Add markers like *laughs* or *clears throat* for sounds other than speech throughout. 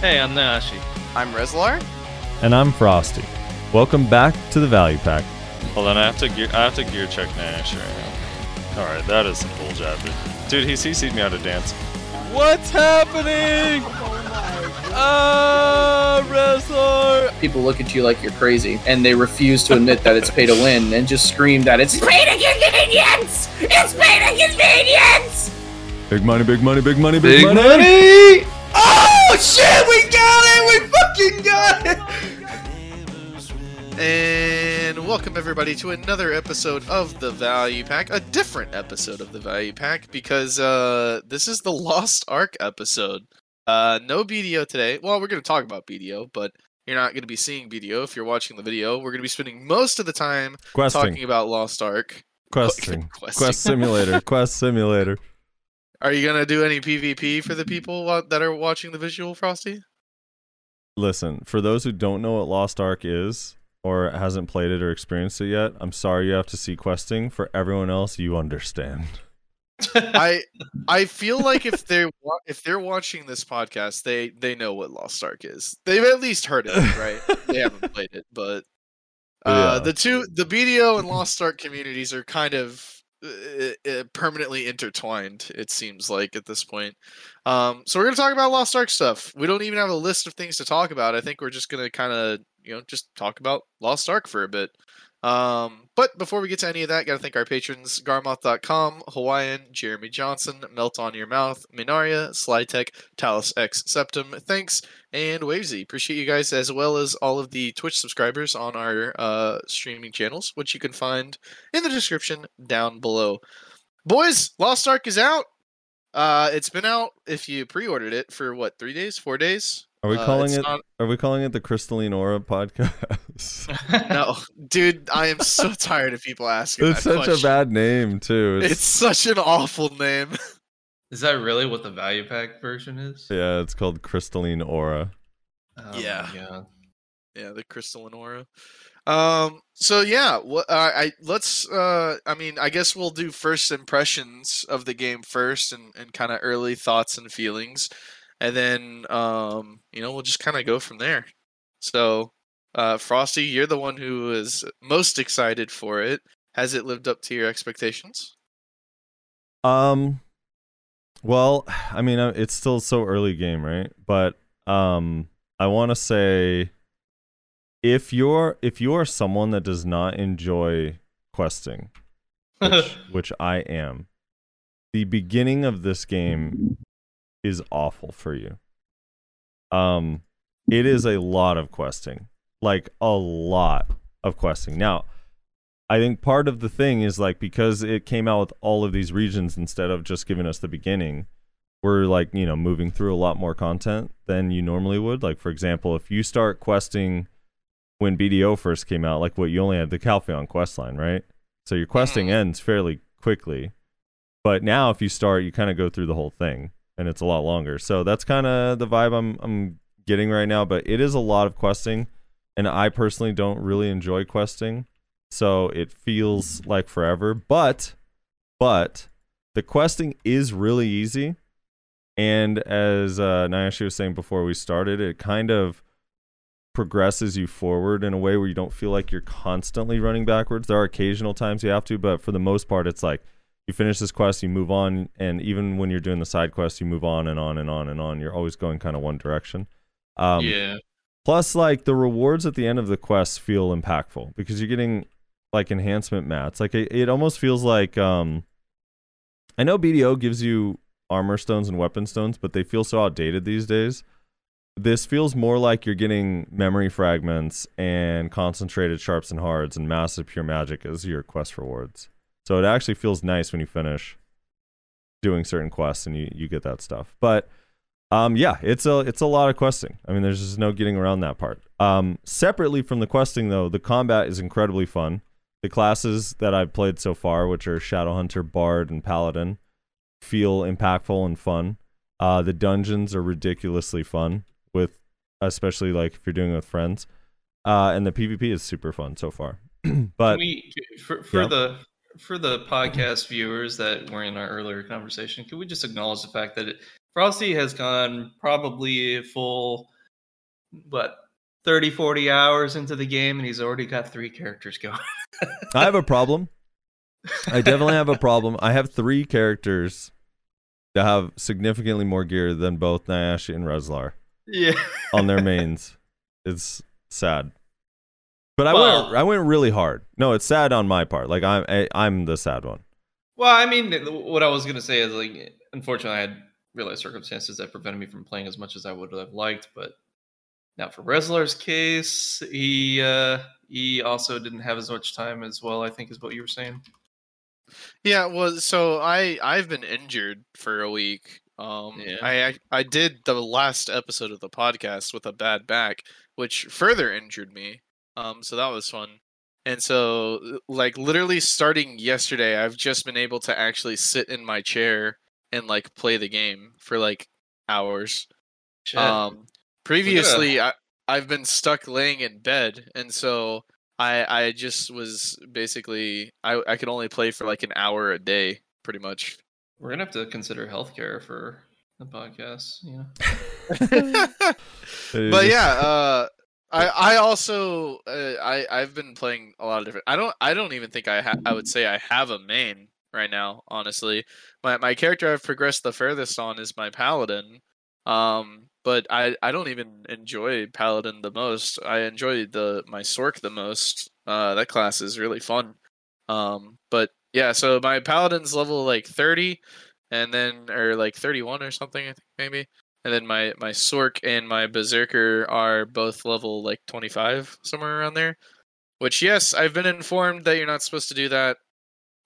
Hey, I'm Nashi. I'm Rezlar. And I'm Frosty. Welcome back to the Value Pack. Hold on, I have to gear, I have to gear check Nash right now. All right, that is some bull jabber. Dude, he CC'd me out of dance. What's happening? Oh my! Ah, wrestler. people look at you like you're crazy and they refuse to admit that it's pay to win and just scream that it's pay to convenience! It's pay to convenience! Big money, big money, big money, big, money. Oh shit, we got it! We fucking got it! And welcome everybody to another episode of the Value Pack, a different episode of the Value Pack because uh this is the Lost Ark episode. Uh no BDO today. Well, we're going to talk about BDO, but you're not going to be seeing BDO if you're watching the video. We're going to be spending most of the time Questing. talking about Lost Ark. Questing. *laughs* Questing. Quest Simulator. Quest Simulator. Are you going to do any PvP for the people that are watching the visual, Frosty? Listen, for those who don't know what Lost Ark is or hasn't played it or experienced it yet, I'm sorry you have to see questing. For everyone else, you understand. *laughs* I I feel like if they're if they're watching this podcast, they they know what Lost Ark is. They've at least heard it, right? *laughs* they haven't played it, but uh, Yeah. the two the BDO and Lost Ark communities are kind of permanently intertwined. It seems like at this point. Um, so we're gonna talk about Lost Ark stuff. We don't even have a list of things to talk about. I think we're just gonna kind of you know just talk about Lost Ark for a bit. Um, but before we get to any of that, gotta thank our patrons Garmoth.com, Hawaiian, Jeremy Johnson, Melt on Your Mouth, Minaria, Slytech, Talus X Septum, thanks, and Wavesy. Appreciate you guys as well as all of the Twitch subscribers on our uh, streaming channels, which you can find in the description down below. Boys, Lost Ark is out. Uh, it's been out if you pre-ordered it for what three days, four days. Are we Uh, calling it's it not- are we calling it the Crystalline Aura podcast? *laughs* No, dude, I am so *laughs* tired of people asking. it's that such a bad name too. It's such an awful name. *laughs* Is that really what the value pack version is? yeah, it's called Crystalline Aura. Oh my Yeah. Yeah, the crystalline aura. Um. So yeah, what uh, I let's. Uh. I mean, I guess we'll do first impressions of the game first, and and kind of early thoughts and feelings, and then um. You know, we'll just kind of go from there. So, uh, Frosty, you're the one who is most excited for it. Has it lived up to your expectations? Um, well, I mean, uh, it's still so early game, right? But um, I want to say, if you're if you are someone that does not enjoy questing, which, *laughs* which I am, the beginning of this game is awful for you. Um, it is a lot of questing, like a lot of questing. Now, I think part of the thing is like because it came out with all of these regions instead of just giving us the beginning, we're like, you know, moving through a lot more content than you normally would. Like, for example, if you start questing when BDO first came out, like what you only had the Calpheon quest line, right? So your questing Mhm. ends fairly quickly. But now if you start, you kind of go through the whole thing and it's a lot longer. So that's kind of the vibe I'm I'm getting right now, but it is a lot of questing and I personally don't really enjoy questing so it feels like forever but but the questing is really easy and as uh Nayashe was saying before we started it kind of progresses you forward in a way where you don't feel like you're constantly running backwards there are occasional times you have to but for the most part it's like you finish this quest you move on and even when you're doing the side quest you move on and on and on and on you're always going kind of one direction um yeah. Plus, like the rewards at the end of the quest feel impactful because you're getting like enhancement mats. Like it, it almost feels like um I know BDO gives you armor stones and weapon stones, but they feel so outdated these days. This feels more like you're getting memory fragments and concentrated sharps and hards and massive pure magic as your quest rewards. So it actually feels nice when you finish doing certain quests and you, you get that stuff. But um, yeah, it's a it's a lot of questing. I mean, there's just no getting around that part. Um, separately from the questing, though, the combat is incredibly fun. The classes that I've played so far, which are Shadowhunter, Bard, and Paladin, feel impactful and fun. Uh, the dungeons are ridiculously fun, with especially like if you're doing it with friends. Uh, and the PvP is super fun so far. *clears throat* but Can we for, for Yeah. the for the podcast viewers that were in our earlier conversation, can we just acknowledge the fact that it, Frosty has gone probably a full, what, 30, 40 hours into the game, and he's already got three characters going. I have a problem. I definitely have a problem. I have three characters that have significantly more gear than both Nayashe and Rezlar. yeah. on their mains. It's sad. But I Well- went I went really hard. No, it's sad on my part. Like I'm I, I'm the sad one. Well, I mean, what I was gonna say is like, unfortunately, I had real life circumstances that prevented me from playing as much as I would have liked. But now, for Rezlar's case, he uh, he also didn't have as much time as well. I think is what you were saying. Yeah, well, so I I've been injured for a week. Um, Yeah. I ac- I did the last episode of the podcast with a bad back, which further injured me. Um, so that was fun. And so, like literally starting yesterday, I've just been able to actually sit in my chair and like play the game for like hours. Shit. Um, previously, I I've been stuck laying in bed, and so I I just was basically I I could only play for like an hour a day, pretty much. We're gonna have to consider healthcare for the podcast. You know. *laughs* *laughs* but yeah, uh, I I also uh, I I've been playing a lot of different. I don't I don't even think I ha- I would say I have a main right now. Honestly, my my character I've progressed the furthest on is my paladin. Um, but I I don't even enjoy paladin the most. I enjoy the my sork the most. Uh, that class is really fun. Um, but yeah, so my paladin's level like thirty, and then or like thirty one or something. I think maybe and then my my sork and my berserker are both level like 25 somewhere around there which yes i've been informed that you're not supposed to do that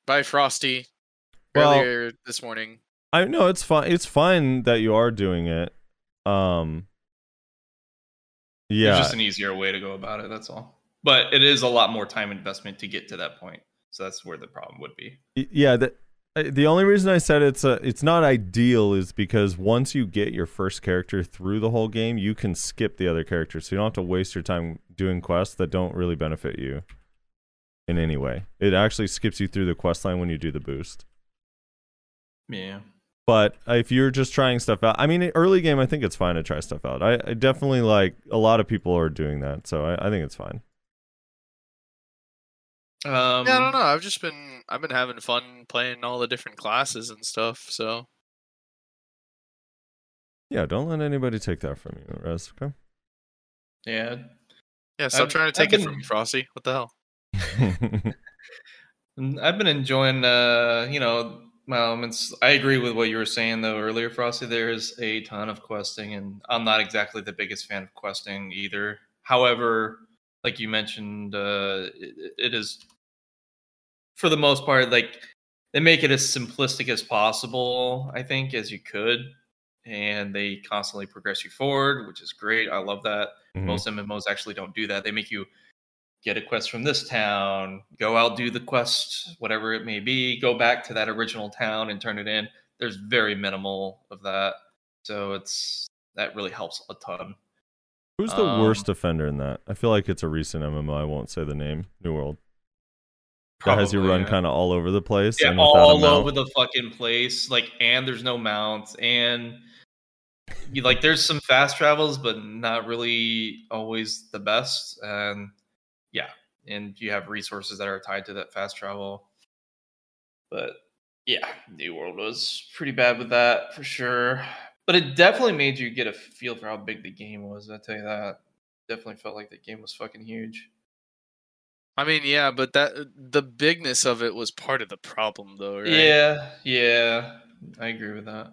by frosty Well- earlier this morning I know it's fine. It's fine that you are doing it. Um. It's Yeah, just an easier way to go about it. That's all. But it is a lot more time investment to get to that point. So that's where the problem would be. Yeah. The I- the only reason I said it's a it's not ideal is because once you get your first character through the whole game, you can skip the other characters, so you don't have to waste your time doing quests that don't really benefit you in any way. It actually skips you through the quest line when you do the boost. Yeah. But if you're just trying stuff out, I mean, early game, I think it's fine to try stuff out. I, I definitely like a lot of people are doing that, so I, I think it's fine. Um, yeah i don't know i've just been i've been having fun playing all the different classes and stuff so Yeah, don't let anybody take that from you, Rez. Okay. Yeah. yeah stop I've- trying to I've take it from me frosty what the hell *laughs* I've been enjoying, uh, you know, my elements. I agree with what you were saying though earlier, Frosty. There is a ton of questing, and I'm not exactly the biggest fan of questing either. However, like you mentioned, uh, it, it is for the most part like they make it as simplistic as possible. I think as you could, and they constantly progress you forward, which is great. I love that. Mhm. Most MMOs actually don't do that. They make you get a quest from this town, go out, do the quest, whatever it may be, go back to that original town and turn it in. There's very minimal of that. So it's that really helps a ton. Who's the Um, worst offender in that? I feel like it's a recent MMO. I won't say the name. New World. That has you run yeah. kind of all over the place. yeah, all over the fucking place. Like, and there's no mounts, and you, like there's some fast travels, but not really always the best. And yeah, and you have resources that are tied to that fast travel. But yeah, New World was pretty bad with that for sure. But it definitely made you get a feel for how big the game was. I tell you that. Definitely felt like the game was fucking huge. I mean yeah but that the bigness of it was part of the problem though right Yeah, yeah, I agree with that.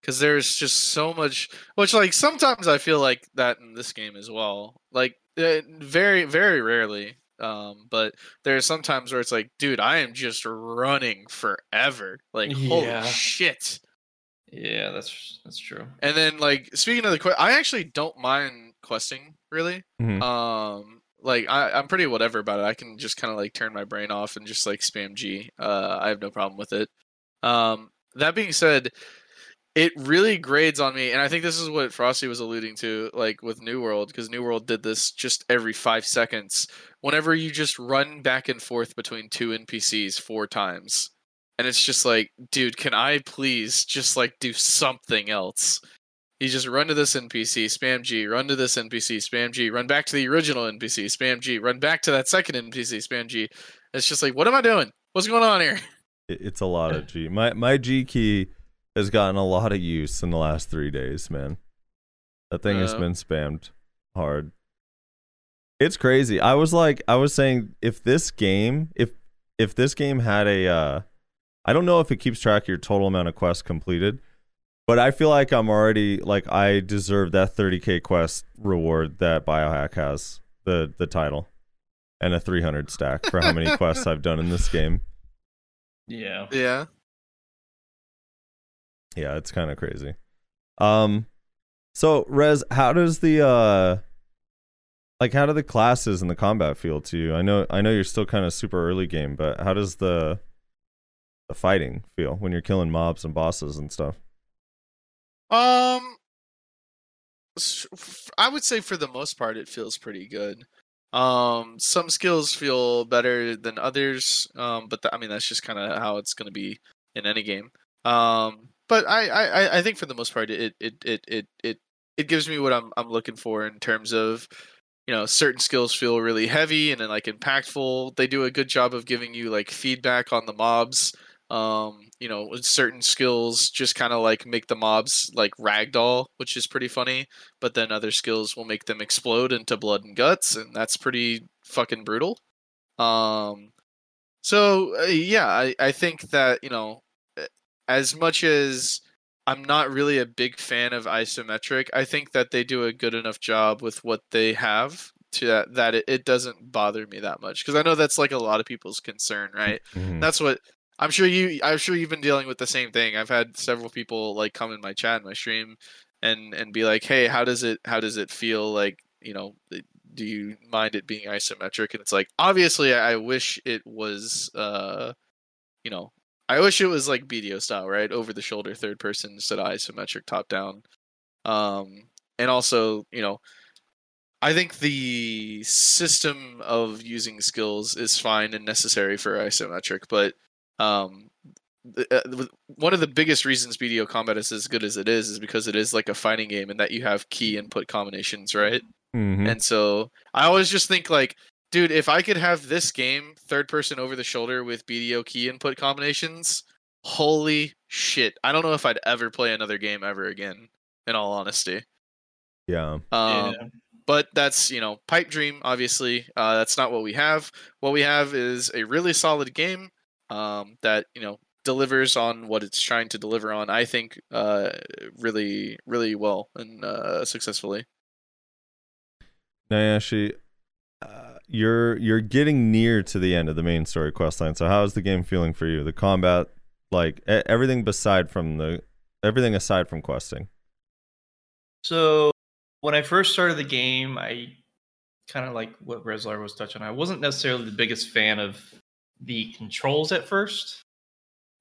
because there's just so much which like sometimes i feel like that in this game as well like uh, very very rarely um but there's sometimes where it's like dude i am just running forever like holy shit Yeah, that's that's true. and then like speaking of the quest i actually don't mind questing really Mhm. um like I, i'm pretty whatever about it i can just kind of like turn my brain off and just like spam g uh i have no problem with it um that being said it really grades on me, and I think this is what Frosty was alluding to, like with New World, because New World did this just every five seconds. Whenever you just run back and forth between two NPCs four times, and it's just like, dude, can I please just like do something else? You just run to this NPC, spam G, run to this NPC, spam G, run back to the original NPC, spam G, run back to that second NPC, spam G. It's just like, what am I doing? What's going on here? *laughs* It's a lot of G. My my G key has gotten a lot of use in the last three days, man. That thing has been spammed hard. It's crazy. I was like, I was saying, if this game, if if this game had a, uh, I don't know if it keeps track of your total amount of quests completed, but I feel like I'm already like I deserve that 30k quest reward that Biohack has the the title, and a 300 stack for how many quests I've done in this game. Yeah. Yeah. Yeah, it's kind of crazy. Um so Rez, how does the uh like how do the classes and the combat feel to you? I know I know you're still kind of super early game, but how does the the fighting feel when you're killing mobs and bosses and stuff? Um, I would say for the most part, it feels pretty good. Um, some skills feel better than others. Um, but th- I mean that's just kind of how it's going to be in any game. Um, but I, I, I- think for the most part, it, it, it, it, it, it gives me what I'm, I'm looking for in terms of, you know, certain skills feel really heavy and like impactful. They do a good job of giving you like feedback on the mobs um you know certain skills just kind of like make the mobs like ragdoll which is pretty funny but then other skills will make them explode into blood and guts and that's pretty fucking brutal um so uh, yeah i i think that you know as much as i'm not really a big fan of isometric i think that they do a good enough job with what they have to that that it, it doesn't bother me that much because i know that's like a lot of people's concern right Mhm. that's what I'm sure you I'm sure you've been dealing with the same thing. I've had several people like come in my chat my stream and and be like, "Hey, how does it how does it feel like, you know, do you mind it being isometric?" And it's like, obviously I wish it was uh you know, I wish it was like BDO style, right? Over the shoulder third person instead of isometric top down. Um and also, you know, I think the system of using skills is fine and necessary for isometric, but um, th- uh, one of the biggest reasons BDO combat is as good as it is is because it is like a fighting game and that you have key input combinations, right? Mhm. And so I always just think like, dude, if I could have this game third person over the shoulder with BDO key input combinations, holy shit! I don't know if I'd ever play another game ever again. In all honesty. Yeah. Um, yeah. but that's you know pipe dream obviously uh, that's not what we have what we have is a really solid game um, that you know delivers on what it's trying to deliver on i think uh, really really well and uh, successfully Nayashe, uh, you're you're getting near to the end of the main story quest line. So how is the game feeling for you? The combat, like e- everything beside from the everything aside from questing. So when I first started the game, I kind of like what Rezlar was touching. I wasn't necessarily the biggest fan of the controls at first.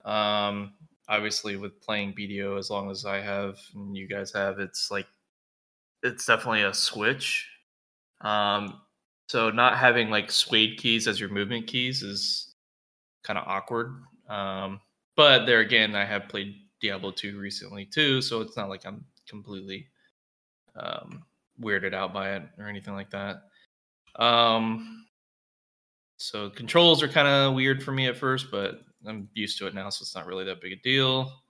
Um, obviously, with playing BDO as long as I have and you guys have, it's like it's definitely a switch. Um, so not having like WASD keys as your movement keys is kind of awkward. Um, but there again, I have played Diablo 2 recently too, so it's not like I'm completely um, weirded out by it or anything like that. Um, so controls are kind of weird for me at first, but I'm used to it now, so it's not really that big a deal.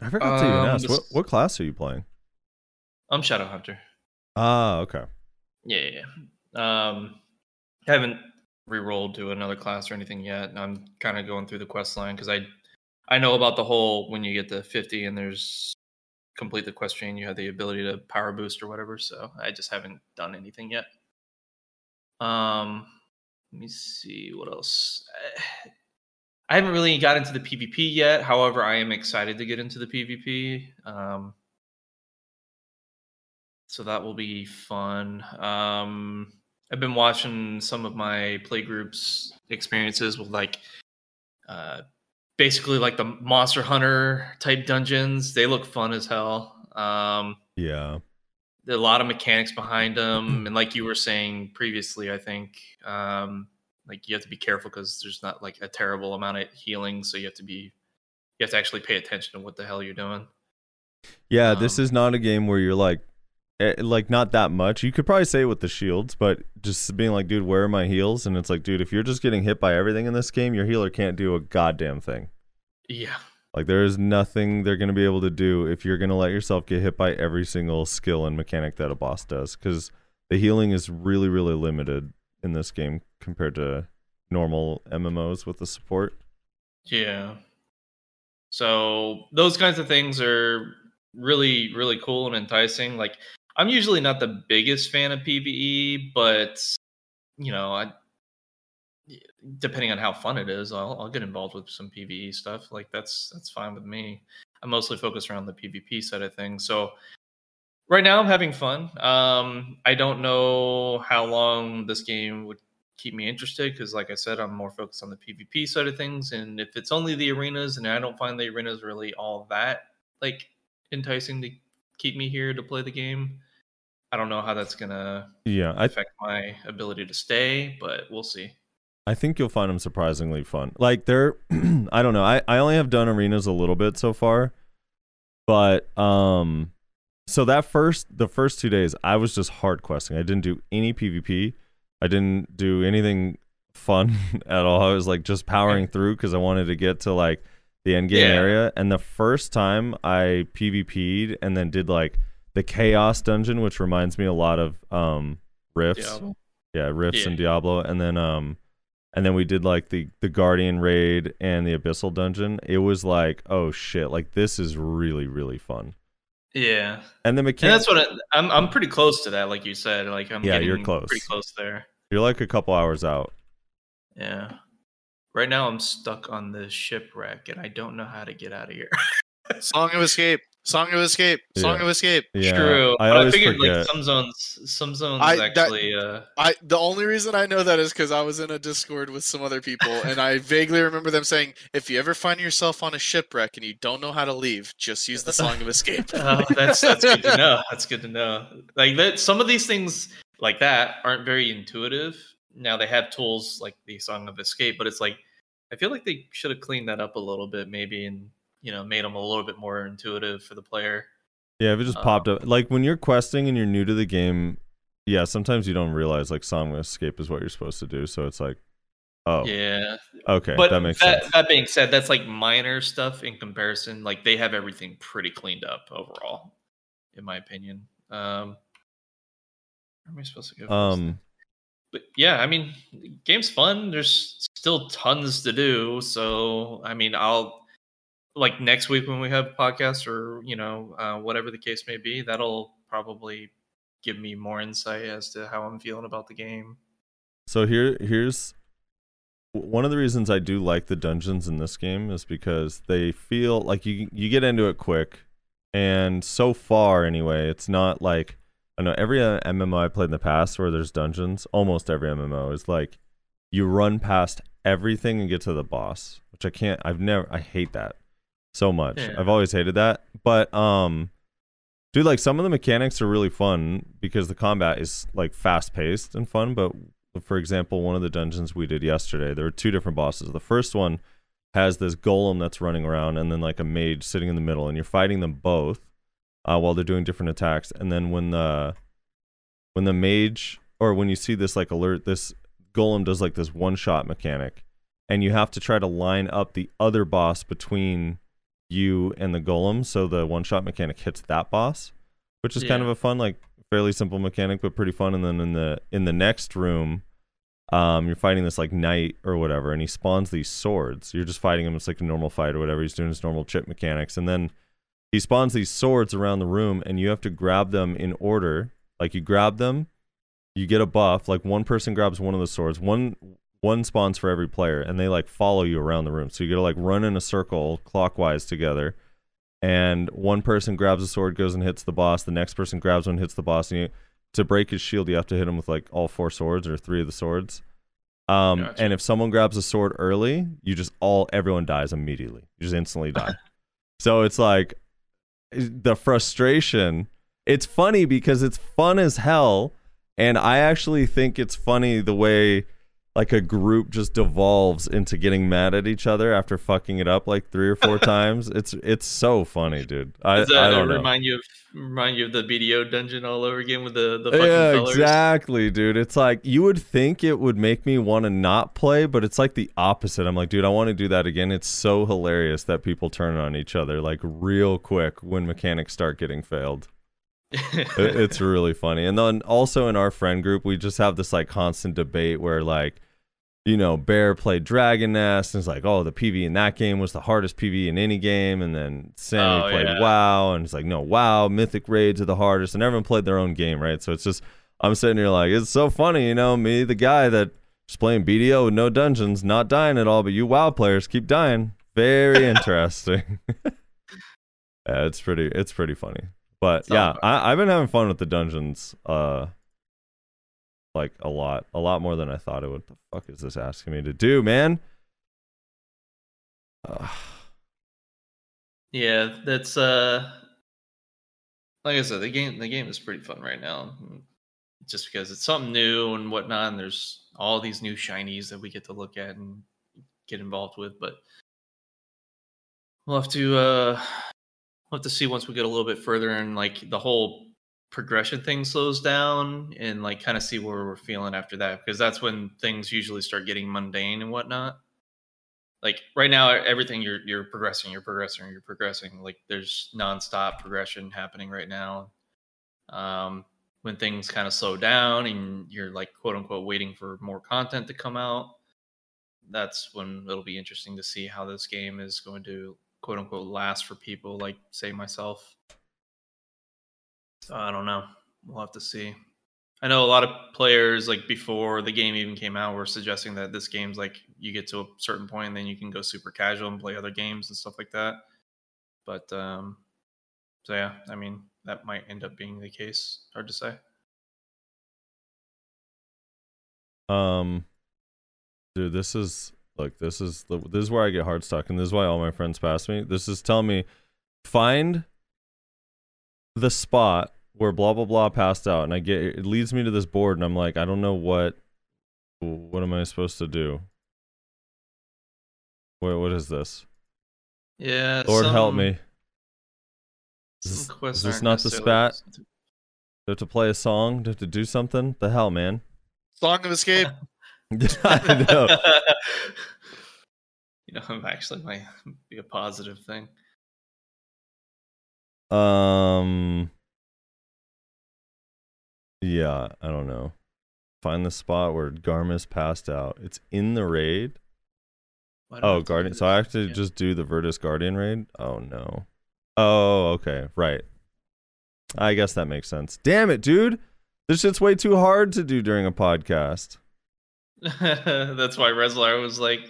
I forgot to even Um, ask this- what what class are you playing? I'm Shadow Hunter. Ah, okay. Yeah, yeah. yeah. Um, I haven't re-rolled to another class or anything yet. I'm kind of going through the quest line because I, I know about the whole when you get to 50 and there's complete the quest chain, you have the ability to power boost or whatever. So I just haven't done anything yet. Um, let me see what else. I haven't really got into the PvP yet. However, I am excited to get into the PvP. Um, so that will be fun. Um, I've been watching some of my playgroups experiences with like uh, basically like the Monster Hunter type dungeons. They look fun as hell. Um, Yeah. A lot of mechanics behind them, and like you were saying previously, I think um, like you have to be careful because there's not like a terrible amount of healing, so you have to be you have to actually pay attention to what the hell you're doing. Yeah, this Um, is not a game where you're like, eh, like not that much. You could probably say it with the shields, but just being like, dude, where are my heals? And it's like, dude, if you're just getting hit by everything in this game, your healer can't do a goddamn thing. Yeah, Like there is nothing they're gonna be able to do if you're gonna let yourself get hit by every single skill and mechanic that a boss does, because the healing is really, really limited in this game compared to normal MMOs with the support. yeah. So those kinds of things are really really cool and enticing. Like I'm usually not the biggest fan of PVE, but you know, I depending on how fun it is, I'll, I'll get involved with some PVE stuff. Like that's that's fine with me. I'm mostly focused around the PvP side of things. So right now I'm having fun. Um, I don't know how long this game would keep me interested because, like I said, I'm more focused on the PvP side of things. And if it's only the arenas, and I don't find the arenas really all that like enticing to keep me here to play the game, I don't know how that's gonna Yeah, I affect my ability to stay, but we'll see. I think you'll find them surprisingly fun. Like they're, *clears throat* I don't know. I, I only have done arenas a little bit so far, but um, so that first the first two days I was just hard questing. I didn't do any PvP. I didn't do anything fun *laughs* at all. I was like just powering through because I wanted to get to like the end game Yeah. area. And the first time I PvP'd and then did like the chaos dungeon, which reminds me a lot of um rifts Diablo. yeah rifts Yeah. and diablo and then um and then we did like the the guardian raid and the abyssal dungeon it was like oh shit like this is really really fun Yeah, and the and mechanics that's what I, I'm. I'm pretty close to that, like you said. Like I'm Yeah, getting you're close. pretty close there. you're like a couple hours out Yeah. Right now, I'm stuck on the shipwreck, and I don't know how to get out of here. *laughs* Song of Escape. Song of Escape. Song Yeah. of Escape. yeah True. i but always I figured forget like some zones, some zones I- that- actually. uh, I the only reason I know that is because I was in a Discord with some other people, and I *laughs* vaguely remember them saying, "If you ever find yourself on a shipwreck and you don't know how to leave, just use the Song of Escape." *laughs* oh, that's that's good to know. That's good to know. Like that, some of these things like that aren't very intuitive. Now they have tools like the Song of Escape, but it's like I feel like they should have cleaned that up a little bit, maybe, and you know, made them a little bit more intuitive for the player. yeah if it just uh, popped up like when you're questing and you're new to the game yeah sometimes you don't realize like song escape is what you're supposed to do so it's like oh Yeah, okay but that makes that, sense that being said, that's like minor stuff in comparison. Like they have everything pretty cleaned up overall, in my opinion. Um, where am I supposed to go? first? um but yeah, I mean, game's fun. There's still tons to do. So I mean, I'll like next week when we have a podcast or you know uh, whatever the case may be, that'll probably give me more insight as to how I'm feeling about the game. So here here's one of the reasons I do like the dungeons in this game is because they feel like you you get into it quick and so far anyway it's not like I know every uh, MMO I played in the past where there's dungeons almost every MMO is like you run past everything and get to the boss which I can't I've never I hate that so much. Yeah. I've always hated that. But um dude like some of the mechanics are really fun because the combat is like fast paced and fun. But for example one of the dungeons we did yesterday there were two different bosses. The first one has this golem that's running around and then like a mage sitting in the middle and you're fighting them both uh, while they're doing different attacks. And then when the when the mage or when you see this like alert this golem does like this one shot mechanic and you have to try to line up the other boss between you and the golem so the one shot mechanic hits that boss which is kind of a fun like fairly simple mechanic but pretty fun. And then in the in the next room um you're fighting this like knight or whatever and he spawns these swords. You're just fighting him. It's like a normal fight or whatever. He's doing his normal chip mechanics. And then he spawns these swords around the room and you have to grab them in order. Like you grab them you get a buff. Like one person grabs one of the swords. One one spawns for every player and they like follow you around the room so you gotta like run in a circle clockwise together and one person grabs a sword goes and hits the boss the next person grabs one hits the boss and you to break his shield you have to hit him with like all four swords or three of the swords Um, Gotcha. and if someone grabs a sword early, you just all everyone dies immediately. You just instantly die. *laughs* so it's like the frustration. It's funny because it's fun as hell, and I actually think it's funny the way like a group just devolves into getting mad at each other after fucking it up like three or four *laughs* times. It's it's so funny, dude. I, Does that I don't know. remind you of remind you of the BDO dungeon all over again with the the fucking Yeah, colors? exactly, dude. It's like you would think it would make me want to not play, but it's like the opposite. I'm like, dude, I want to do that again. It's so hilarious that people turn on each other like real quick when mechanics start getting failed. It- it's really funny. And then also in our friend group, we just have this like constant debate where like, you know, Bear played Dragon Nest and it's like, oh, the PV in that game was the hardest PV in any game. And then Sammy Oh, played yeah. WoW and it's like, no, WoW, Mythic Raids are the hardest. And everyone played their own game, right? So it's just, I'm sitting here like, it's so funny, you know, me, the guy that just playing BDO with no dungeons, not dying at all, but you WoW players keep dying. Very *laughs* interesting. *laughs* yeah, it's pretty, it's pretty funny. But yeah. I, I've been having fun with the dungeons, uh, like a lot, a lot more than I thought it would. The fuck is this asking me to do, man? *sighs* Yeah, that's uh like I said, the game the game is pretty fun right now. Just because it's something new and whatnot, and there's all these new shinies that we get to look at and get involved with, but we'll have to uh we'll have to see once we get a little bit further and like the whole progression thing slows down and like kind of see where we're feeling after that because that's when things usually start getting mundane and whatnot. Like right now everything you're you're progressing you're progressing you're progressing. Like there's nonstop progression happening right now. Um when things kind of slow down and you're like quote unquote waiting for more content to come out that's when it'll be interesting to see how this game is going to quote unquote last for people like say myself so i don't know we'll have to see I know a lot of players like before the game even came out were suggesting that this game's like you get to a certain point and then you can go super casual and play other games and stuff like that. But um so yeah, I mean that might end up being the case. Hard to say. Um, dude, this is look. This is the this is where I get hard stuck, and this is why all my friends pass me. This is telling me find the spot where blah blah blah passed out, and I get it leads me to this board, and I'm like, I don't know what what am I supposed to do. What what is this? Yeah. Lord help me. some Is this, is this aren't the spat? Do I have to play a song? Do I have to do something? The hell, man! Song of Escape. *laughs* *laughs* I know. *laughs* you know, actually might be a positive thing. Um. Yeah, I don't know. Find the spot where Garmus passed out. It's in the raid. Why do I Oh, Guardian. So I have to Yeah. just do the Vertus Guardian raid. Oh no. Oh, okay, right. I guess that makes sense. Damn it, dude! This shit's way too hard to do during a podcast. *laughs* That's why Rezlar was like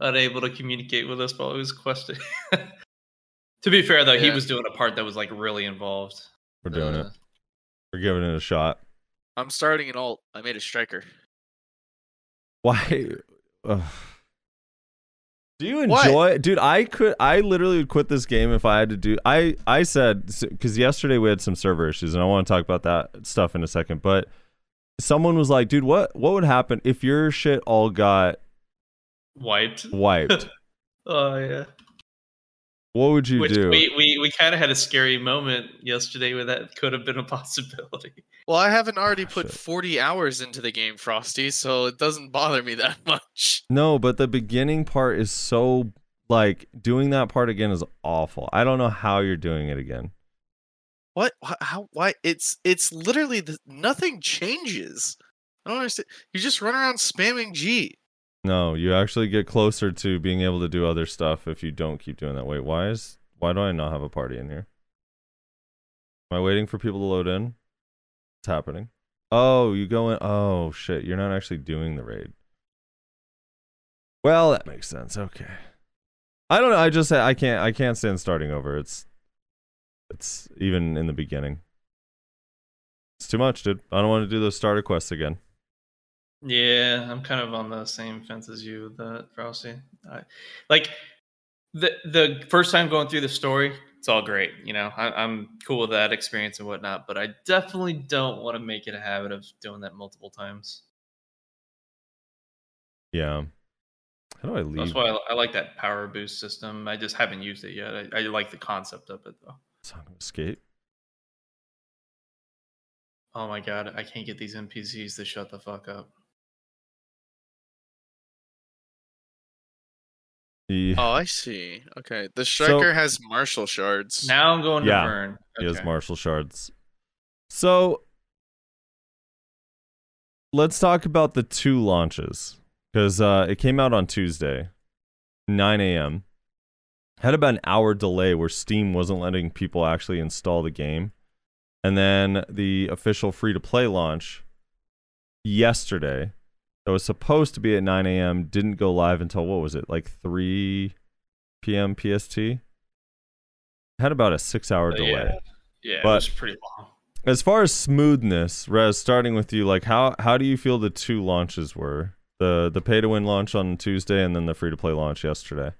unable to communicate with us while he was questing. *laughs* to be fair, though, he was doing a part that was like really involved. We're doing Uh, it. We're giving it a shot. I'm starting an alt. I made a striker. Why? *sighs* Ugh. Do you What? enjoy, dude? I could, I literally would quit this game if I had to do. I, I said because yesterday we had some server issues, and I want to talk about that stuff in a second. But someone was like, "Dude, what, what would happen if your shit all got Wiped. wiped? *laughs* Oh yeah. what would you Which do?" we we, we kind of had a scary moment yesterday where that could have been a *laughs* possibility. Well, I haven't already Ah, put shit. 40 hours into the game, Frosty, so it doesn't bother me that *laughs* much. No, but the beginning part is so like doing that part again is awful. I don't know how you're doing it again. What? How? Why? It's it's literally the, nothing changes. I don't understand. You just run around spamming G. No, you actually get closer to being able to do other stuff if you don't keep doing that. Wait, why is why do I not have a party in here? Am I waiting for people to load in? it's happening? Oh, you go in. Oh shit, you're not actually doing the raid. Well, that makes sense. Okay. I don't know. I just I can't I can't stand starting over. It's it's even in the beginning. It's too much, dude. I don't want to do those starter quests again. Yeah, I'm kind of on the same fence as you with that, Frosty. I, like the the first time going through the story, it's all great. You know, I, I'm cool with that experience and whatnot, but I definitely don't want to make it a habit of doing that multiple times. Yeah. How do I leave? That's why I, I like that power boost system. I just haven't used it yet. I, I like the concept of it though. Song of Escape. Oh my god, I can't get these NPCs to shut the fuck up. He, Oh, I see. Okay, the striker has martial shards. Now I'm going Yeah, to Vern. he has Okay. martial shards. So let's talk about the two launches because uh, it came out on Tuesday, 9 a.m. Had about an hour delay where Steam wasn't letting people actually install the game, and then the official free to play launch yesterday that was supposed to be at 9 a.m. didn't go live until what was it like 3 p.m. PST. Had about a six hour delay Yeah, yeah But- it was pretty long. as far as smoothness, Rez, starting with you, like how how do you feel the two launches were? The the pay to win launch on Tuesday and then the free to play launch yesterday.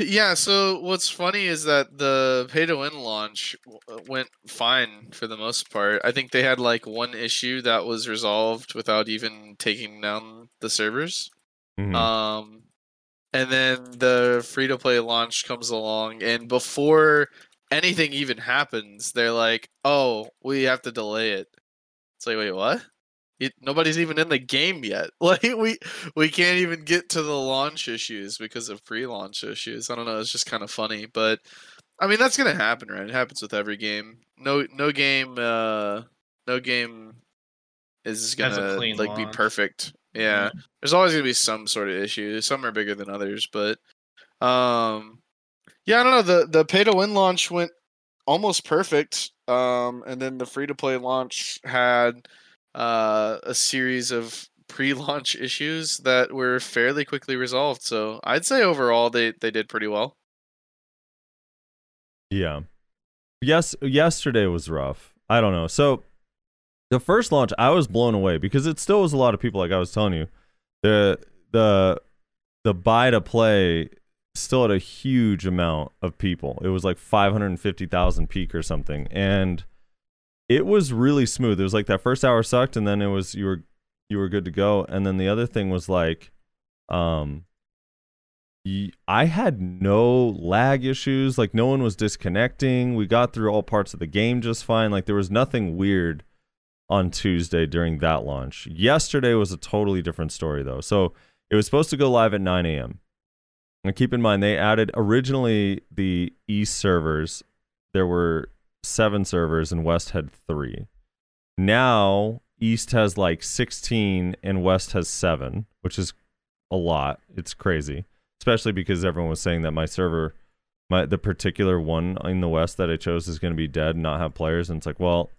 Yeah, so what's funny is that the pay to win launch w- uh, went fine for the most part. I think they had like one issue that was resolved without even taking down the servers. Mhm. Um, and then the free to play launch comes along, and before anything even happens, they're like, "Oh, we have to delay it." It's like, wait, what? It, nobody's even in the game yet. *laughs* Like we we can't even get to the launch issues because of pre-launch issues. I don't know. It's just kind of funny, but I mean that's gonna happen, right? It happens with every game. No no game uh no game is gonna like be launch. perfect. Yeah there's always gonna be some sort of issue. Some are bigger than others, but um, yeah, I don't know. The the pay to win launch went almost perfect, um, and then the free to play launch had uh, a series of pre-launch *laughs* issues that were fairly quickly resolved. So I'd say overall they they did pretty well. Yeah. Yes, yesterday was rough. I don't know. So the first launch, I was blown away because it still was a lot of people. Like I was telling you, the the the buy to play still had a huge amount of people. It was like five hundred and fifty thousand peak or something, and it was really smooth. It was like that first hour sucked, and then it was you were you were good to go. And then the other thing was like, um, I had no lag issues. Like no one was disconnecting. We got through all parts of the game just fine. Like there was nothing weird on Tuesday during that launch. Yesterday was a totally different story though. So it was supposed to go live at 9 a.m. And keep in mind they added originally the East servers. There were seven servers and West had three. Now East has like 16 and West has seven, which is a lot. It's crazy. Especially because everyone was saying that my server my the particular one in the west that i chose is going to be dead and not have players and it's like well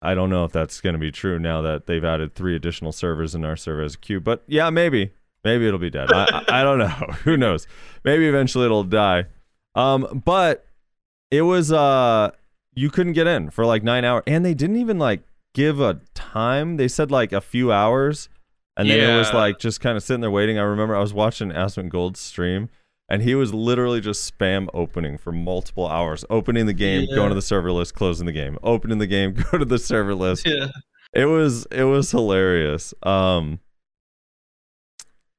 i don't know if that's going to be true now that they've added three additional servers in our server as a queue but yeah maybe. Maybe it'll be dead. I, I, I don't know. *laughs* Who knows? Maybe eventually it'll die. Um but it was uh you couldn't get in for like nine hours and they didn't even like give a time they said like a few hours and then it was like just kind of sitting there waiting. I remember I was watching Asmongold's stream, and he was literally just spam opening for multiple hours, opening the game, Yeah. going to the server list, closing the game, opening the game, *laughs* go to the server list. Yeah. It was it was hilarious. Um.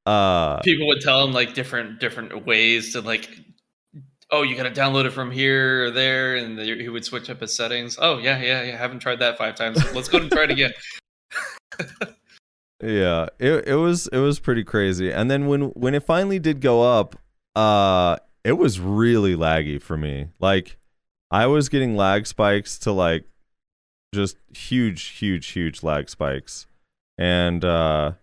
Uh. People would tell him like different different ways to like oh, you got to download it from here or there, and he would switch up his settings. Oh, yeah, yeah, yeah. Haven't tried that five times. Let's go and try it again. *laughs* Yeah, it it was it was pretty crazy. And then when when it finally did go up, uh it was really laggy for me. Like I was getting lag spikes to like just huge huge huge lag spikes. And uh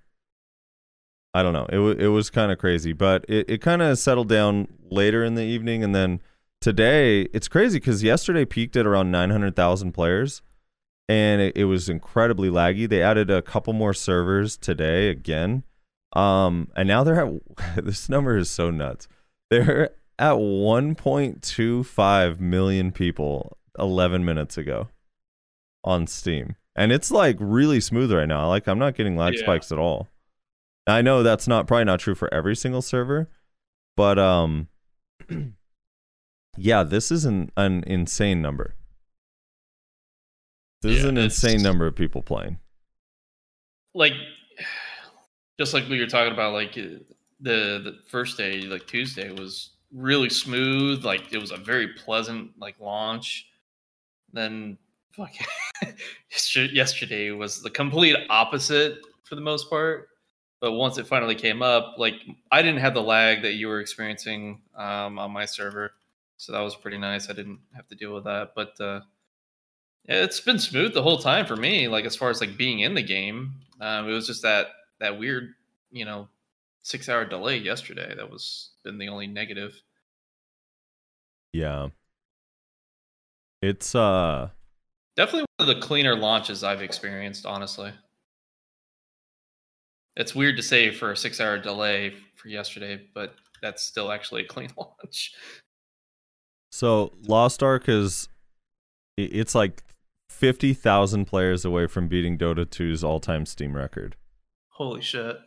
I don't know. It it was kind of crazy, but it it kind of settled down later in the evening and then today it's crazy cuz yesterday peaked at around 900,000 players and it, it was incredibly laggy. They added a couple more servers today again. Um, and now they're at *laughs* this number is so nuts. They're at 1.25 million people 11 minutes ago on Steam. and it's like really smooth right now. Like I'm not getting lag Yeah. spikes at all. I know that's not probably not true for every single server, but um, *clears throat* yeah, this is an an insane number. This is an insane number of people playing. like *sighs* just like we were talking about like uh, the the first day like tuesday was really smooth like it was a very pleasant like launch then fuck *laughs* yesterday was the complete opposite for the most part but once it finally came up like i didn't have the lag that you were experiencing um, on my server so that was pretty nice i didn't have to deal with that but uh yeah, it's been smooth the whole time for me. Like as far as like being in the game, um, it was just that that weird, you know, six hour delay yesterday. That was been the only negative. Yeah, it's uh, Definitely one of the cleaner launches I've experienced. Honestly, it's weird to say for a six hour delay for yesterday, but that's still actually a clean *laughs* launch. so Lost Ark is it's like fifty thousand players away from beating Dota 2's all-time Steam record. Holy shit!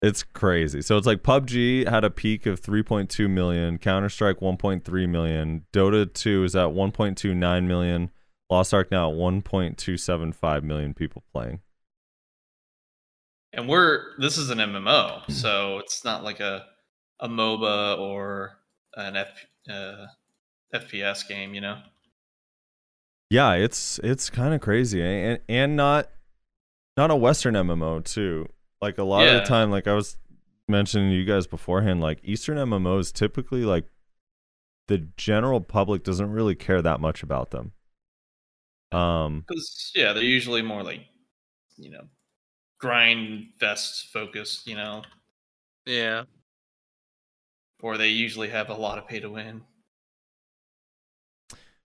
It's crazy. So it's like PUBG had a peak of 3.2 million, Counter Strike 1.3 million, Dota 2 is at 1.29 million, Lost Ark now at 1.275 million people playing. And we're this is an MMO, so it's not like a a MOBA or an F, uh, FPS game, you know. Yeah, it's it's kind of crazy, and and not not a Western MMO too. Like a lot of the time, like I was mentioning to you guys beforehand, like Eastern MMOs typically like the general public doesn't really care that much about them. Um, Because yeah, they're usually more like, you know, grind fest focused, you know, Yeah. or they usually have a lot of pay to win.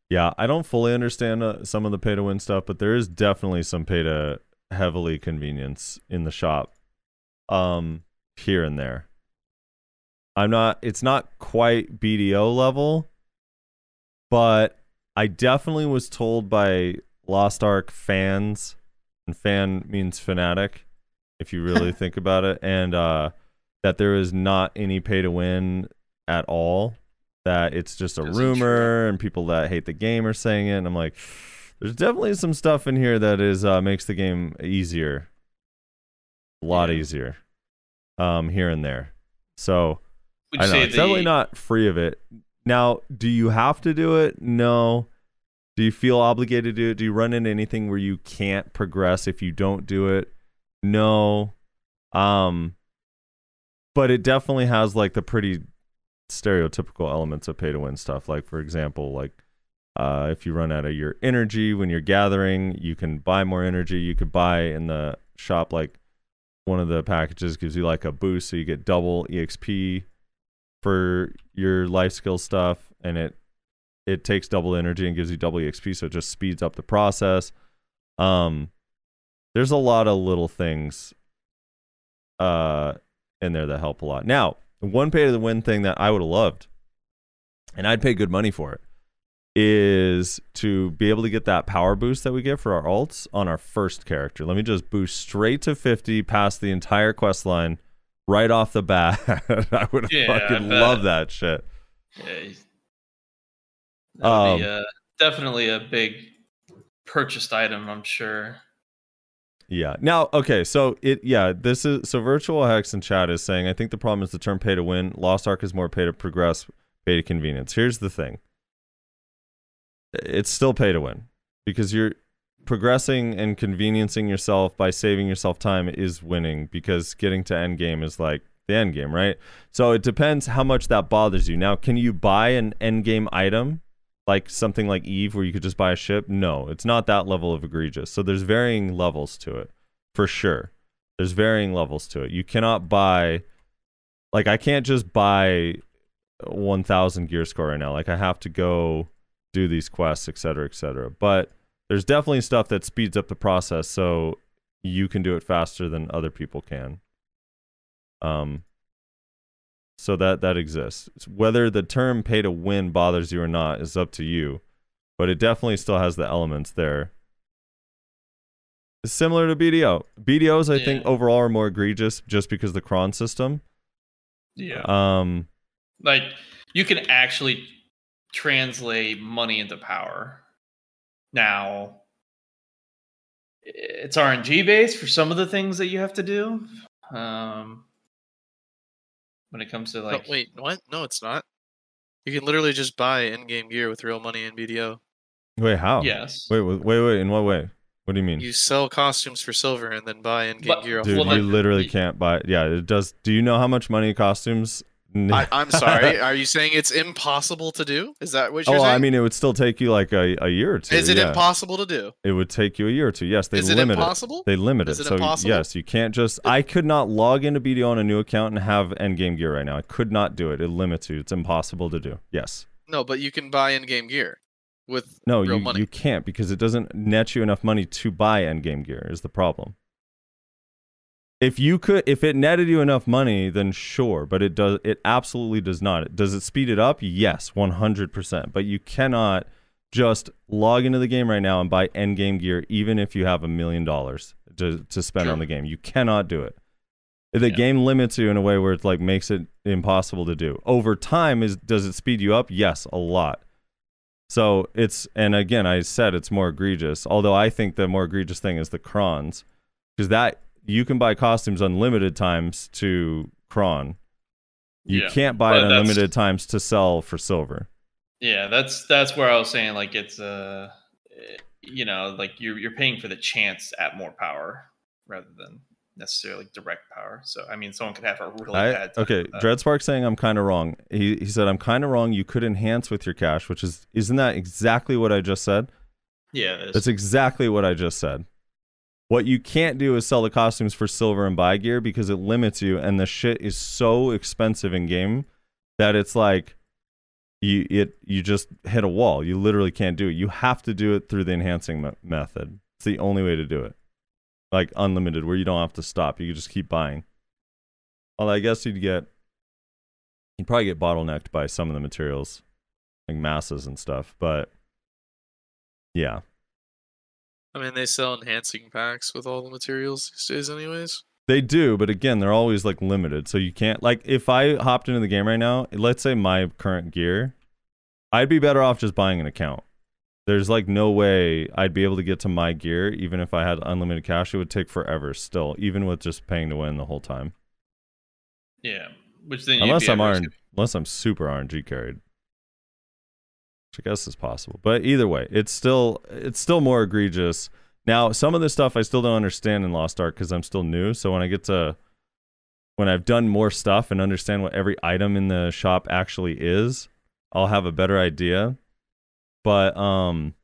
Yeah, I don't fully understand uh, some of the pay to win stuff, but there is definitely some pay to heavily convenience in the shop, um, here and there. I'm not. It's not quite BDO level, but I definitely was told by Lost Ark fans, and fan means fanatic, if you really *laughs* think about it, and uh, that there is not any pay to win at all that it's just a rumor and people that hate the game are saying it and i'm like there's definitely some stuff in here that is uh, makes the game easier. A lot Yeah. easier um here and there. So Would i know it's the, definitely not free of it. Now do you have to do it? No. Do you feel obligated to do it? Do you run into anything where you can't progress if you don't do it no um but it definitely has like the pretty stereotypical elements of pay to win stuff. Like for example, like uh, if you run out of your energy when you're gathering, you can buy more energy. You could buy in the shop like one of the packages gives you like a boost, so you get double exp for your life skill stuff, and it it takes double energy and gives you double exp, so it just speeds up the process. Um, there's a lot of little things uh in there that help a lot. Now, one pay to the win thing that I would have loved, and I'd pay good money for it, is to be able to get that power boost that we get for our alts on our first character. Let me just boost straight to 50 past the entire quest line right off the bat. *laughs* I would have Yeah, fucking bet. loved that shit. Yeah, would be Um, uh, definitely a big purchased item, I'm sure. Yeah. Now, okay, so it yeah, this is so virtual hex in chat is saying I think the problem is the term pay to win. Lost Ark is more pay to progress, pay to convenience. Here's the thing. It's still pay to win because you're progressing and conveniencing yourself by saving yourself time is winning because getting to end game is like the end game, right? So it depends how much that bothers you. Now, can you buy an end game item like something like Eve where you could just buy a ship? No, it's not that level of egregious. So there's varying levels to it for sure. There's varying levels to it. You cannot buy like I can't just buy 1000 gear score right now. Like I have to go do these quests, etc., cetera, et cetera. But there's definitely stuff that speeds up the process so you can do it faster than other people can. Um so that that exists. Whether the term pay to win bothers you or not is up to you, but it definitely still has the elements there. It's similar to BDO. BDOs, I think, overall are more egregious just because the cron system. Yeah. Um, like you can actually translate money into power. Now, it's RNG based for some of the things that you have to do. Um, when it comes to No, like, wait, what? No, it's not. You can literally just buy in-game gear with real money in BDO. wait, how? yes, Wait, wait, wait, wait. In what way? What do you mean? You sell costumes for silver and then buy in-game But- gear. Off Dude, Well, you like- literally can't buy. Yeah, it does. Do you know how much money costumes? I, I'm sorry. *laughs* Are you saying it's impossible to do? Is that what oh, you're saying? oh, saying? I mean, it would still take you like a, a year or two. is it yeah. impossible to do? It would take you a year or two. Yes, they is it limit it. impossible? They limit Is it. it so impossible? yes, you can't just. I could not log into BDO on a new account and have endgame gear right now. I could not do it. It limits you. It's impossible to do. Yes. No, but you can buy in-game gear with No, real you money. you can't because it doesn't net you enough money to buy endgame gear. Is the problem. If you could, if it netted you enough money, then sure. But it does. It absolutely does not. Does it speed it up? Yes, one hundred percent. But you cannot just log into the game right now and buy endgame gear, even if you have a million dollars to to spend on the game. You cannot do it. The Yeah. game limits you in a way where it like makes it impossible to do. Over time, is does it speed you up? Yes, a lot. So it's and again, I said it's more egregious. Although I think the more egregious thing is the crons, because that you can buy costumes unlimited times to cron. You Yeah, can't buy it unlimited times to sell for silver. yeah, that's that's where I was saying like it's uh, you know, like you're you're paying for the chance at more power rather than necessarily direct power. So I mean, someone could have a really I- bad time okay. Dreadspark saying I'm kind of wrong. He he said I'm kind of wrong. You could enhance with your cash, which is isn't that exactly what I just said? yeah. That's exactly what I just said. What you can't do is sell the costumes for silver and buy gear because it limits you, and the shit is so expensive in game that it's like you it you just hit a wall. You literally can't do it. You have to do it through the enhancing me- method. It's the only way to do it, like unlimited, where you don't have to stop. You can just keep buying. Well, I guess you'd get you'd probably get bottlenecked by some of the materials, like masses and stuff. But yeah, I mean, they sell enhancing packs with all the materials these days, anyways. They do, but again, they're always like limited. So you can't like if I hopped into the game right now, let's say my current gear, I'd be better off just buying an account. There's like no way I'd be able to get to my gear even if I had unlimited cash. It would take forever still, even with just paying to win the whole time. yeah, which then you'd Unless be I'm RNG, unless I'm super RNG carried. Which I guess is possible. But either way, it's still it's still more egregious. Now, some of this stuff I still don't understand in Lost Ark because I'm still new. So when I get to when I've done more stuff and understand what every item in the shop actually is, I'll have a better idea. But um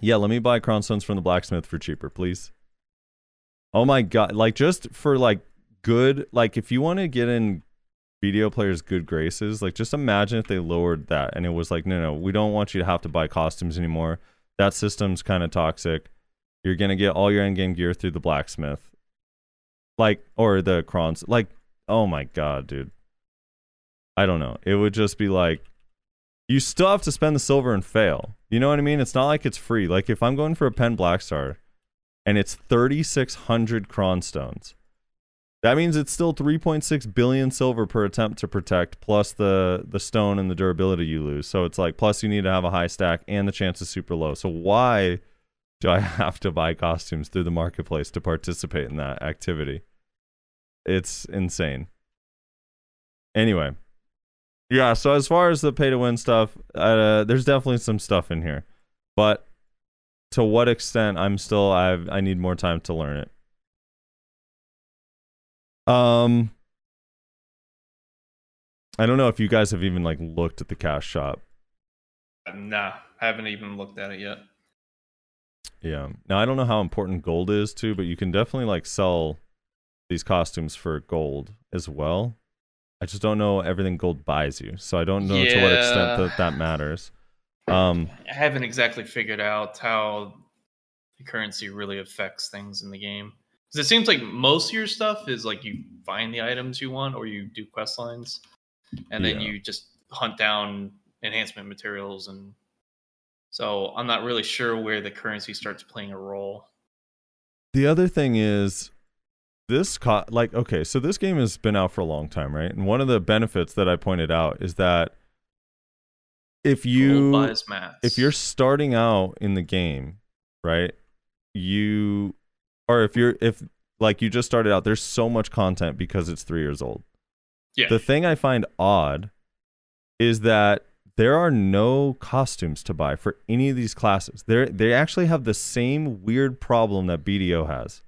yeah, let me buy cron stones from the blacksmith for cheaper, please. Oh my god, like just for like good like if you want to get in BDO players good graces. Like just imagine if they lowered that and it was like no no we don't want you to have to buy costumes anymore. That system's kind of toxic. You're gonna get all your endgame gear through the blacksmith. Like or the crons like oh my god dude. I don't know. It would just be like you still have to spend the silver and fail. You know what i mean? It's not like it's free. Like if i'm going for a pen black star and it's 3600 cron stones that means it's still 3.6 billion silver per attempt to protect, plus the the stone and the durability you lose. So it's like plus you need to have a high stack and the chance is super low. So why do I *laughs* have to buy costumes through the marketplace to participate in that activity? It's insane. Anyway, yeah. So as far as the pay to win stuff, uh, there's definitely some stuff in here, but to what extent, I'm still I I need more time to learn it. Um, I don't know if you guys have even like looked at the cash shop. Nah, haven't even looked at it yet. Yeah. Now I don't know how important gold is too, but you can definitely like sell these costumes for gold as well. I just don't know everything gold buys you, so I don't know to what extent that that matters. Um, I haven't exactly figured out how the currency really affects things in the game. Because it seems like most of your stuff is like you find the items you want or you do quest lines, and then Yeah. you just hunt down enhancement materials. And so I'm not really sure where the currency starts playing a role. The other thing is this co- like okay, so this game has been out for a long time, right? And one of the benefits that I pointed out is that if you if you're starting out in the game, right? You or if you're if like you just started out, there's so much content because it's 3 years old. yeah, The thing I find odd is that there are no costumes to buy for any of these classes. They they actually have the same weird problem that BDO has.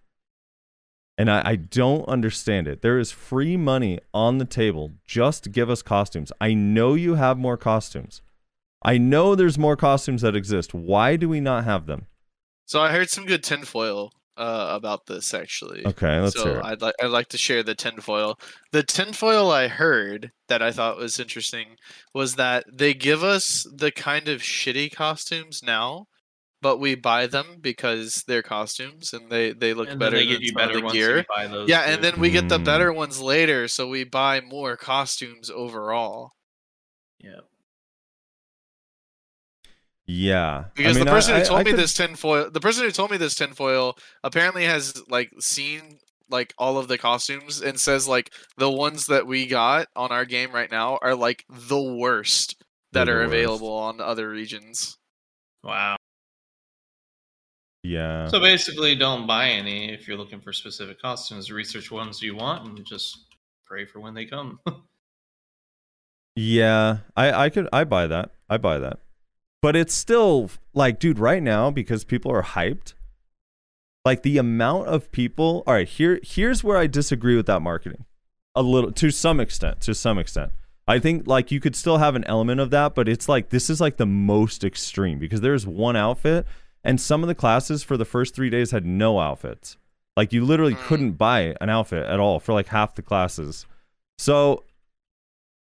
And I, I don't understand it. There is free money on the table. Just give us costumes. I know you have more costumes. I know there's more costumes that exist. Why do we not have them? So I heard some good tinfoil uh, about this actually. Okay, let's so hear it. I'd like I'd like to share the tinfoil. The tinfoil I heard that I thought was interesting was that they give us the kind of shitty costumes now, but we buy them because they're costumes and they they look and then better they than give you some better ones. gear. You buy those Yeah, and then we get the Mm. better ones later, so we buy more costumes overall. yeah. Yeah. I Because mean, the person I- who told I me could- this tinfoil, the person who told me this tinfoil apparently has like seen like all of the costumes and says like the ones that we got on our game right now are like the worst that They're are the worst. available on other regions. Wow. Yeah. So basically, don't buy any if you're looking for specific costumes. Research ones you want and just pray for when they come. *laughs* Yeah, I I could I buy that. I buy that. But it's still like dude right now because people are hyped. Like the amount of people All right, here here's where I disagree with that marketing. A little to some extent, to some extent. I think like you could still have an element of that, but it's like this is like the most extreme because there's one outfit and some of the classes for the first 3 days had no outfits. Like you literally Mm. couldn't buy an outfit at all for like half the classes. So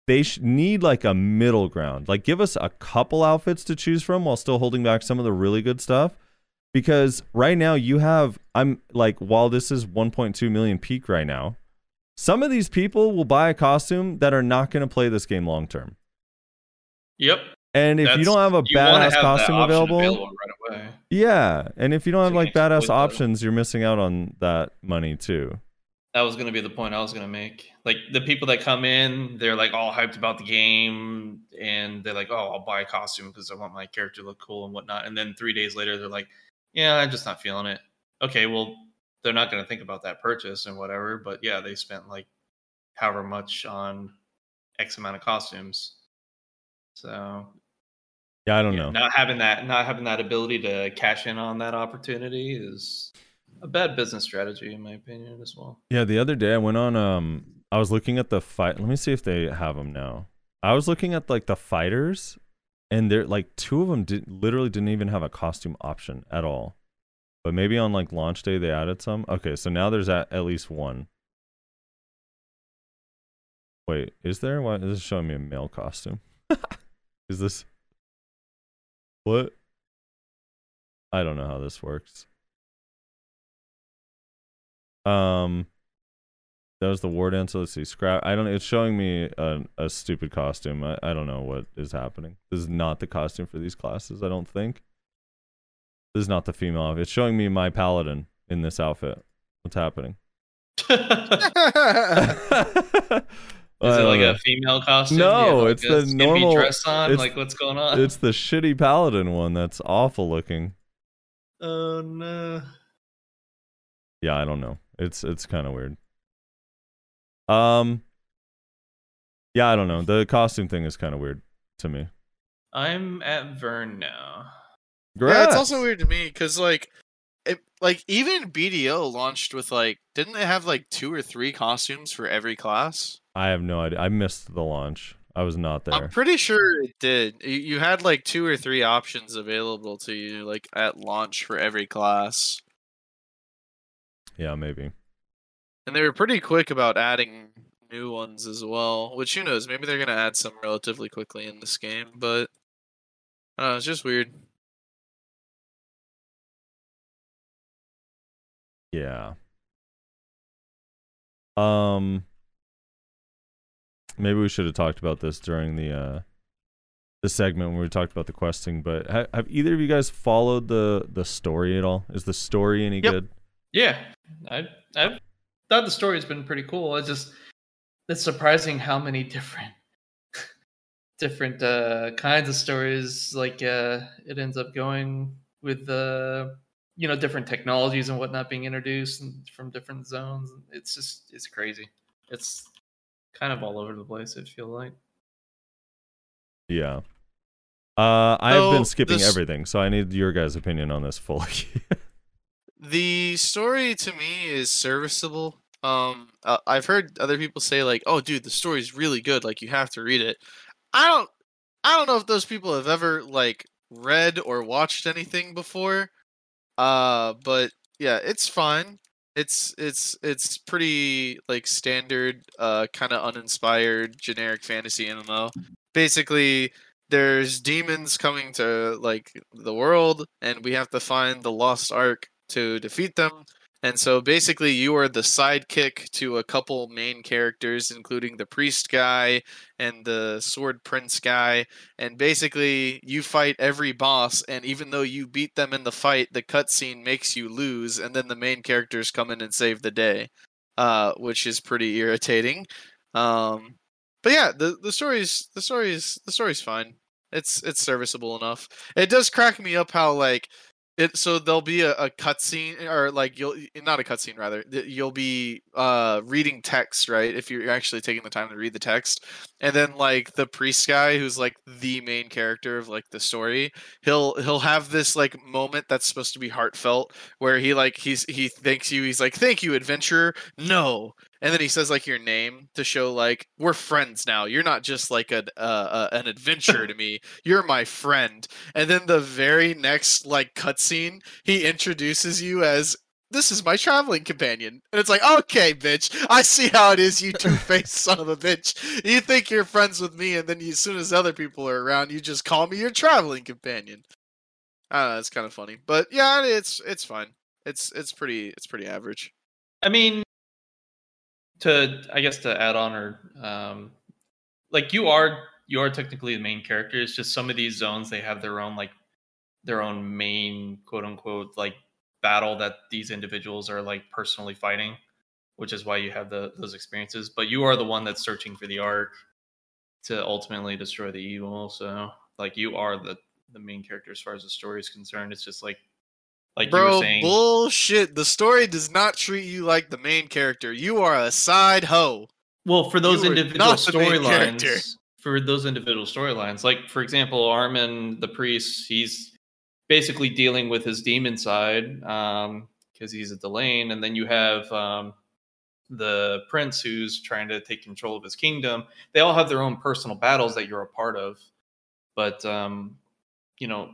they sh- need like a middle ground. Like give us a couple outfits to choose from while still holding back some of the really good stuff. Because right now you have I'm like while this is 1.2 million peak right now, some of these people will buy a costume that are not going to play this game long term. yep. And if you don't have a badass have costume option available, right away. yeah, and if you don't have like badass options, you're missing out on that money too. That was going to be the point I was going to make. Like the people that come in, they're like all hyped about the game, and they're like, "Oh, I'll buy a costume because I want my character to look cool and whatnot." And then three days later, they're like, "Yeah, I'm just not feeling it." Okay, well, they're not going to think about that purchase and whatever. But yeah, they spent like however much on X amount of costumes. So Yeah, I don't yeah, know. not having that, not having that ability to cash in on that opportunity is a bad business strategy, in my opinion, as well. Yeah, the other day I went on um I was looking at the fight. Let me see if they have them now. I was looking at like the fighters and they're like two of them did literally didn't even have a costume option at all. But maybe on like launch day they added some. Okay, so now there's at, at least one. Wait, is there? Why is this showing me a male costume? *laughs* is this what? I don't know how this works. Um, that was the war dancer. Let's see. Scrap. I don't. It's showing me a, a stupid costume. I, I don't know what is happening. This is not the costume for these classes. I don't think. This is not the female. It's showing me my paladin in this outfit. What's happening? *laughs* Is it like a female costume? No, like, it's the normal- dress on. it's- like, what's going on? It's the shitty paladin one that's awful looking. oh no. Yeah, I don't know. It's it's kind of weird. Um. Yeah, I don't know. The costume thing is kind of weird to me. I'm at Vern now. Yeah, it's also weird to me because like, it, like even BDO launched with like, didn't they have like two or three costumes for every class? I have no idea. I missed the launch. I was not there. I'm pretty sure it did. You, you had like two or three options available to you like at launch for every class, yeah, maybe. and they were pretty quick about adding new ones as well. Which who knows? Maybe they're gonna add some relatively quickly in this game, but I don't know. It's just weird. Yeah. Um. Maybe we should have talked about this during the uh the segment when we talked about the questing. But ha- have either of you guys followed the the story at all? Is the story any Yep. good? Yeah, I I thought the story has been pretty cool. It's just it's surprising how many different *laughs* different uh kinds of stories like uh it ends up going with the uh, you know different technologies and whatnot being introduced and from different zones. It's just it's crazy. It's kind of all over the place. I feel like. Yeah. Uh, I've been skipping this- everything, so I need your guys' opinion on this fully. *laughs* The story to me is serviceable. Um, uh, I've heard other people say like, "Oh, dude, the story's really good. Like, you have to read it." I don't, I don't know if those people have ever like read or watched anything before. Uh, but yeah, it's fine. It's it's it's pretty like standard, uh, kind of uninspired, generic fantasy MMO. Basically, there's demons coming to like the world, and we have to find the lost ark to defeat them. And so basically, you are the sidekick to a couple main characters, including the priest guy and the sword prince guy. And basically, you fight every boss, and even though you beat them in the fight, the cutscene makes you lose, and then the main characters come in and save the day, uh, which is pretty irritating. Um, but yeah, the the story's the story's the story's fine. It's it's serviceable enough. It does crack me up how like it so there'll be a, a cutscene or like you'll not a cutscene rather you'll be uh reading text right if you're actually taking the time to read the text. And then like the priest guy who's like the main character of like the story he'll he'll have this like moment that's supposed to be heartfelt where he like he's he thanks you he's like thank you adventurer. No and then he says like your name to show like we're friends now you're not just like an uh, uh, an adventurer *laughs* to me you're my friend and then the very next like cutscene, he introduces you as this is my traveling companion. And it's like, okay, bitch, I see how it is, you *laughs* two faced son of a bitch. You think you're friends with me, and then you, as soon as other people are around, you just call me your traveling companion. I don't know, it's kind of funny. But yeah, it's it's fine. It's it's pretty it's pretty average. I mean, to I guess to add on or um, like you are you are technically the main character. It's just some of these zones they have their own like their own main quote unquote like battle that these individuals are like personally fighting, which is why you have the those experiences. But you are the one that's searching for the ark to ultimately destroy the evil. So like you are the the main character as far as the story is concerned. It's just like like you were Bro, saying. bullshit. The story does not treat you like the main character. You are a side hoe. Well, for those You individual not the main character. storylines, for those individual storylines, like for example, Armen the priest, he's basically dealing with his demon side because he's a Delane, and then you have um, the prince who's trying to take control of his kingdom. They all have their own personal battles that you're a part of, but um, you know,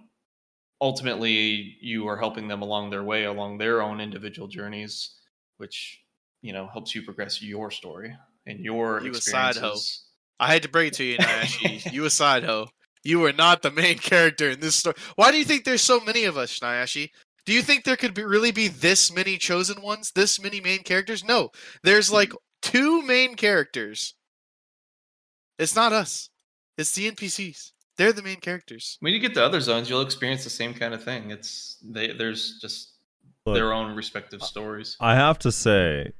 ultimately, you are helping them along their way, along their own individual journeys, which you know helps you progress your story and your experience. You a side experiences. hoe. I had to break it to you, Nayashe. *laughs* you a side hoe. You are not the main character in this story. Why do you think there's so many of us, Nayashe? Do you think there could be, really be this many chosen ones? This many main characters? No. There's hmm. like two main characters. It's not us. It's the NPCs. They're the main characters. When you get to other zones, you'll experience the same kind of thing. It's they there's just Look, their own respective stories. I have to say,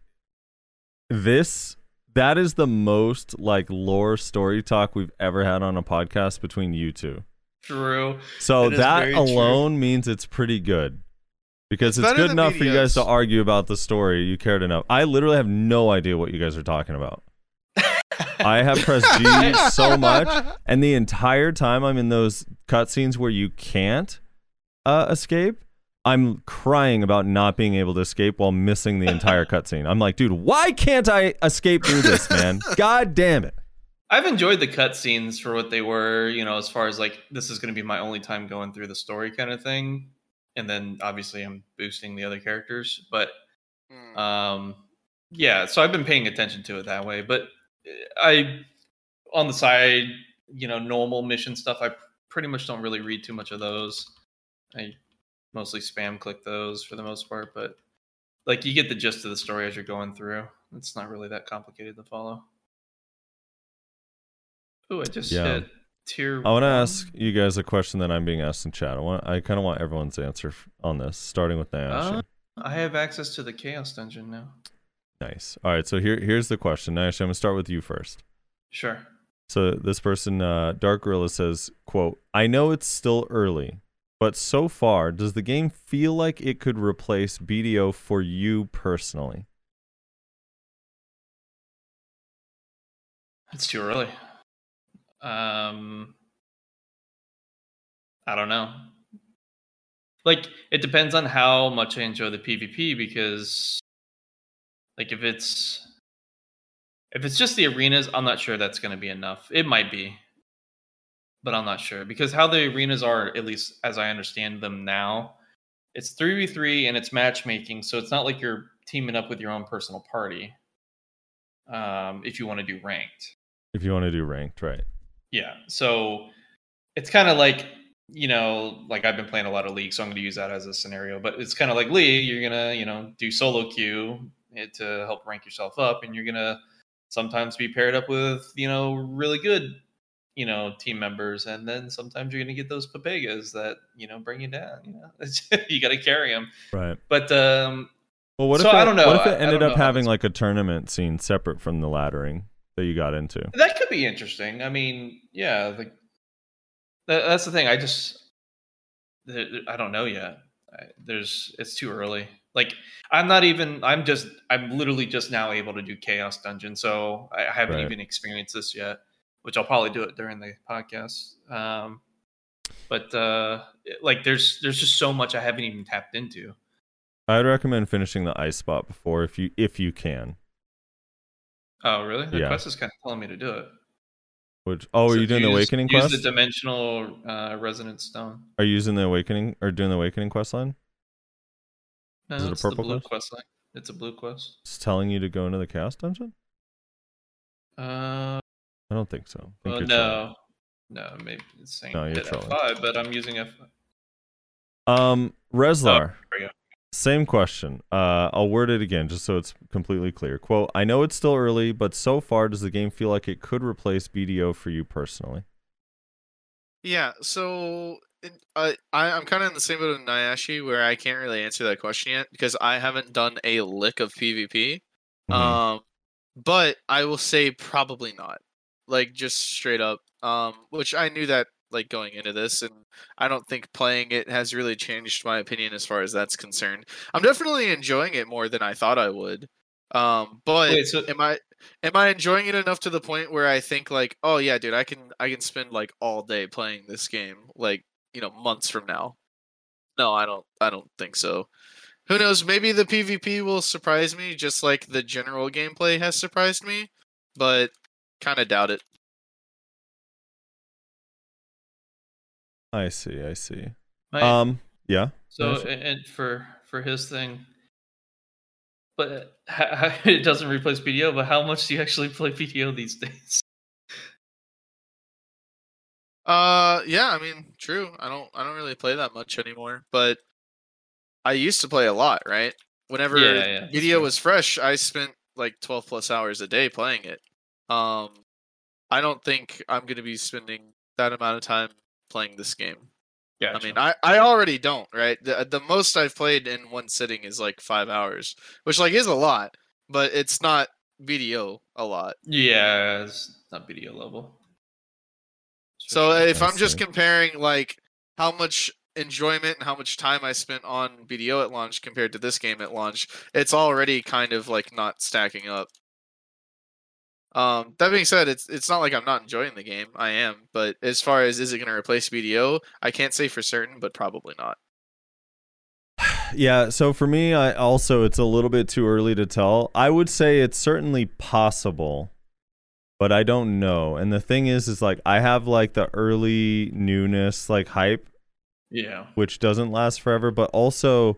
this that is the most like lore story talk we've ever had on a podcast between you two. True. So It is that very true. alone means it's pretty good. Because It's it's, good than enough for you guys to argue about the story. You cared enough. I literally have no idea what you guys are talking about. I have pressed G so much, and the entire time I'm in those cutscenes where you can't uh, escape, I'm crying about not being able to escape while missing the entire *laughs* cutscene. I'm like, dude, why can't I escape through this, man? *laughs* God damn it! I've enjoyed the cutscenes for what they were, you know, as far as like this is going to be my only time going through the story kind of thing. And then obviously I'm boosting the other characters, but Hmm. um yeah, so I've been paying attention to it that way, but I on the side, you know, normal mission stuff, I pretty much don't really read too much of those. I mostly spam click those for the most part, but like you get the gist of the story as you're going through. It's not really that complicated to follow. Oh, I just Yeah. hit tier. I want to ask you guys a question that I'm being asked in chat. I want, I kind of want everyone's answer on this, starting with Nayashe. Uh, I have access to the Chaos Dungeon now. Nice. All right, so here here's the question. Actually, I'm gonna start with you first. Sure. So this person, uh, Dark Gorilla says, "quote I know it's still early, but so far, does the game feel like it could replace BDO for you personally?" It's too early. Um, I don't know. Like, it depends on how much I enjoy the PvP because, like, if it's if it's just the arenas, I'm not sure that's going to be enough. It might be, but I'm not sure because how the arenas are, at least as I understand them now, it's three v three and it's matchmaking, so it's not like you're teaming up with your own personal party. Um, if you want to do ranked. If you want to do ranked, right? Yeah. So it's kind of like, you know, like I've been playing a lot of League, so I'm going to use that as a scenario. But it's kind of like League, you're going to, you know, do solo queue to help rank yourself up, and you're going to sometimes be paired up with, you know, really good, you know, team members. And then sometimes you're going to get those papegas that, you know, bring you down. You know, *laughs* you got to carry them. Right. But, um, Well, what So, if it, I don't know. What if it ended up having like a tournament scene separate from the laddering that you got into? That could be interesting. I mean, yeah, like that, that's the thing. I just I don't know yet. I, there's it's too early. Like I'm not even. I'm just. I'm literally just now able to do chaos dungeon, so I, haven't Right. even experienced this yet. Which I'll probably do it during the podcast. Um, but uh, like there's there's just so much I haven't even tapped into. I'd recommend finishing the ice spot before if you if you can. Oh, really? The Yeah. quest is kind of telling me to do it. Which oh, are you doing the use- awakening use quest? the dimensional uh, resonance stone. Are you using the awakening or doing the awakening quest line? No, Is it a purple quest? quest line. It's a blue quest. It's telling you to go into the chaos dungeon? Uh, I don't think so. Think well, you're no, no, maybe it's saying No, you're trolling. F5, but I'm using F. Um, Rezlar. there we go. Same question. Uh, I'll word it again just so it's completely clear. Quote: I know it's still early, but so far, does the game feel like it could replace BDO for you personally? Yeah, so in- I, I'm kind of in the same boat as Nayashe, where I can't really answer that question yet because I haven't done a lick of PvP. Mhm. Um, but I will say probably not. Like just straight up. Um, which I knew that like going into this, and I don't think playing it has really changed my opinion as far as that's concerned. I'm definitely enjoying it more than I thought I would. Um, but Wait, so am I am I enjoying it enough to the point where I think like, oh yeah, dude, I can I can spend like all day playing this game, like you know, months from now. No, I don't. I don't think so. Who knows? Maybe the PvP will surprise me, just like the general gameplay has surprised me, but kind of doubt it. I see. I see. my- Um, yeah. so and and for for his thing, but ha- *laughs* it doesn't replace BDO. But how much do you actually play BDO these days? Uh, yeah, I mean, true. I don't. I don't really play that much anymore, but I used to play a lot. Right? Whenever Yeah, yeah, BDO was fresh, I spent like twelve plus hours a day playing it. Um, I don't think I'm gonna be spending that amount of time playing this game. Yeah, I mean, I, I already don't, right? The, the most I've played in one sitting is like five hours, which like is a lot, but it's not BDO a lot. yeah, it's not BDO level. So if I'm just comparing like how much enjoyment and how much time I spent on BDO at launch compared to this game at launch, it's already kind of like not stacking up. Um, that being said, it's it's not like I'm not enjoying the game. I am, but as far as is it going to replace BDO, I can't say for certain, but probably not. *sighs* Yeah, so for me, I also it's a little bit too early to tell. I would say it's certainly possible, but I don't know. And the thing is, is like I have like the early newness, like hype, yeah, which doesn't last forever, but also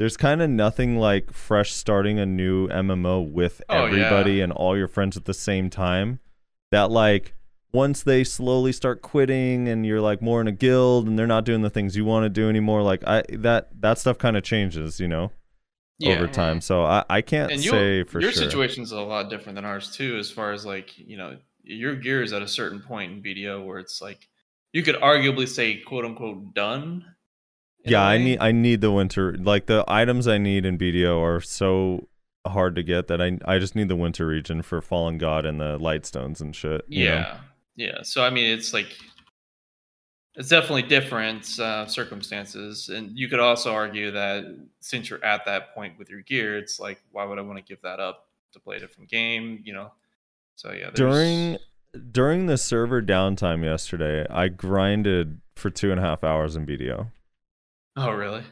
there's kind of nothing like fresh starting a new MMO with Oh, yeah. everybody and all your friends at the same time. That like once they slowly start quitting and you're like more in a guild and they're not doing the things you want to do anymore, like I that that stuff kind of changes, you know, yeah. over time. So I I can't and say for your sure. situation's a lot different than ours too as far as like you know your gear is at a certain point in bdo where it's like you could arguably say quote unquote done yeah, I need I need the winter like the items I need in BDO are so hard to get that I I just need the winter region for Fallen God and the light stones and shit. you know? Yeah, yeah. So I mean, it's like it's definitely different uh, circumstances, and you could also argue that since you're at that point with your gear, it's like, why would I want to give that up to play a different game? You know. So yeah, there's- during during the server downtime yesterday, I grinded for two and a half hours in BDO. Oh really?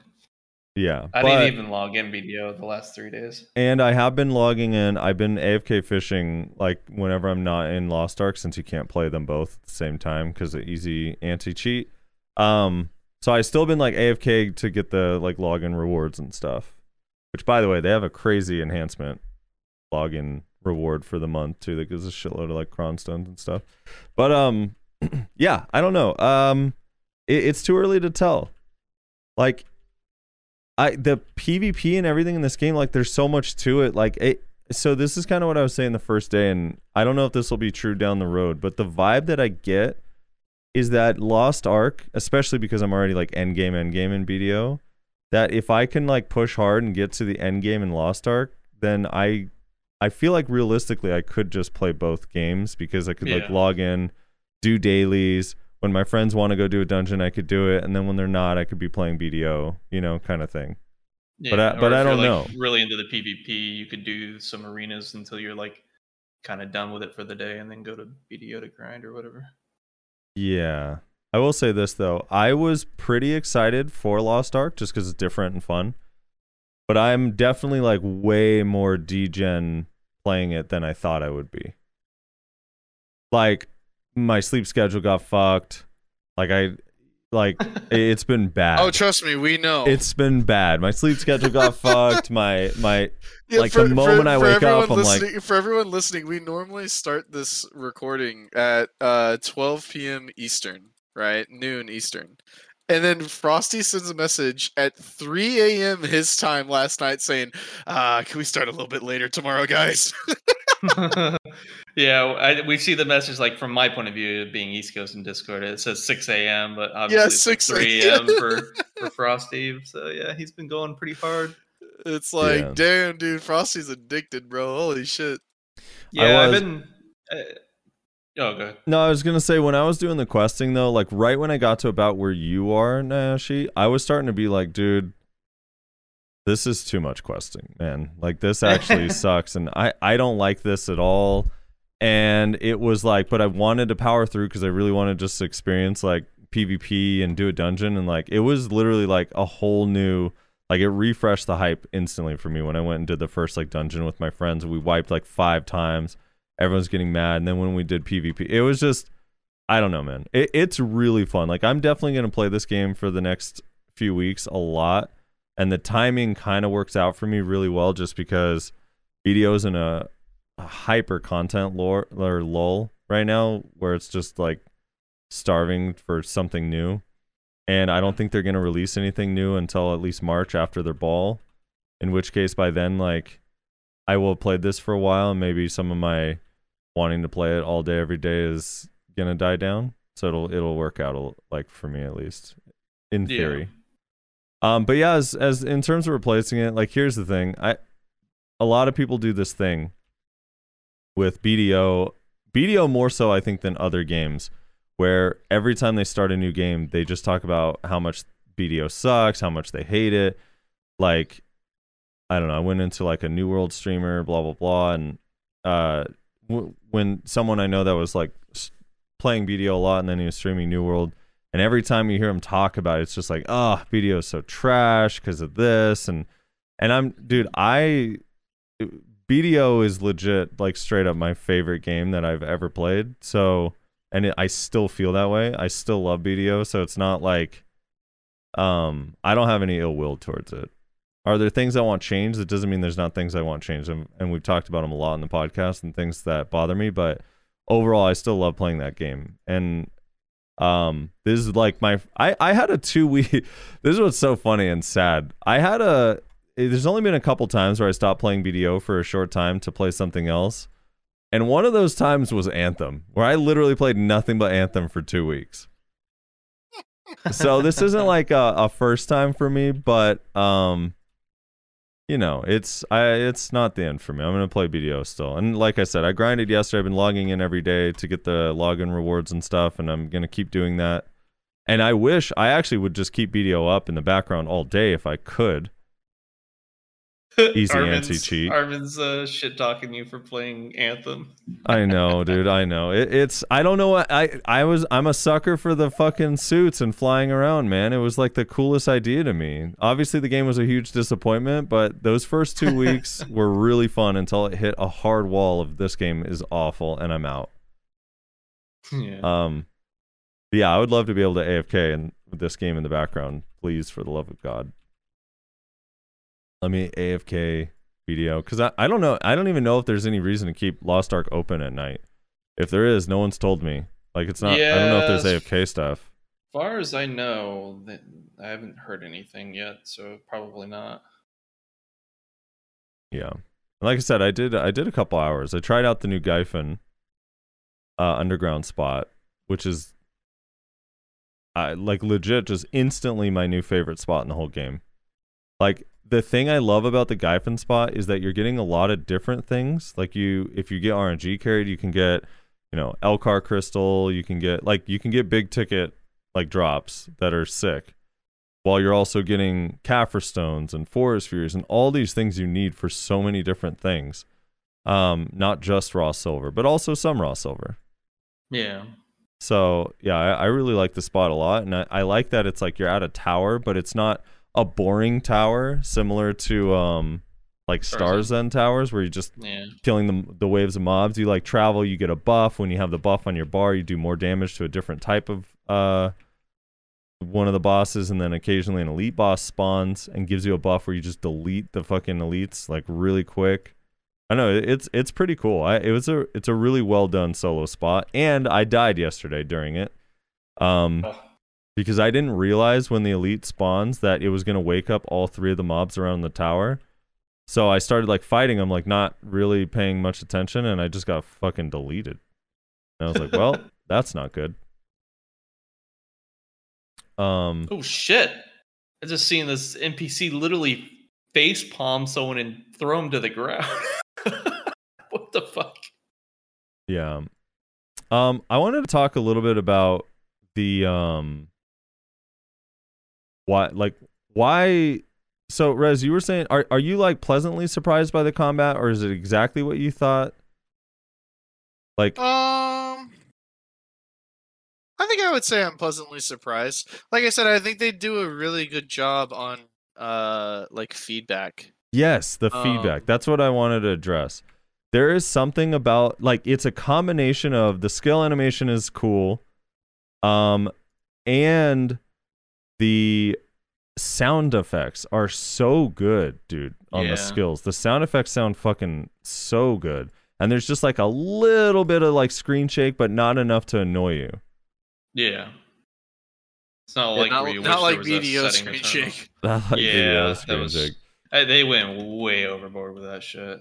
Yeah, I but- didn't even log in BDO the last three days. and I have been logging in. I've been AFK fishing like whenever I'm not in Lost Ark, since you can't play them both at the same time because of easy anti cheat. Um, so I still been like AFK to get the like login rewards and stuff. Which, by the way, they have a crazy enhancement login reward for the month too that gives a shitload of like cron stones and stuff. But um, *clears throat* yeah, I don't know. Um, it, it's too early to tell. Like I the PvP and everything in this game, like there's so much to it. Like it so this is kind of what I was saying the first day, and I don't know if this will be true down the road, but the vibe that I get is that Lost Ark, especially because I'm already like end game, end game in BDO, that if I can like push hard and get to the end game in Lost Ark, then I I feel like realistically I could just play both games because I could like log in, do dailies. When my friends want to go do a dungeon, I could do it, and then when they're not, I could be playing BDO, you know, kind of thing. Yeah, But I- but I don't like, know. Really into the PvP, you could do some arenas until you're like kind of done with it for the day, and then go to BDO to grind or whatever. Yeah. I will say this though. I was pretty excited for Lost Ark just because it's different and fun. But I'm definitely like way more degen playing it than I thought I would be. Like my sleep schedule got fucked. Like I like *laughs* it's been bad. Oh, trust me, we know. it's been bad. My sleep schedule got *laughs* fucked. My my Yeah, like, the moment I wake up, I'm like- for everyone listening, we normally start this recording at uh, 12 p.m. Eastern, right? Noon Eastern. And then Frosty sends a message at 3 a.m. his time last night saying, uh, can we start a little bit later tomorrow, guys? *laughs* *laughs* yeah, I, we see the message like from my point of view, being East Coast in Discord, it says 6 a.m., but obviously it's like 6 3 a.m. for, *laughs* for Frosty. So yeah, he's been going pretty hard. it's like, Yeah. damn, dude, Frosty's addicted, bro. Holy shit. Yeah, I've been. Uh, oh, go ahead. No, I was gonna say when I was doing the questing though, like right when I got to about where you are, Nayashe, I was starting to be like, dude, this is too much questing, man. Like this *laughs* actually sucks, and I I don't like this at all. And it was like, but I wanted to power through because I really wanted to just to experience like PvP and do a dungeon, and like it was literally like a whole new. Like it refreshed the hype instantly for me when I went and did the first like dungeon with my friends. We wiped like five times everyone's getting mad and then when we did pvp it was just i don't know man it, it's really fun like i'm definitely going to play this game for the next few weeks a lot and the timing kind of works out for me really well just because BDO's in a, a hyper content lore or lull right now where it's just like starving for something new. And i don't think they're going to release anything new until at least march after their ball in which case by then like i will have played this for a while and maybe some of my wanting to play it all day every day is gonna die down. So it'll it'll work out like for me at least in Yeah. Um but yeah as as in terms of replacing it like here's the thing. I a lot of people do this thing with bdo bdo more so i think than other games where every time they start a new game they just talk about how much bdo sucks how much they hate it. Like i don't know i went into like a new world streamer blah blah blah and uh w- when someone I know that was like playing BDO a lot and then he was streaming New World, and every time you hear him talk about it, it's just like, oh, BDO is so trash because of this, and and I'm dude, I BDO is legit like straight up my favorite game that I've ever played. So and it, I still feel that way. I still love BDO, so it's not like um I don't have any ill will towards it. Are there things I want changed? That doesn't mean there's not things I want changed, and, and we've talked about them a lot in the podcast and things that bother me. But overall, I still love playing that game. And um, this is like my I I had a two week. *laughs* this is what's so funny and sad. I had a. There's only been a couple times where I stopped playing BDO for a short time to play something else, and one of those times was Anthem, where I literally played nothing but Anthem for two weeks. so this isn't like a, a first time for me, but um, you know, it's I it's not the end for me. I'm gonna play BDO still, and like I said, I grinded yesterday. I've been logging in every day to get the login rewards and stuff, and I'm gonna keep doing that. And I wish I actually would just keep BDO up in the background all day if I could. *laughs* Easy Armin's- anti-cheat. Armin's uh, shit talking you for playing Anthem. I know, dude. I know. It, it's. I don't know what I. I was. I'm a sucker for the fucking suits and flying around, man. It was like the coolest idea to me. Obviously, the game was a huge disappointment, but those first two *laughs* weeks were really fun until it hit a hard wall of this game is awful and I'm out. Yeah. Um, yeah, I would love to be able to AFK and with this game in the background, please, for the love of God. Let me AFK video because I, I don't know I don't even know if there's any reason to keep Lost Ark open at night. If there is, no one's told me. Like it's not. Yeah, I don't know if there's AFK stuff. As far as I know, I haven't heard anything yet, so probably not. Yeah. Like I said, I did I did a couple hours. I tried out the new Gyfin uh, underground spot, which is I like legit just instantly my new favorite spot in the whole game. Like the thing I love about the Gyfin spot is that you're getting a lot of different things. Like you if you get RNG carried, you can get, you know, Elcar crystal, you can get like you can get big ticket like drops that are sick while you're also getting Caphras stones and forest furies and all these things you need for so many different things. Um, not just raw silver, but also some raw silver. Yeah. So yeah, I, I really like the spot a lot, and I, I like that it's like you're at a tower, but it's not a boring tower similar to um like. Stars End towers where you're just Yeah. killing the the waves of mobs. You like travel, you get a buff. When you have the buff on your bar, you do more damage to a different type of uh one of the bosses, and then occasionally an elite boss spawns and gives you a buff where you just delete the fucking elites like really quick. I know it- it's it's pretty cool. I it was a it's a really well done solo spot, and I died yesterday during it. Um, Oh. Because I didn't realize when the elite spawns that it was gonna wake up all three of the mobs around the tower. So I started like fighting them, like not really paying much attention, and I just got fucking deleted. And I was like, well, *laughs* that's not good. Um, Oh shit! I just seen this NPC literally face palm someone and throw him to the ground. *laughs* what the fuck? yeah. Um, I wanted to talk a little bit about the um, why, like, why. So, Rez, you were saying, are are you like pleasantly surprised by the combat, or is it exactly what you thought? Like, Um, I think I would say I'm pleasantly surprised. Like I said, I think they do a really good job on uh like feedback. Yes, the Um, feedback. That's what I wanted to address. There is something about like it's a combination of the skill animation is cool, um, and the sound effects are so good, dude. On Yeah. the skills, the sound effects sound fucking so good, and there's just like a little bit of like screen shake, but not enough to annoy you. Yeah. It's not Yeah, like not, where you not wish like there was BDO screen shake. *laughs* I like Yeah, video that screen was- shake. They went way overboard with that shit.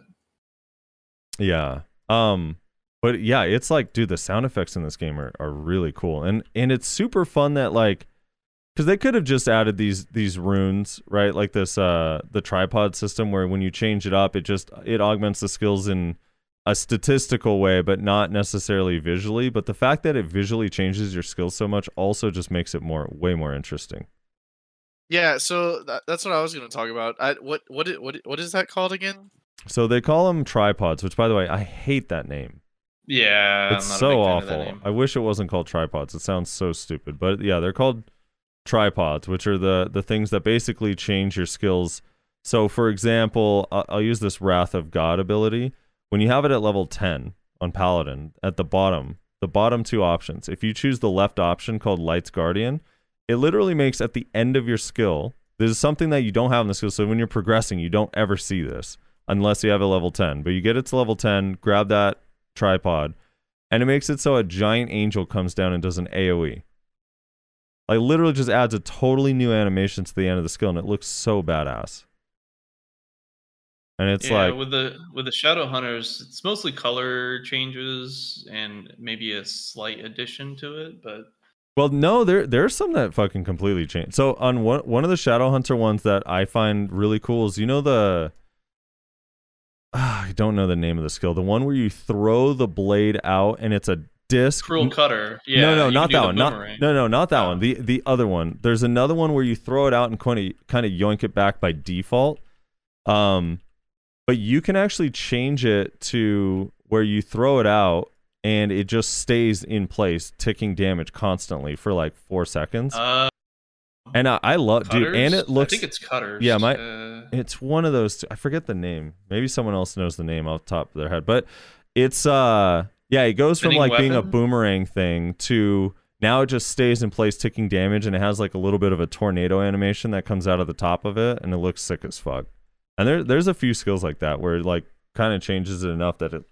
Yeah. Um but yeah, it's like dude, the sound effects in this game are, are really cool. And and it's super fun that like cuz they could have just added these these runes, right? Like this uh the tripod system where when you change it up, it just it augments the skills in a statistical way but not necessarily visually, but the fact that it visually changes your skills so much also just makes it more way more interesting. Yeah, so that, that's what I was going to talk about. I, what what what what is that called again? So they call them tripods, which by the way, I hate that name. Yeah, it's I'm not a so big fan of that awful. I wish it wasn't called tripods. It sounds so stupid. But yeah, they're called tripods, which are the the things that basically change your skills. So, for example, I'll, use this Wrath of God ability. When you have it at level 10 on Paladin, at the bottom, the bottom two options, if you choose the left option called Light's Guardian, it literally makes at the end of your skill, this is something that you don't have in the skill. So when you're progressing, you don't ever see this unless you have a level 10. But you get it to level 10, grab that tripod, and it makes it so a giant angel comes down and does an AoE. Like literally just adds a totally new animation to the end of the skill, and it looks so badass. And it's yeah, like, with the with the shadow hunters, it's mostly color changes and maybe a slight addition to it, but Well, no, there there's some that fucking completely change. So on one one of the Shadow Hunter ones that I find really cool is you know the ah, *sighs* I don't know the name of the skill. The one where you throw the blade out and it's a disc. Cruel cutter. Yeah. no, no, not that one. Not, no, no, not that Oh. one. The the other one. There's another one where you throw it out and kind of kind of yoink it back by default. Um, but you can actually change it to where you throw it out and it just stays in place, ticking damage constantly for like four seconds. Uh, and I, I love, dude, and it looks. I think it's cutters. Yeah, my- Uh, it's one of those i forget the name maybe someone else knows the name off the top of their head but it's uh yeah it goes from like being a boomerang thing to now it just stays in place ticking damage and it has like a little bit of a tornado animation that comes out of the top of it and it looks sick as fuck and there there's a few skills like that where it like kind of changes it enough that it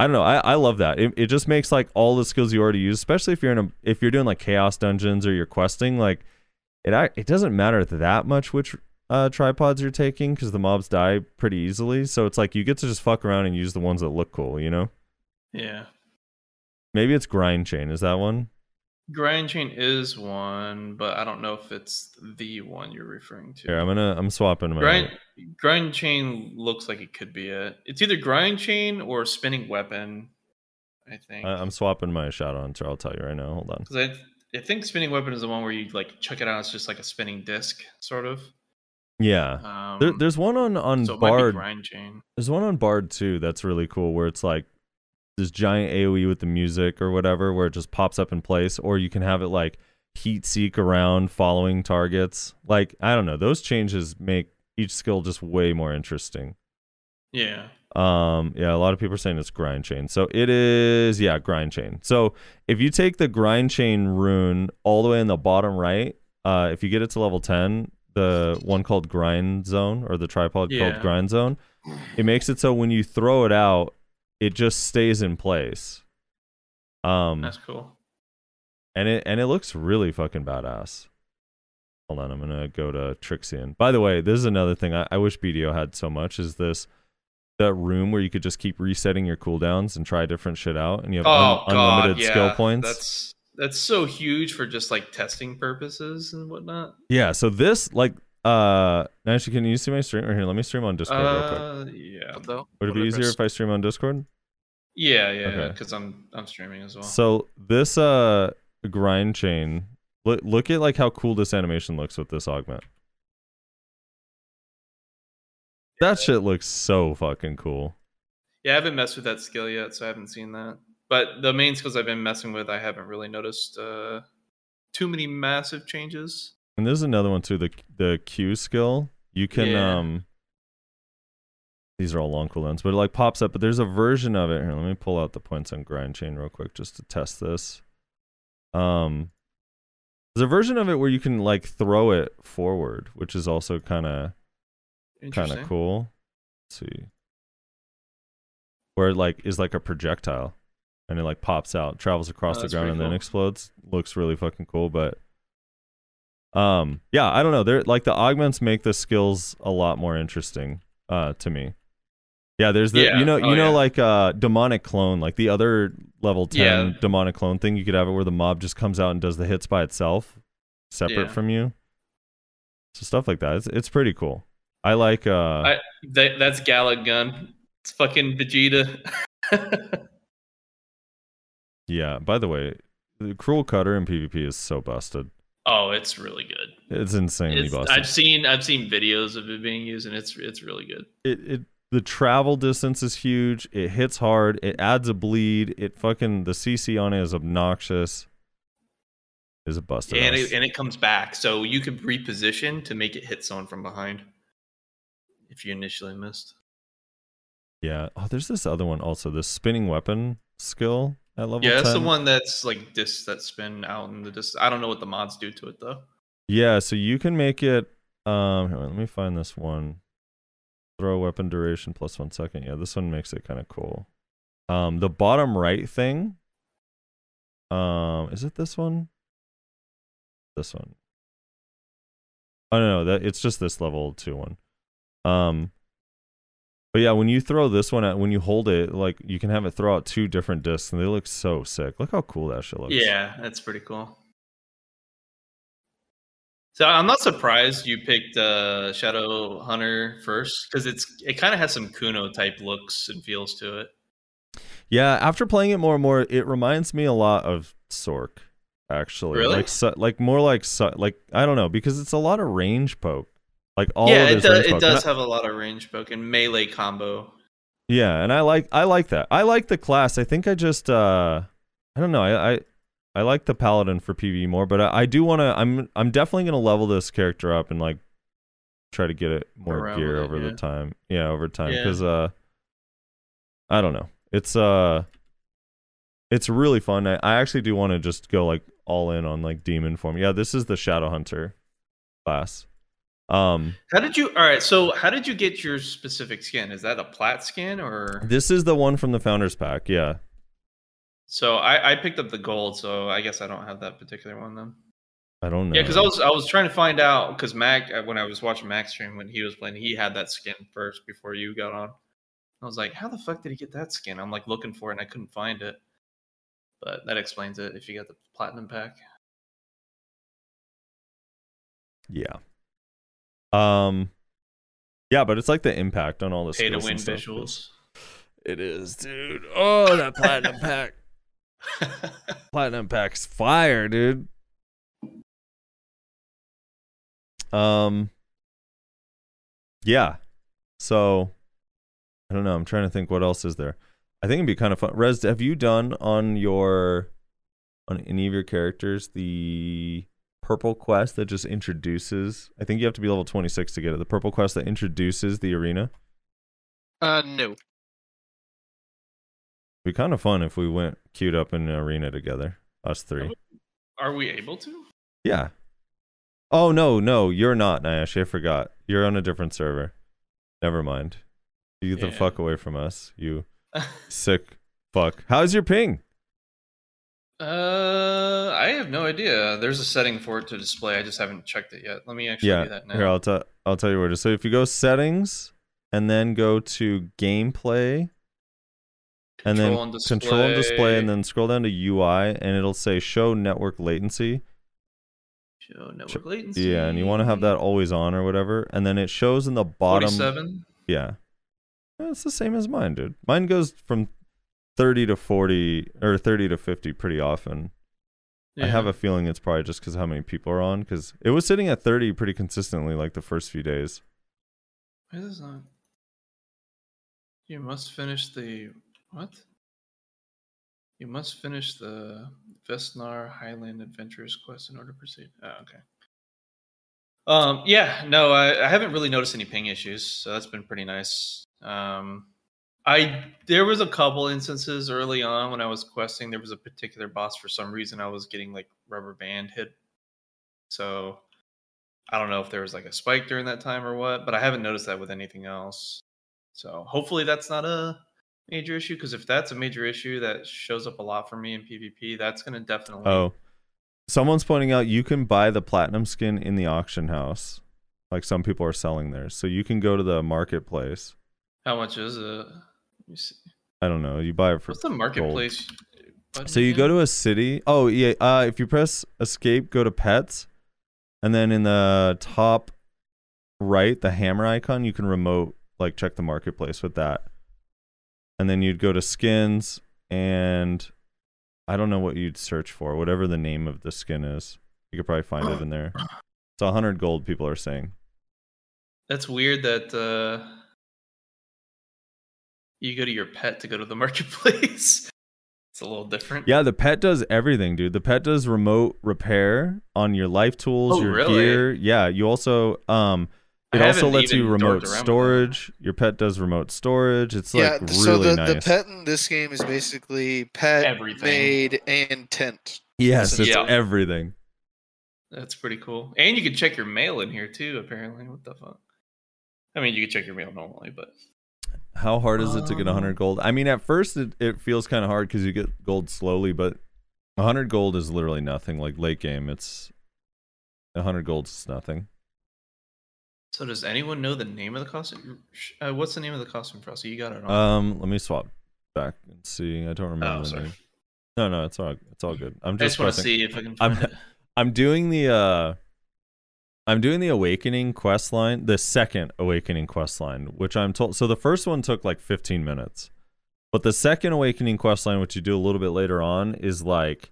I don't know. I, I love that. It, it just makes like all the skills you already use, especially if you're in a if you're doing like chaos dungeons or you're questing, like it it doesn't matter that much which uh, tripods you're taking because the mobs die pretty easily. So it's like you get to just fuck around and use the ones that look cool. You know, yeah. maybe it's grind chain. Is that one? Grind chain is one, but I don't know if it's the one you're referring to. Here, I'm gonna I'm swapping my. grind grind chain looks like it could be it. It's either grind chain or spinning weapon. I think. I, I'm swapping my shot on. hunter. I'll tell you right now. Hold on. Because I, I think spinning weapon is the one where you like chuck it out. It's just like a spinning disc, sort of. Yeah, Um, there, there's one on on so it might be Bard. grind chain. There's one on Bard too that's really cool where it's like this giant AoE with the music or whatever where it just pops up in place, or you can have it like heat seek around following targets. Like, I don't know, those changes make each skill just way more interesting. Yeah. Um, yeah, a lot of people are saying it's grind chain. So it is, yeah, grind chain. So if you take the grind chain rune all the way in the bottom right, uh, if you get it to level 10, the one called grind zone or the tripod Yeah. called grind zone, it makes it so when you throw it out, it just stays in place. Um, That's cool. and it and it looks really fucking badass. Hold on, I'm gonna go to Trixion. By the way, this is another thing I, I wish BDO had so much is this that room where you could just keep resetting your cooldowns and try different shit out, and you have Oh un- god, unlimited yeah. skill points. That's that's so huge for just like testing purposes and whatnot. Yeah, so this like uh actually can you see my stream or here, let me stream on Discord real quick. Uh, yeah, Though, Would it be easier if I stream on Discord? yeah, yeah, Okay. because I'm I'm streaming as well. So this uh grind chain look look at like how cool this animation looks with this augment. That shit looks so fucking cool. Yeah, I haven't messed with that skill yet, so I haven't seen that. But the main skills I've been messing with, I haven't really noticed uh, too many massive changes. And there's another one too, the the Q skill. You can Yeah. um these are all long cooldowns, but it like pops up, but there's a version of it. Here, let me pull out the points on grind chain real quick just to test this. Um there's a version of it where you can like throw it forward, which is also kind of kind of cool. Let's see. Where it like is like a projectile and it like pops out, travels across Oh, the ground and pretty then explodes. Looks really fucking cool, but um yeah, I don't know. They're like the augments make the skills a lot more interesting uh to me. Yeah, there's the Yeah. you know Oh, you know yeah. like uh demonic clone, like the other level 10 Yeah. demonic clone thing, you could have it where the mob just comes out and does the hits by itself separate from you. So stuff like that. It's it's pretty cool. I like uh I, that, that's Galick Gun. It's fucking Vegeta. *laughs* Yeah. By the way, the Cruel Cutter in PvP is so busted. Oh, it's really good. It's insanely It's, busted. I've seen I've seen videos of it being used, and it's it's really good. It it the travel distance is huge. It hits hard. It adds a bleed. It fucking the CC on it is obnoxious. Is a busted. and it, and it comes back, so you could reposition to make it hit someone from behind if you initially missed. yeah. Oh, there's this other one also. The spinning weapon skill at level yeah, that's the one that's like discs that spin out in the disc. I don't know what the mods do to it though. Yeah, so you can make it. Um, on, let me find this one. Throw weapon duration plus one second. Yeah, this one makes it kind of cool. Um, the bottom right thing. Um, is it this one? This one. Oh no, no, that it's just this level two one. Um, but yeah, when you throw this one at when you hold it, like you can have it throw out two different discs, and they look so sick. Look how cool that shit looks. Yeah, that's pretty cool. So I'm not surprised you picked uh, Shadow Hunter first because it's it kind of has some Kuno type looks and feels to it. Yeah, after playing it more and more, it reminds me a lot of Sorc. Actually, Really? like su- like more like su- like I don't know because it's a lot of range poke. Like all yeah, of it, does, it does I- have a lot of range poke and melee combo. Yeah, and I like I like that. I like the class. I think I just uh I don't know. I I, I like the paladin for PvE more, but I, I do want to I'm I'm definitely going to level this character up and like try to get it more Around gear it, over yeah. the time. Yeah, over time Yeah. cuz uh I don't know. It's uh it's really fun. I, I actually do want to just go like all in on like demon form. Yeah, this is the shadow hunter class. Um How did you? All right, so how did you get your specific skin? Is that a plat skin or? this is the one from the founders pack. Yeah. So I, I picked up the gold, so I guess I don't have that particular one then. I don't know. Yeah, because I was I was trying to find out because Mac uh, when I was watching Mac stream when he was playing, he had that skin first before you got on. I was like, how the fuck did he get that skin? I'm like looking for it and I couldn't find it. But that explains it if you got the platinum pack. Yeah. Um Yeah, but it's like the impact on all the Pay to win visuals. It is, dude. Oh, that platinum *laughs* pack. Platinum pack's fire, dude. Um Yeah. So I don't know. I'm trying to think what else is there. I think it'd be kind of fun. Rez, have you done on your on any of your characters the purple quest that just introduces I think you have to be level 26 to get it. The purple quest that introduces the arena. Uh, no. It'd be kind of fun if we went queued up in an arena together, us three. Are we able to? Yeah. Oh no, no, you're not, Nyash. I forgot. You're on a different server. Never mind. You get the fuck away from us, you *laughs* sick fuck. How's your ping? Uh, I have no idea. There's a setting for it to display. I just haven't checked it yet. Let me actually yeah. do that now. Here, I'll tell I'll tell you where to. So if you go settings and then go to gameplay and then Control and control and display and then scroll down to UI and it'll say show network latency. Show network latency. Yeah, and you want to have that always on or whatever, and then it shows in the bottom. Forty-seven. Yeah. Yeah, It's the same as mine, dude. Mine goes from 30 to 40 or 30 to 50 pretty often. I have a feeling it's probably just because how many people are on because it was sitting at 30 pretty consistently like the first few days. Why is this not? You must finish the what? You must finish the Vesnar Highland Adventurers quest in order to proceed. Oh, okay. Um, yeah, no, I, I haven't really noticed any ping issues, so that's been pretty nice. Um, I there was a couple instances early on when I was questing. There was a particular boss for some reason I was getting like rubber band hit, so I don't know if there was like a spike during that time or what, but I haven't noticed that with anything else. So hopefully that's not a major issue because if that's a major issue that shows up a lot for me in PvP, that's going to definitely. Oh, someone's pointing out you can buy the platinum skin in the auction house. Like some people are selling theirs. So you can go to the marketplace. How much is it? Me see. I don't know. You buy it for What's the marketplace? So you go to a city. Oh yeah. Uh, if you press escape, go to pets, and then in the top right, the hammer icon, you can remote like check the marketplace with that. And then you'd go to skins, and I don't know what you'd search for. Whatever the name of the skin is, you could probably find it in there. It's a hundred gold. People are saying. That's weird that uh, you go to your pet to go to the *laughs* marketplace. it's a little different. Yeah, the pet does everything, dude. The pet does remote repair on your life tools, Oh, your really? gear. Yeah, you also um I it also lets you remote dorked around with that. storage. Your pet does remote storage. It's yeah, like th- so really the, nice. the pet in this game is basically pet, Everything. maid, and tent. yes, it's Yeah. everything. That's pretty cool. And you can check your mail in here too, apparently. What the fuck? I mean, you can check your mail normally, but How hard is it to get Um, 100 gold? I mean, at first it, it feels kind of hard because you get gold slowly, but 100 gold is literally nothing. Like late game, it's 100 gold is nothing. so does anyone know the name of the costume? Uh, what's the name of the costume, Frosty? You got it on. Um, let me swap back and see. I don't remember oh, the sorry. name. No, no, it's all it's all good. I'm I just just want to see if I can I'm- it. *laughs* I'm doing the uh I'm doing the Awakening quest line, the second Awakening quest line, which I'm told. So the first one took like 15 minutes, but the second Awakening quest line, which you do a little bit later on, is like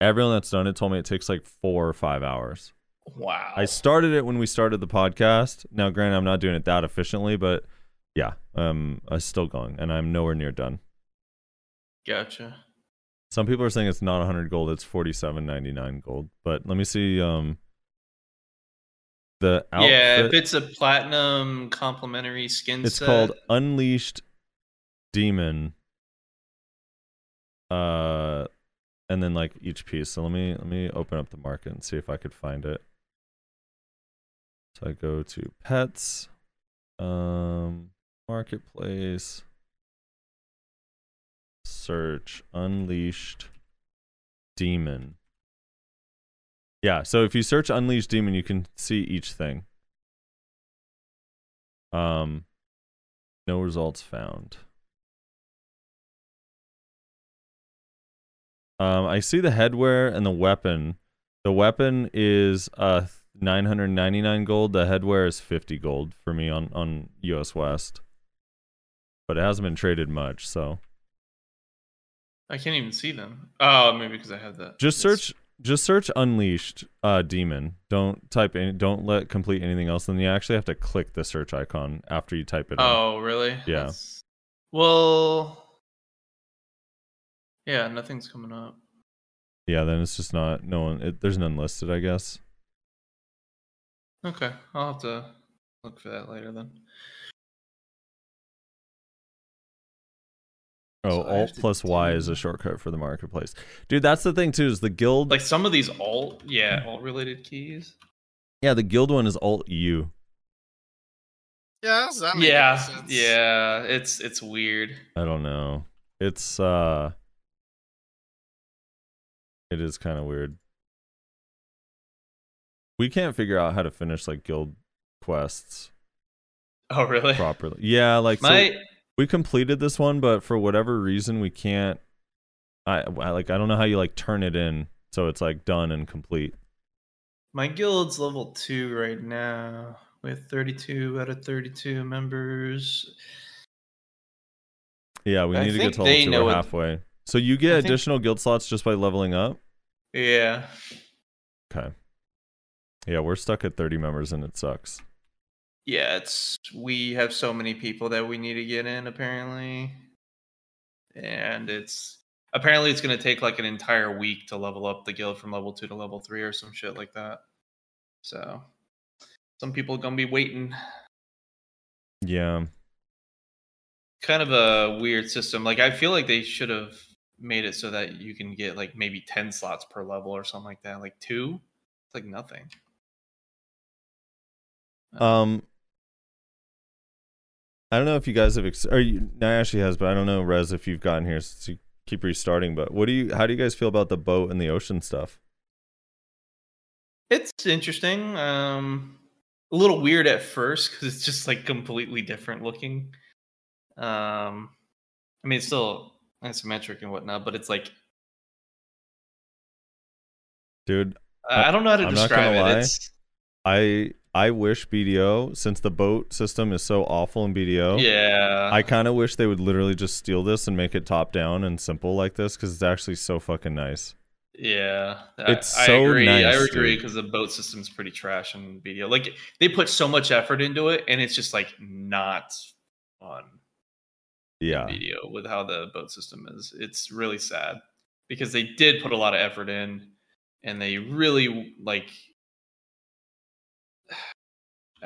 everyone that's done it told me it takes like four or five hours. Wow. I started it when we started the podcast. Now, granted, I'm not doing it that efficiently, but yeah, um, I'm still going, and I'm nowhere near done. Gotcha. Some people are saying it's not 100 gold; it's 47.99 gold. But let me see. Um, the outfit. Yeah, if it's a platinum complimentary skin it's set. called Unleashed Demon. Uh, and then like each piece. So let me let me open up the market and see if I could find it. So I go to pets, um, marketplace, search Unleashed Demon. Yeah, so if you search Unleashed Demon, you can see each thing. Um, no results found. Um, I see the headwear and the weapon. The weapon is uh 999 gold. The headwear is 50 gold for me on on US West. But it hasn't been traded much, so I can't even see them. Oh, maybe because I have that. just search just search unleashed uh demon. Don't type any don't let complete anything else. Then you actually have to click the search icon after you type it in. Oh, really? Yeah. That's- Well. Yeah, nothing's coming up. Yeah, then it's just not no one it, there's none listed, I guess. Okay, I'll have to look for that later then. Oh, So Alt to plus Y is a shortcut for the marketplace. Dude, that's the thing too, is the guild Like some of these alt, yeah, alt related keys. Yeah, the guild one is Alt U. Yeah, that make Yeah, sense? yeah, it's it's weird. I don't know. It's uh it is kind of weird. We can't figure out how to finish like guild quests Oh, really? properly. Yeah, like so My we completed this one, but for whatever reason we can't I, I like I don't know how you like turn it in so it's like done and complete. my guild's level two right now with 32 out of 32 members. Yeah, we I need to get to level two. know We're it- halfway. So you get I think- additional guild slots just by leveling up? Yeah. Okay. Yeah, we're stuck at 30 members and it sucks. Yeah, it's we have so many people that we need to get in apparently. And it's apparently it's going to take like an entire week to level up the guild from level 2 to level 3 or some shit like that. So some people are going to be waiting. Yeah. Kind of a weird system. Like I feel like they should have made it so that you can get like maybe 10 slots per level or something like that. Like 2? It's like nothing. Um, I don't know if you guys have, ex- or you, Nayashe has, but I don't know, Rez, if you've gotten here since you keep restarting. But what do you, how do you guys feel about the boat and the ocean stuff? It's interesting. Um, a little weird at first because it's just like completely different looking. Um, I mean, it's still isometric and whatnot, but it's like Dude, I I don't know how to I'm describe it. lie. It's I, I wish BDO, since the boat system is so awful in BDO, yeah. I kind of wish they would literally just steal this and make it top down and simple like this because it's actually so fucking nice. Yeah, I- It's I, so agree. I agree because the boat system's pretty trash in BDO. Like they put so much effort into it, and it's just like not fun. Yeah. video with how the boat system is. It's really sad because they did put a lot of effort in and they really like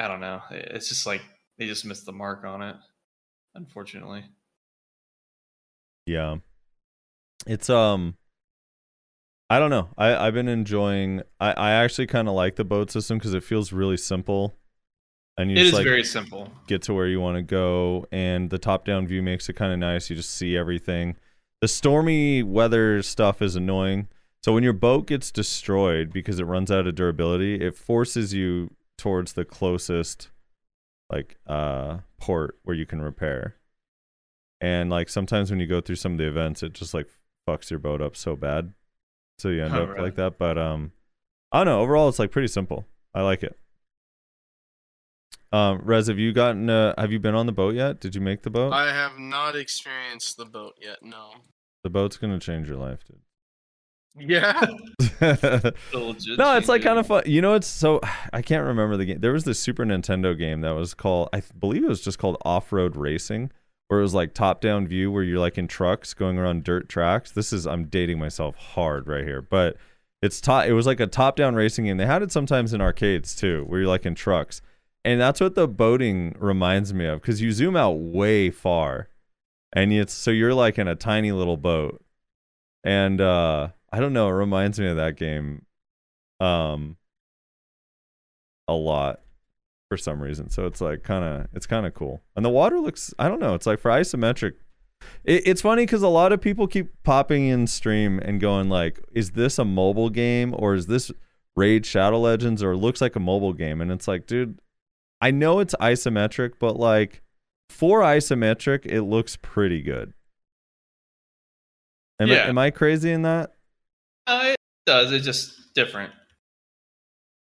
I don't know. It's just like they just missed the mark on it, unfortunately. Yeah. It's um I don't know. I I've been enjoying I I actually kind of like the boat system cuz it feels really simple. And you It just is like very simple. get to where you want to go and the top-down view makes it kind of nice. You just see everything. The stormy weather stuff is annoying. So when your boat gets destroyed because it runs out of durability, it forces you towards the closest like uh port where you can repair. And like sometimes when you go through some of the events, it just like fucks your boat up so bad. So you end Oh, up really? like that. But um I don't know, overall it's like pretty simple. I like it. Um, Rez, have you gotten? Uh, have you been on the boat yet? Did you make the boat? I have not experienced the boat yet. No. the boat's gonna change your life, dude. The *laughs* *laughs* legit no, it's like kind of fun. You know, it's so *sighs* I can't remember the game. There was this Super Nintendo game that was called, I believe it was just called Off Road Racing, where it was like top down view, where you're like in trucks going around dirt tracks. This is I'm dating myself hard right here, but it's top. It was like a top down racing game. They had it sometimes in arcades too, where you're like in trucks, and that's what the boating reminds me of because you zoom out way far, and it's so you're like in a tiny little boat, and uh I don't know. It reminds me of that game um a lot for some reason so it's like kind of it's kind of cool and the water looks i don't know it's like for isometric it, it's funny because a lot of people keep popping in stream and going like is this a mobile game or is this raid shadow legends or it looks like a mobile game and it's like dude i know it's isometric but like for isometric it looks pretty good am, I, Yeah. am i crazy in that Uh, it does. It's just different.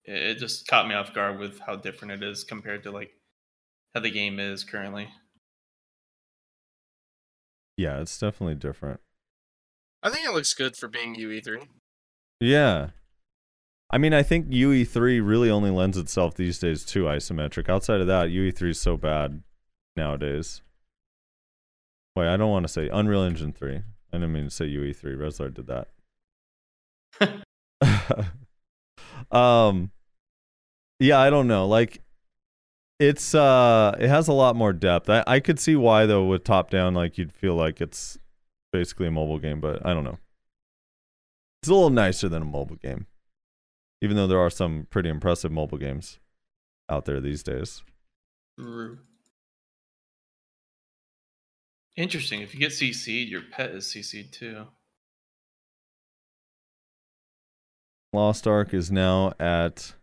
It, it just caught me off guard with how different it is compared to like how the game is currently. yeah it's definitely different I think it looks good for being E UE3. Yeah. I mean, I think UE3 really only lends itself these days to isometric. Outside of that, UE3 is so bad nowadays. Wait, I don't want to say Unreal Engine 3. I didn't mean to say UE3. Rezlar did that. *laughs* um Yeah, I don't know. Like it's uh it has a lot more depth. I, I could see why though with top down like you'd feel like it's basically a mobile game, but I don't know. It's a little nicer than a mobile game. Even though there are some pretty impressive mobile games out there these days. Interesting. If you get CC'd, your pet is CC'd too. Lost Ark is now at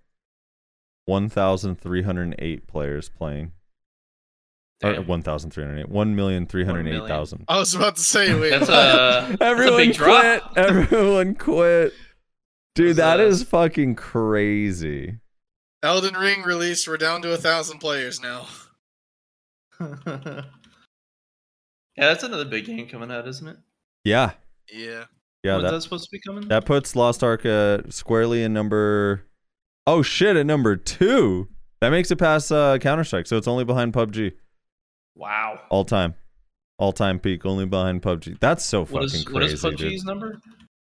1,308 players playing. Or 1,308. 1,308,000. I was about to say, *laughs* wait. That's a *laughs* Everyone big quit. drop. Everyone quit. Dude, That's, that is fucking crazy. Elden Ring released. We're down to a thousand players now. *laughs* yeah, that's another big game coming out, isn't it? Yeah. Yeah. Yeah, that, that supposed to be coming? that puts Lost Ark uh, squarely in number. Oh shit, at number two. That makes it past uh, Counter Strike, so it's only behind PUBG. wow. All time. All time peak, only behind PUBG. That's so fucking What is crazy. what is dude. PUBG's number?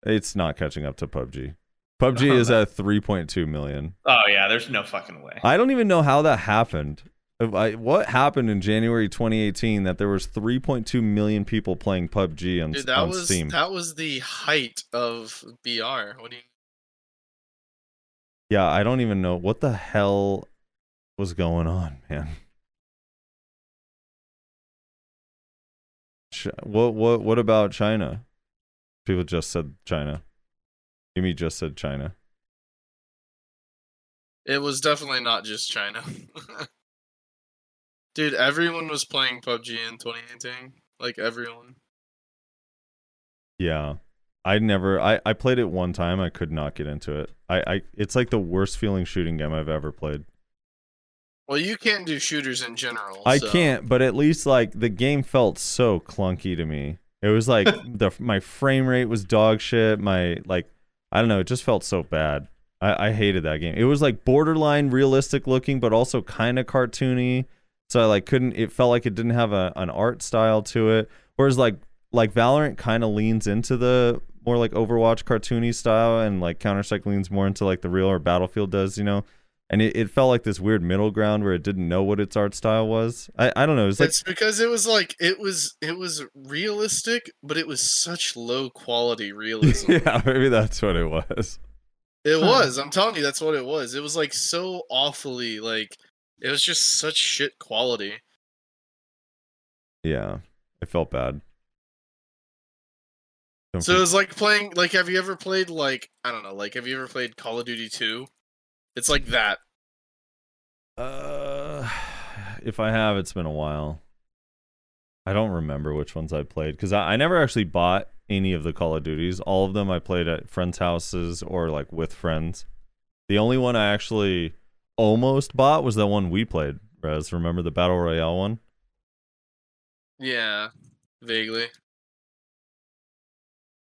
It's not catching up to PUBG. *laughs* PUBG is at 3.2 million. Oh yeah, there's no fucking way. I don't even know how that happened. I, what happened in January 2018 that there was 3.2 million people playing PUBG on, Dude, that on was Steam? that was the height of BR. What do you Yeah, I don't even know what the hell was going on, man. What what what about China? People just said China. Jimmy just said China. It was definitely not just China. *laughs* Dude, everyone was playing PUBG in 2018. Like everyone. Yeah. I never I, I played it one time, I could not get into it. I, I it's like the worst feeling shooting game I've ever played. Well, you can't do shooters in general. I so- can't, but at least like the game felt so clunky to me. It was like *laughs* the my frame rate was dog shit. My like I don't know, it just felt so bad. I, I hated that game. It was like borderline realistic looking, but also kind of cartoony. So I like couldn't. It felt like it didn't have a, an art style to it. Whereas like like Valorant kind of leans into the more like Overwatch cartoony style, and like Counter Strike leans more into like the real or Battlefield does. You know. And it, it felt like this weird middle ground where it didn't know what its art style was. I, I don't know. It was like It's because it was like it was it was realistic, but it was such low quality *laughs* realism. yeah, maybe that's what it was. It was. I'm telling you, that's what it was. It was like so awfully like it was just such shit quality. Yeah, it felt bad. Don't So it was like playing like have you ever played like I don't know, like have you ever played Call of Duty 2? It's like that. uh, if I have, it's been a while. I don't remember which ones I played because I, I never actually bought any of the Call of Duties. All of them I played at friends' houses or like with friends. The only one I actually almost bought was that one we played. Rez, remember the battle royale one? Yeah, vaguely.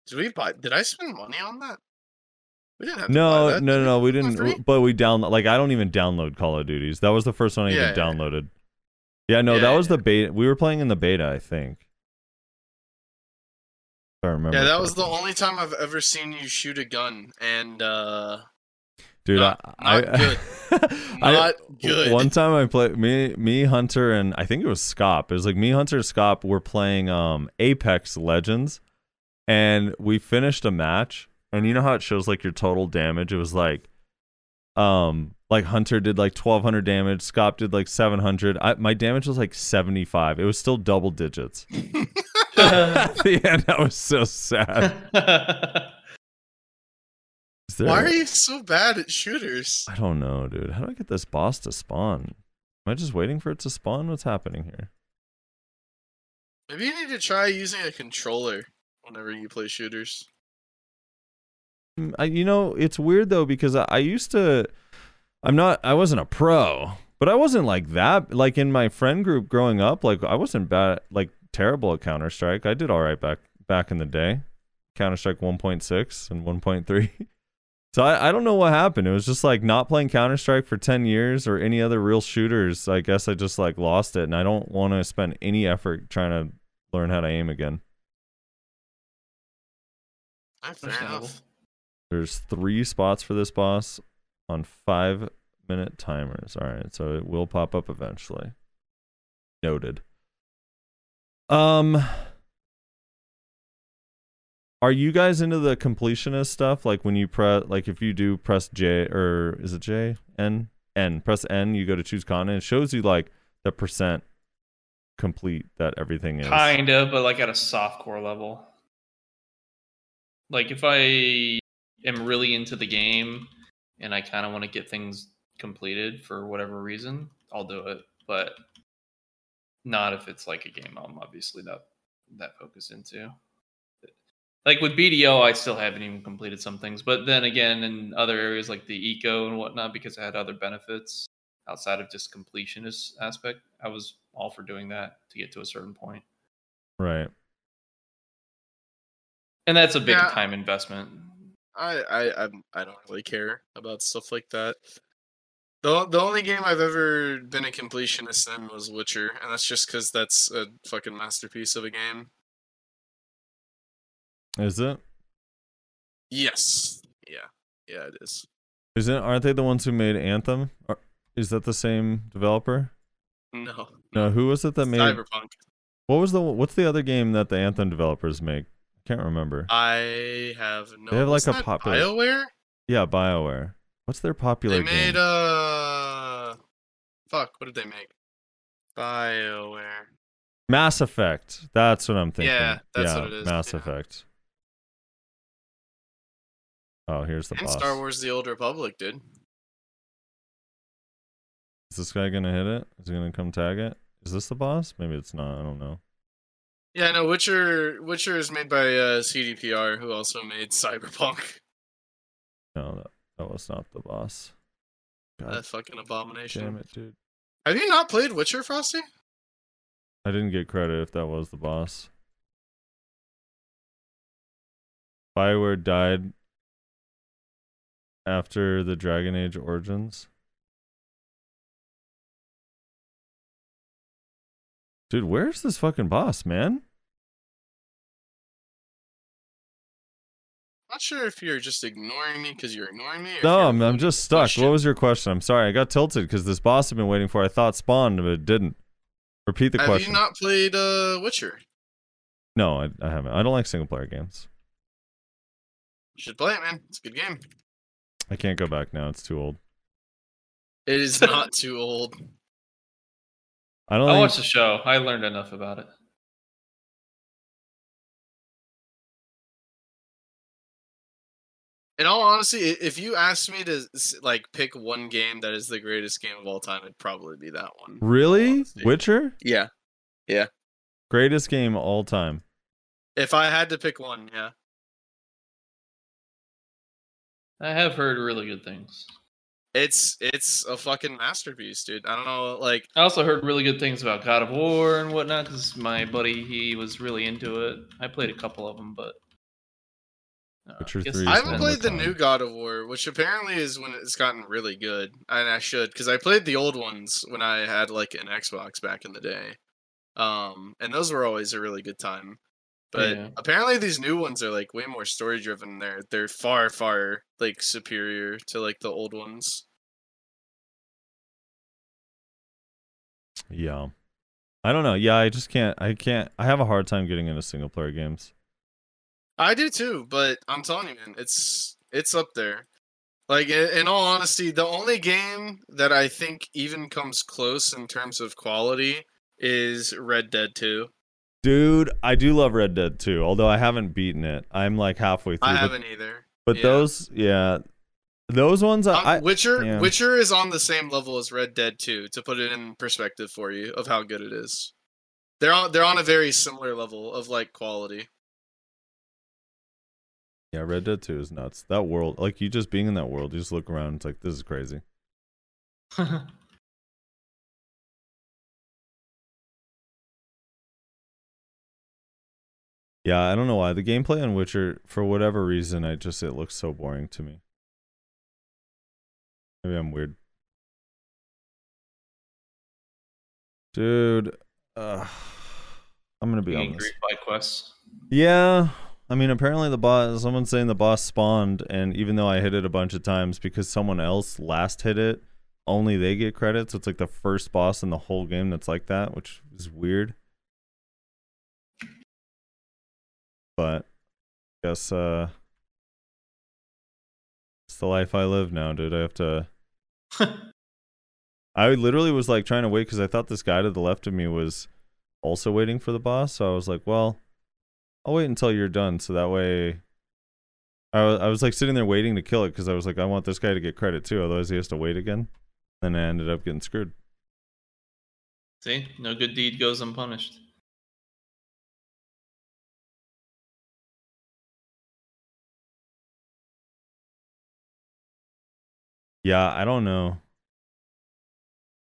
Did we buy? Did I spend money on that? We didn't have No, that, no, no, no. We didn't. free? But we download. Like I don't even download Call of Duties. That was the first one I Yeah, even yeah, downloaded. Yeah, no, Yeah, that yeah, was the beta. We were playing in the beta, I think. If I remember. Yeah, that was the correctly. only time I've ever seen you shoot a gun, and uh, dude. not- I, not I, good. *laughs* I- not good. One time I played me, me Hunter, and I think it was Scop. It was like me Hunter, and Scop. Were playing um Apex Legends, and we finished a match. And you know how it shows like your total damage? It was like, um, like Hunter did like twelve hundred damage. Scop did like seven hundred. My damage was like seventy five. It was still double digits. At the end, I was so sad. *laughs* There- why are you so bad at shooters? I don't know, dude. How do I get this boss to spawn? Am I just waiting for it to spawn? What's happening here? Maybe you need to try using a controller whenever you play shooters. Mm, I, you know, it's weird though because I, I used to. I'm not. I wasn't a pro, but I wasn't like that. Like in my friend group growing up, like I wasn't bad, like terrible at Counter Strike. I did all right back back in the day. Counter Strike 1.6 and 1.3. *laughs* So I, I don't know what happened. It was just like not playing Counter Strike for 10 years or any other real shooters. I guess I just like lost it, and I don't want to spend any effort trying to learn how to aim again. Fair Understandable. enough. There's three spots for this boss on five minute timers. All right, so it will pop up eventually. Noted. Um, are you guys into the completionist stuff? Like when you press, like if you do press J or is it J N N? Press N, you go to choose continent. It shows you like the percent complete that everything is. kind of, but like at a soft core level. Like if I am really into the game and I kind of want to get things completed for whatever reason, I'll do it. But not if it's like a game I'm obviously not that focused into. Like with BDO, I still haven't even completed some things, but then again, in other areas like the eco and whatnot, because I had other benefits outside of just completionist aspect, I was all for doing that to get to a certain point. Right. And that's a big Yeah. time investment. I I I'm, I don't really care about stuff like that. The the only game I've ever been a completionist in was Witcher, and that's just because that's a fucking masterpiece of a game. Is it? Yes. Yeah. Yeah, it is. Isn't? Aren't they the ones who made Anthem? Or, is that the same developer? No. No. Who was it that made? Cyberpunk. What was the what's the other game that the Anthem developers make? I can't remember. I have no. They have, like, a popular- BioWare. yeah, BioWare. What's their popular game? They made game? uh. Fuck. What did they make? BioWare. Mass Effect. That's what I'm thinking. Yeah, that's yeah, what it is, Mass yeah. Effect. Oh, here's the And boss. Star Wars: The Old Republic, dude. Is this guy gonna hit it? Is he gonna come tag it? Is this the boss? Maybe it's not. I don't know. Yeah, no. Witcher. Witcher is made by uh, CDPR, who also made *laughs* Cyberpunk. No, that, that was not the boss. God That fucking abomination. damn it, dude. Have you not played Witcher, Frosty? I didn't get credit if that was the boss. Bioware died after the Dragon Age Origins. Dude, where's this fucking boss, man? Not sure if you're just ignoring me because you're ignoring me. Or No, I'm, I'm just stuck. question. What was your question? I'm sorry. I got tilted because this boss I've been waiting for. I thought spawned, but it didn't. Repeat the Have question. Have you not played uh, Witcher? No, I, I haven't. I don't like single player games. You should play it, man. It's a good game. I can't go back now. It's too old. It is not *laughs* too old. I don't I think. watched the show. I learned enough about it. In all honesty, if you asked me to like pick one game that is the greatest game of all time, it'd probably be that one. Really? Witcher? Yeah. Yeah. Greatest game all time. If I had to pick one, yeah. I have heard really good things. it's it's a fucking masterpiece, dude. I don't know, like I also heard really good things about God of War and whatnot because my buddy he was really into it. I played a couple of them, but uh, Witcher guess 3 it's I haven't one been- more played the time. new God of War, which apparently is when it's gotten really good, and I should because I played the old ones when I had like an Xbox back in the day, um, and those were always a really good time. But Yeah. apparently these new ones are like way more story driven. They're they're far far like superior to like the old ones. Yeah. I don't know. Yeah, I just can't. I can't. I have a hard time getting into single player games. I do too, but I'm telling you, man, it's it's up there. Like in, in all honesty, the only game that I think even comes close in terms of quality is Red Dead 2. Dude, I do love Red Dead 2, although I haven't beaten it. I'm like halfway through. I but- haven't either. But yeah. those, yeah, those ones, Um, I, Witcher yeah. Witcher is on the same level as Red Dead 2 to put it in perspective for you of how good it is. They're on they're on a very similar level of like quality. yeah, Red Dead 2 is nuts. That world, like you just being in that world, you just look around, it's like this is crazy. *laughs* Yeah, I don't know why the gameplay on Witcher, for whatever reason, I just it looks so boring to me. Maybe I'm weird, dude. Uh, I'm gonna be honest. by quests. Yeah. I mean, apparently the boss, someone's saying the boss spawned, and even though I hit it a bunch of times because someone else last hit it, only they get credits. It's like the first boss in the whole game that's like that, which is weird. But, I guess, uh, it's the life I live now, dude. I have to. *laughs* I literally was like trying to wait because I thought this guy to the left of me was also waiting for the boss. So I was like, well, I'll wait until you're done. So that way, I was, I was like sitting there waiting to kill it because I was like, I want this guy to get credit too. Otherwise, he has to wait again. And I ended up getting screwed. See, no good deed goes unpunished. Yeah, I don't know.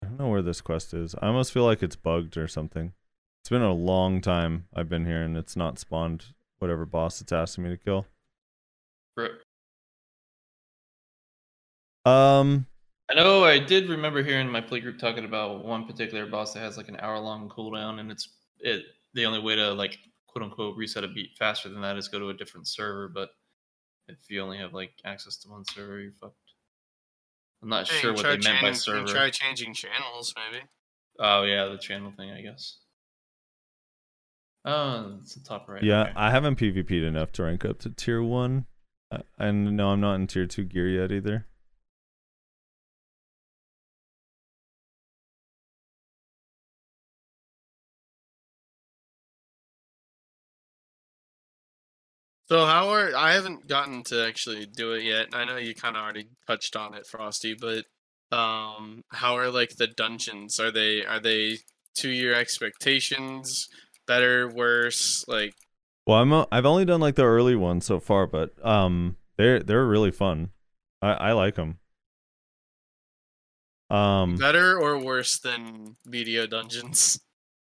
I don't know where this quest is. I almost feel like it's bugged or something. It's been a long time I've been here and it's not spawned whatever boss it's asking me to kill. Right. Um, I know I did remember hearing my play group talking about one particular boss that has like an hour long cooldown, and it's it. The only way to like quote unquote reset a beat faster than that is go to a different server. But if you only have like access to one server, you're fucked. I'm not Hey, sure what try they meant by changing- server. Try changing channels, maybe. Oh yeah, the channel thing, I guess. Oh, it's the top right. yeah, okay. I haven't PvP'd enough to rank up to tier one. Uh, and no, I'm not in tier two gear yet either. So how are I haven't gotten to actually do it yet. I know you kind of already touched on it, Frosty, but um, how are like the dungeons? Are they are they to your expectations? Better, worse? Like Well, I'm i I've only done like the early ones so far, but um, they're they're really fun. I I like them. Um, better or worse than BDO dungeons?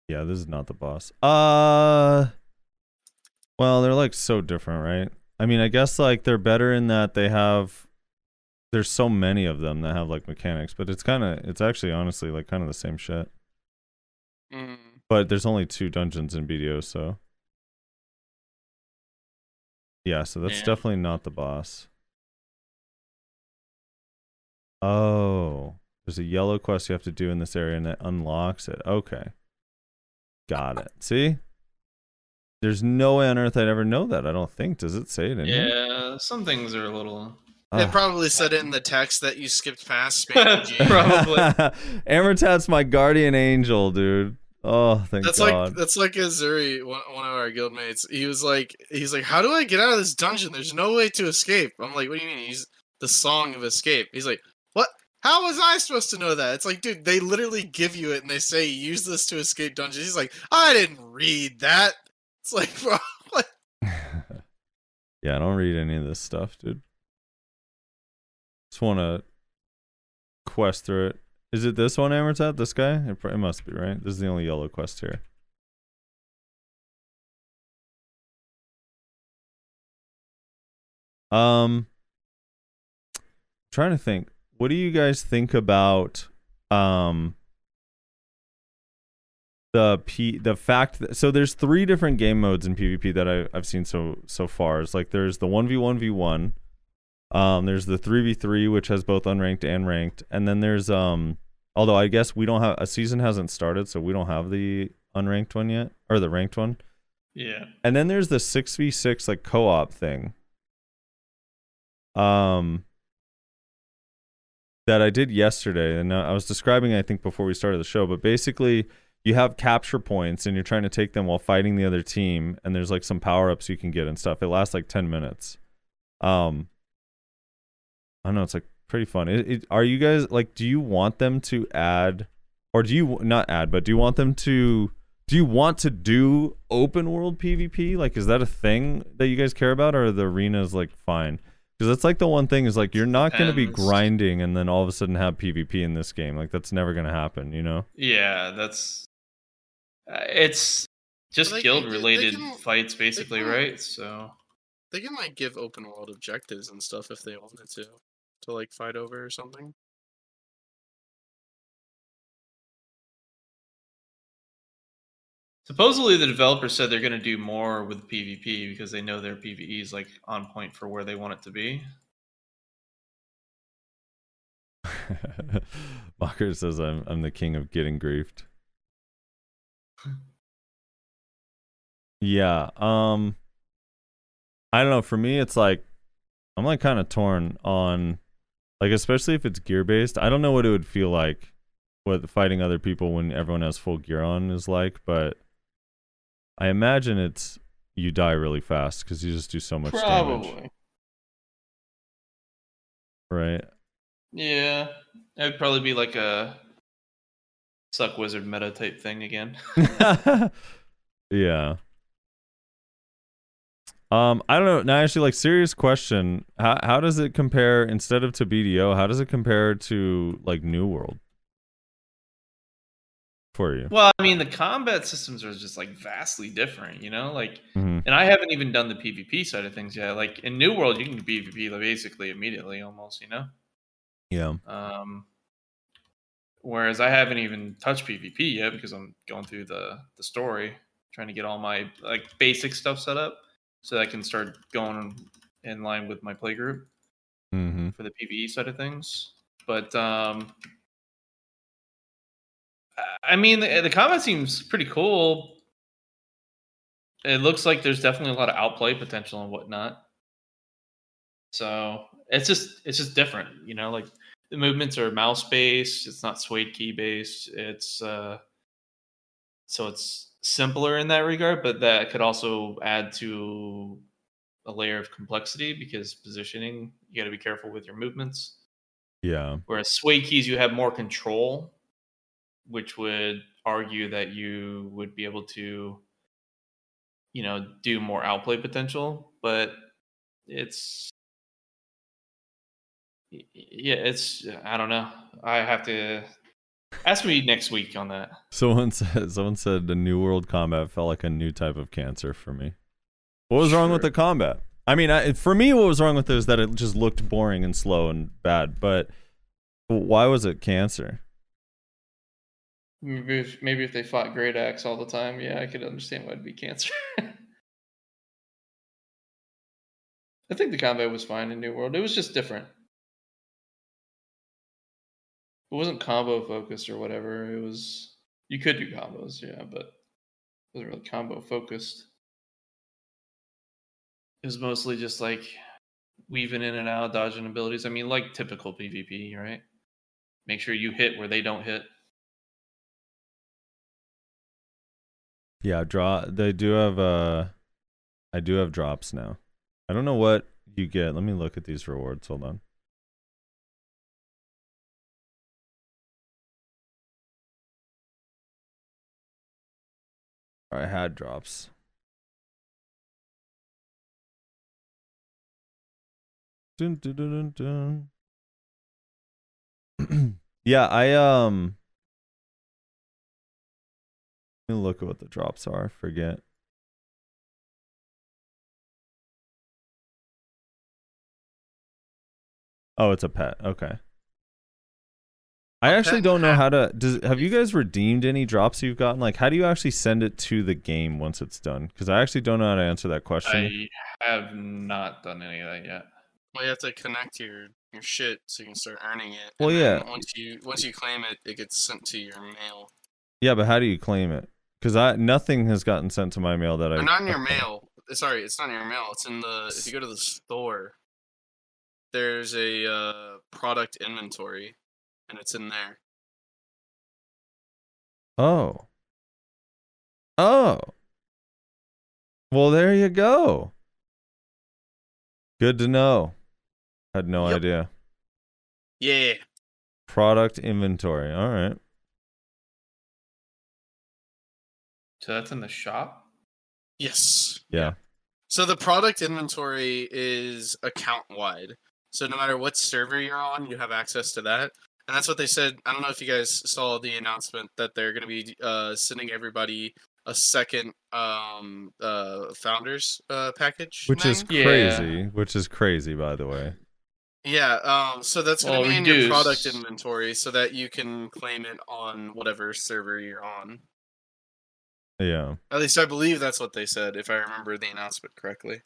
yeah, this is not the boss. Uh, well, they're like so different, right? I mean, I guess like they're better in that they have. There's so many of them that have like mechanics, but it's kind of it's actually honestly like kind of the same shit. Mm. But there's only two dungeons in BDO, so yeah, so that's Yeah. definitely not the boss. Oh, there's a yellow quest you have to do in this area, and it unlocks it. Okay, got it. See, there's no way on earth I'd ever know that. I don't think. Does it say it in here? yeah, some things are a little. It Ah. probably said it in the text that you skipped past. *laughs* spamming Probably. *laughs* Amritat's my guardian angel, dude. Oh, thank That's God. like that's like Azuri, one, one of our guild mates. He was like, he's like, how do I get out of this dungeon? There's no way to escape. I'm like, what do you mean? He's the song of escape. He's like, what? How was I supposed to know that? It's like, dude, they literally give you it and they say use this to escape dungeons. He's like, I didn't read that. It's like, *laughs* bro, what? *laughs* yeah, I don't read any of this stuff, dude. Just want to quest through it. Is it this one, Amertat? This guy? It, it must be right. This is the only yellow quest here. Um, trying to think. What do you guys think about um the p the fact that so there's three different game modes in PvP that I I've seen so so far. It's like there's the one v one v one, um there's the three v three which has both unranked and ranked, and then there's um although I guess we don't have a season hasn't started, so we don't have the unranked one yet or the ranked one. Yeah. And then there's the 6v6 like co-op thing. Um that I did yesterday and I was describing I think before we started the show, but basically you have capture points and you're trying to take them while fighting the other team and there's like some power-ups you can get and stuff. It lasts like 10 minutes. Um I don't know, it's like pretty fun. It, it, are you guys like do you want them to add or do you not add, but do you want them to do you want to do open world PvP? Like, is that a thing that you guys care about, or the arena is like fine? Because that's like the one thing is like you're not going to be grinding and then all of a sudden have PvP in this game. Like that's never going to happen, you know? Yeah, that's uh, it's just They- guild they- they related can- fights basically, can- right? So They can like give open world objectives and stuff if they wanted to, to like fight over or something. supposedly the developer said they're going to do more with PvP because they know their PvE is like on point for where they want it to be. *laughs* Mocker says I'm I'm the king of getting griefed. Yeah. Um. I don't know. For me, it's like I'm like kind of torn on, like especially if it's gear based. I don't know what it would feel like, what fighting other people when everyone has full gear on is like, but I imagine it's you die really fast because you just do so much damage, right? Yeah, it would probably be like a suck wizard meta type thing again. *laughs* *laughs* yeah. Um, I don't know. Now, actually, like, serious question. How how does it compare instead of to BDO? How does it compare to like New World for you? well, I mean, the combat systems are just like vastly different, you know. Like, hmm and I haven't even done the PvP side of things yet. Like in New World, you can PvP like, basically immediately, almost, you know. Yeah. Um, whereas I haven't even touched PvP yet because I'm going through the the story, trying to get all my like basic stuff set up so that I can start going in line with my play group hmm for the PvE side of things. But um, I- I mean, the, the combat seems pretty cool. It looks like there's definitely a lot of outplay potential and whatnot. So it's just it's just different, you know. Like the movements are mouse based. It's not WASD key based. It's uh, so it's simpler in that regard, but that could also add to a layer of complexity because positioning you got to be careful with your movements. Yeah. Whereas WASD keys, you have more control, which would argue that you would be able to, you know, do more outplay potential. But it's, yeah, it's, I don't know. I have to ask me next week on that. Someone *laughs* said someone said the New World combat felt like a new type of cancer for me. What was wrong with the combat? I mean, I, for me, what was wrong with it is that it just looked boring and slow and bad. But why was it cancer? Maybe if, maybe if they fought Great Axe all the time, yeah, I could understand why it'd be cancer. *laughs* I think the combat was fine in New World. It was just different. Wasn't combo focused or whatever. It was you could do combos, yeah, but it wasn't really combo focused. It was mostly just like weaving in and out, dodging abilities. I mean, like typical PvP, right? Make sure you hit where they don't hit. Yeah, draw. They do have uh, I do have drops now. I don't know what you get. Let me look at these rewards. Hold on. I had drops. Dun, dun, dun, *clears throat* yeah, I um. Let me look at what the drops are. I forget. Oh, it's a pet. Okay. I A actually don't know how to. Does have you guys redeemed any drops you've gotten? Like, how do you actually send it to the game once it's done? Because I actually don't know how to answer that question. I have not done any of that yet. Well, you have to connect your your shit so you can start earning it. Well, and yeah. Once you once you claim it, it gets sent to your mail. Yeah, but how do you claim it? Because I nothing has gotten sent to my mail that I. Or not in your *laughs* mail. Sorry, it's not in your mail. It's in the if you go to the store. There's a uh, product inventory, and it's in there. Oh. Oh. Well, there you go. Good to know. Had no Yep. idea. Yeah. Product inventory. All right. So that's in the shop. Yes. Yeah. So the product inventory is account wide. So no matter what server you're on, you have access to that. And that's what they said. I don't know if you guys saw the announcement that they're going to be uh, sending everybody a second um, uh, founders uh, package. Which is thing. Yeah. crazy. Which is crazy, by the way. Yeah, um, so that's going to Well, be in your product inventory so that you can claim it on whatever server you're on. Yeah. At least I believe that's what they said, if I remember the announcement correctly.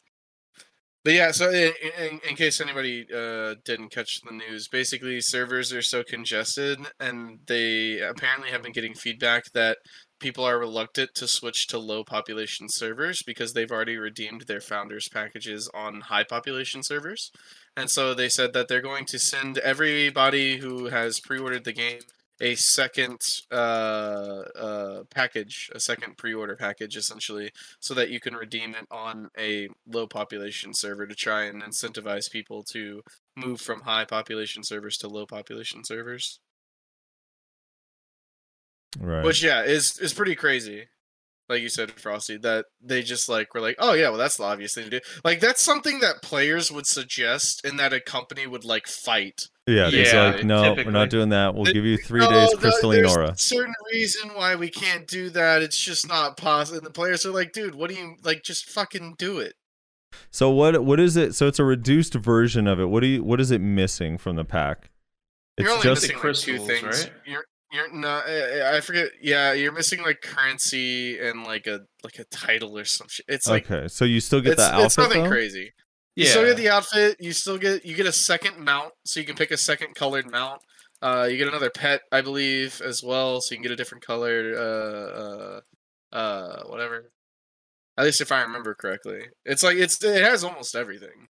But yeah, so in, in, in case anybody uh, didn't catch the news, basically servers are so congested, and they apparently have been getting feedback that people are reluctant to switch to low population servers because they've already redeemed their founders packages on high population servers. And so they said that they're going to send everybody who has pre-ordered the game a second uh, uh, package, a second pre-order package, essentially, so that you can redeem it on a low population server to try and incentivize people to move from high population servers to low population servers. Right. Which yeah, is is pretty crazy. Like you said, Frosty, that they just like were like, oh yeah, well that's the obvious thing to do. Like that's something that players would suggest, and that a company would like fight. Yeah. It's Yeah, like, no, we're not doing that. We'll The- give you three No, days the- crystalline there's aura. Certain reason why we can't do that. It's just not possible. And the players are like, dude, what do you like? Just fucking do it. So what? What is it? So it's a reduced version of it. What do you? What is it missing from the pack? It's you're only just missing like two crystals, things. right? You're you're not. Eh, eh, I forget. Yeah, you're missing like currency and like a like a title or some shit. It's like okay. So you still get it's, the outfit it's nothing though? crazy. You Yeah. still get the outfit. You still get you get a second mount, so you can pick a second colored mount. Uh, you get another pet, I believe, as well, so you can get a different colored uh uh uh whatever. At least if I remember correctly, it's like it's it has almost everything.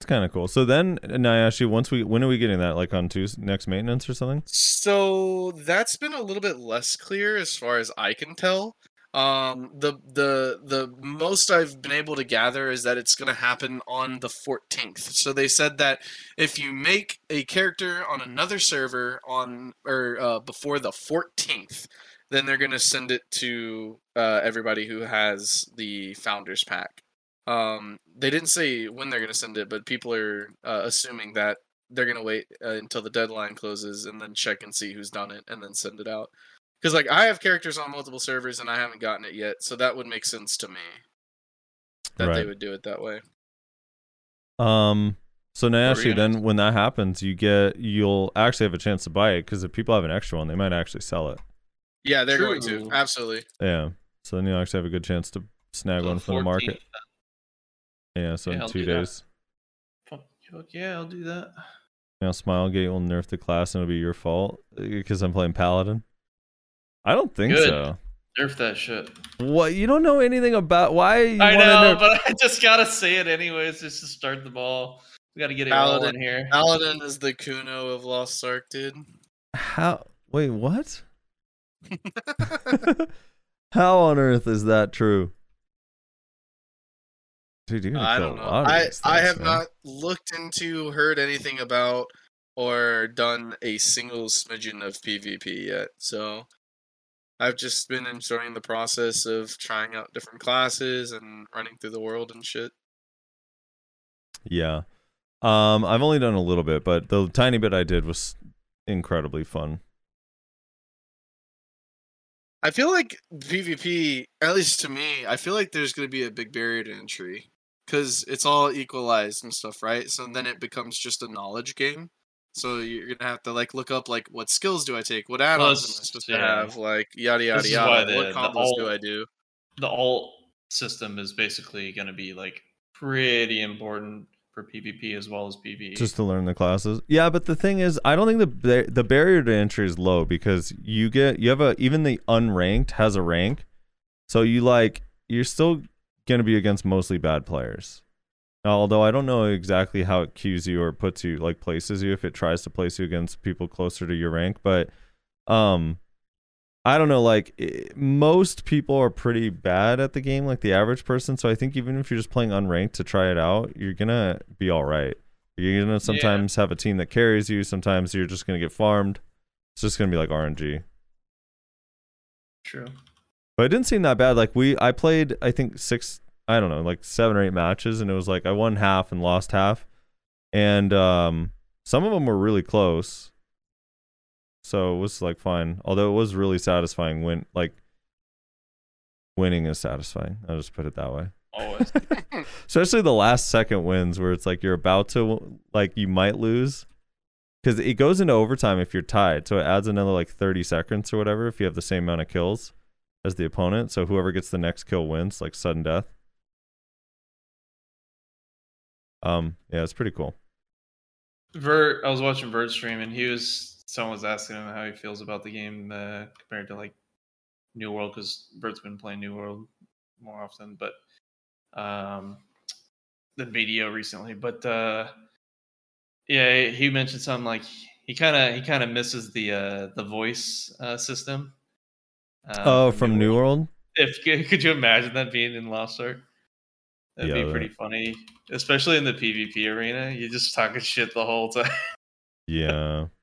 It's kind of cool. So then, Nayashe, once we when are we getting that? Like on Tuesday, next maintenance or something? So that's been a little bit less clear as far as I can tell. Um, the the the most I've been able to gather is that it's going to happen on the 14th. So they said that if you make a character on another server on or uh, before the 14th, then they're going to send it to uh, everybody who has the founders pack. Um, they didn't say when they're going to send it, but people are uh, assuming that they're gonna wait uh, until the deadline closes and then check and see who's done it and then send it out. Because like I have characters on multiple servers and I haven't gotten it yet, so that would make sense to me that they would do it that way. Um. So Nayashe, gonna- then when that happens, you get you'll actually have a chance to buy it because if people have an extra one, they might actually sell it. Yeah, they're going to absolutely. Yeah. So then you'll actually have a good chance to snag one from the market. Yeah. So Yeah, in I'll two days. Fuck, fuck yeah, I'll do that. Now Smilegate will nerf the class and it'll be your fault because I'm playing Paladin. I don't think Good. so. Nerf that shit. What you don't know anything about why you I know, nerf- but I just gotta say it anyways, just to start the ball. We gotta get it Paladin. rolling here. Paladin is the Kuno of Lost Ark, dude. how wait what? *laughs* *laughs* how on earth is that true? Dude, you're I don't know. I these I have man. not looked into, heard anything about, or done a single smidgen of PvP yet. So I've just been enjoying the process of trying out different classes and running through the world and shit. Yeah. Um, I've only done a little bit, but the tiny bit I did was incredibly fun. I feel like PvP, at least to me, I feel like there's going to be a big barrier to entry because it's all equalized and stuff, right? So then it becomes just a knowledge game. So you're gonna have to like look up like what skills do I take, what add-ons am I Plus, supposed to have, like yada yada This is why yada. what the- the combos do I do? The alt system is basically going to be like pretty important for PvP as well as PvE. just to learn the classes. Yeah, but the thing is, I don't think the the barrier to entry is low because you get you have a even the unranked has a rank, so you like you're still gonna be against mostly bad players. Now, although I don't know exactly how it cues you or puts you like places you if it tries to place you against people closer to your rank, but um. I don't know, like i most people are pretty bad at the game, like the average person. So I think even if you're just playing unranked to try it out, you're gonna be all right. You're gonna sometimes have a team that carries you. Sometimes you're just gonna get farmed. It's just gonna be like RNG. True. But it didn't seem that bad. Like we, I played, I think six, I don't know, like seven or eight matches, and it was like I won half and lost half, and um, some of them were really close. So it was like fine. Although it was really satisfying when like winning is satisfying. I'll just put it that way. Always. *laughs* especially the last second wins where it's like you're about to like you might lose because it goes into overtime if you're tied so it adds another like 30 seconds or whatever if you have the same amount of kills as the opponent so whoever gets the next kill wins like sudden death um yeah it's pretty cool Vert, I was watching Vert stream, and he was someone was asking him how he feels about the game uh, compared to like New World because Vert's been playing New World more often, but um, than BDO recently. But uh, yeah, he mentioned something like he kind of he kind of misses the uh, the voice uh, system. uh, oh from new world If could you imagine that being in Lost Ark? That'd Yeah, be pretty funny, especially in the PvP arena. You're just talking *laughs* shit the whole time. yeah *laughs*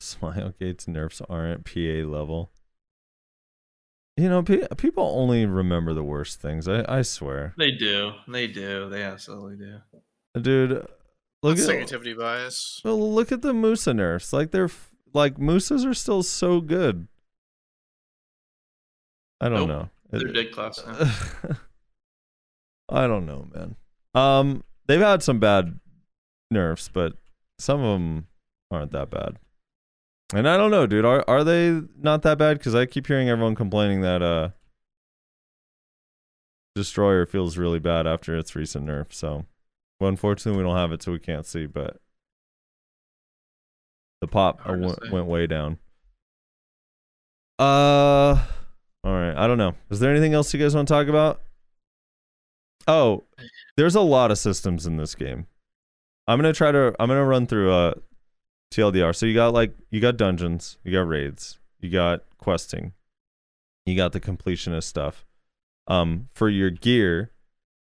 Smilegate's nerfs aren't PA level. You know, pe- people only remember the worst things. I, I swear, They do. They do. They absolutely do. dude. Look That's at negativity bias. well, look at the Musa nerfs. Like they're like Musas are still so good. I don't Nope. know. They're dead class now. *laughs* I don't know, man. Um, they've had some bad nerfs, but some of them aren't that bad. And I don't know, dude. Are are they not that bad? Because I keep hearing everyone complaining that uh, Destroyer feels really bad after its recent nerf. So, well, unfortunately, we don't have it, so we can't see. But the pop went, went way down. Uh, all right. I don't know. Is there anything else you guys want to talk about? Oh, there's a lot of systems in this game. I'm gonna try to. I'm gonna run through uh TLDR. So you got like you got dungeons, you got raids, you got questing, you got the completionist stuff. Um, for your gear,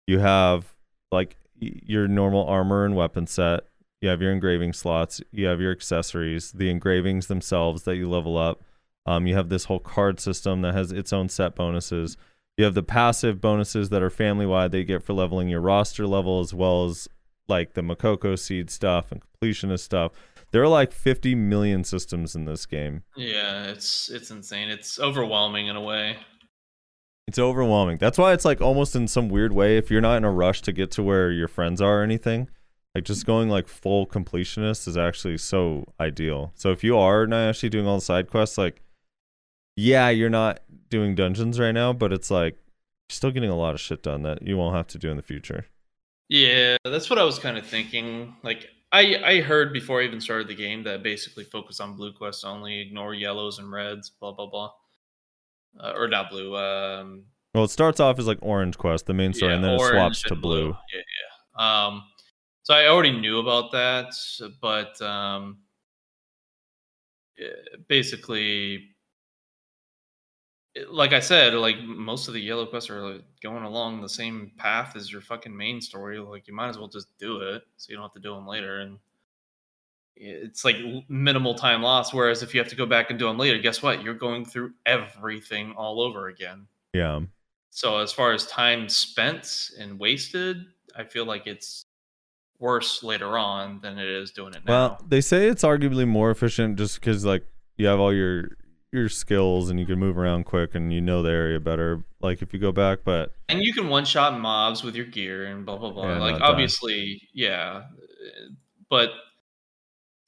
you have like your normal armor and weapon set. You have your engraving slots. You have your accessories, the engravings themselves that you level up. Um, you have this whole card system that has its own set bonuses. You have the passive bonuses that are family wide that you get for leveling your roster level, as well as like the Mokoko seed stuff and completionist stuff. There are like 50 million systems in this game. Yeah, it's it's insane. It's overwhelming in a way. It's overwhelming. That's why it's like almost in some weird way, if you're not in a rush to get to where your friends are or anything, like just going like full completionist is actually so ideal. So if you are not actually doing all the side quests, like, yeah, you're not doing dungeons right now, but it's like you're still getting a lot of shit done that you won't have to do in the future. Yeah, that's what I was kind of thinking. Like I I heard before I even started the game that basically focus on blue quests only, ignore yellows and reds, blah blah blah. Uh, or not blue. Um, Well, it starts off as like orange quest, the main story, yeah, and then it swaps to and blue. Yeah, yeah. Um, so I already knew about that, but um, basically, like I said, like most of the yellow quests are like, going along the same path as your fucking main story. Like you might as well just do it, so you don't have to do them later. And it's like minimal time loss. Whereas if you have to go back and do them later, guess what? You're going through everything all over again. Yeah. So as far as time spent and wasted, I feel like it's worse later on than it is doing it now. Well, they say it's arguably more efficient just because like you have all your your skills and you can move around quick and you know the area better. Like if you go back, but and you can one shot mobs with your gear and blah blah blah. Yeah, like obviously, yeah, but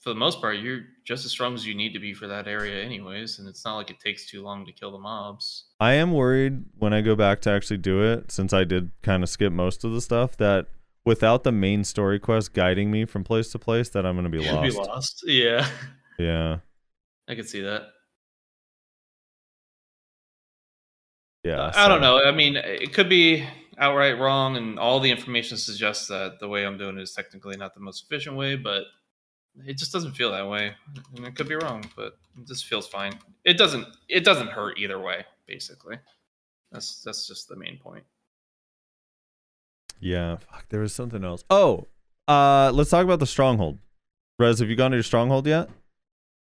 for the most part, you're just as strong as you need to be for that area, anyways. And it's not like it takes too long to kill the mobs. I am worried when I go back to actually do it, since I did kind of skip most of the stuff, that without the main story quest guiding me from place to place, that I'm going *laughs* to be lost. Be lost. Yeah, Yeah. I could see that. Yeah. I don't know. I mean, it could be outright wrong, and all the information suggests that the way I'm doing it is technically not the most efficient way, but it just doesn't feel that way. And it could be wrong, but it just feels fine. It doesn't. It doesn't hurt either way. Basically, that's that's just the main point. Yeah. Fuck, there was something else. Oh, uh, let's talk about the stronghold. Rez, have you gone to your stronghold yet?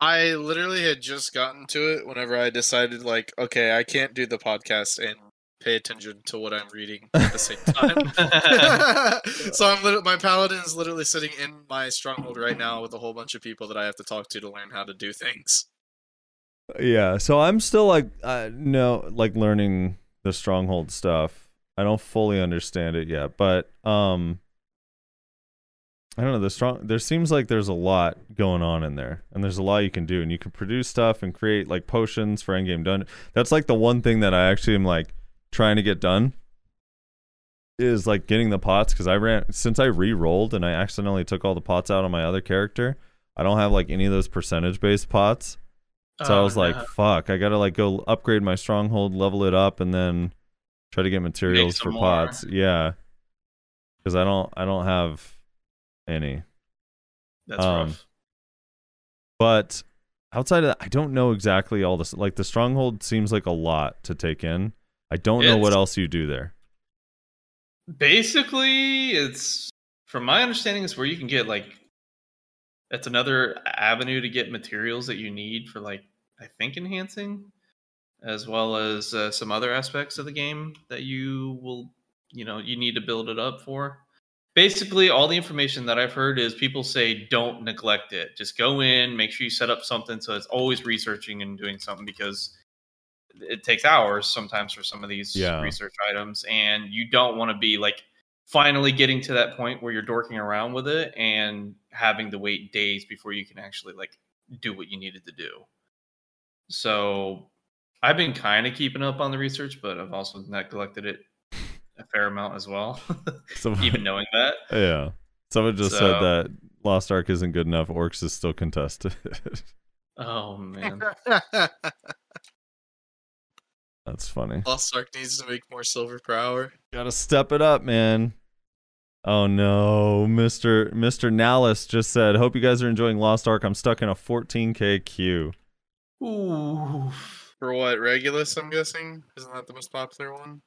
I literally had just gotten to it whenever I decided, like, okay, I can't do the podcast and pay attention to what I'm reading at the same *laughs* time. *laughs* so I'm literally, my paladin is literally sitting in my stronghold right now with a whole bunch of people that I have to talk to to learn how to do things. Yeah, so I'm still like uh, no like learning the stronghold stuff. I don't fully understand it yet, but um I don't know, the strong there seems like there's a lot going on in there and there's a lot you can do and you can produce stuff and create like potions for endgame done. That's like the one thing that I actually am like trying to get done is like getting the pots cuz I ran since I re-rolled and I accidentally took all the pots out on my other character. I don't have like any of those percentage based pots. So I Oh, was like, fuck, I gotta like go upgrade my stronghold, level it up, and then try to get materials for more. pots. Yeah. Cause I don't I don't have any. that's um, rough. But outside of that, I don't know exactly all this like the stronghold seems like a lot to take in. I don't know what else you do there. Basically, it's from my understanding, it's where you can get like it's another avenue to get materials that you need for like I think enhancing, as well as uh, some other aspects of the game that you will you know you need to build it up for. Basically, all the information that I've heard is people say don't neglect it. Just go in, make sure you set up something so it's always researching and doing something because it takes hours sometimes for some of these Yeah. research items and you don't want to be like finally getting to that point where you're dorking around with it and having to wait days before you can actually like do what you needed to do so i've been kind of keeping up on the research but i've also neglected it a fair amount as well *laughs* So even knowing that yeah. Someone just said that Lost Ark isn't good enough. Orcs is still contested. *laughs* oh man *laughs* That's funny. Lost Ark needs to make more silver per hour. Gotta step it up, man. Oh no, Mr. Mr. Nalis just said, "Hope you guys are enjoying Lost Ark. I'm stuck in a 14k queue." Ooh. For what? Regulus, I'm guessing? Isn't that the most popular one?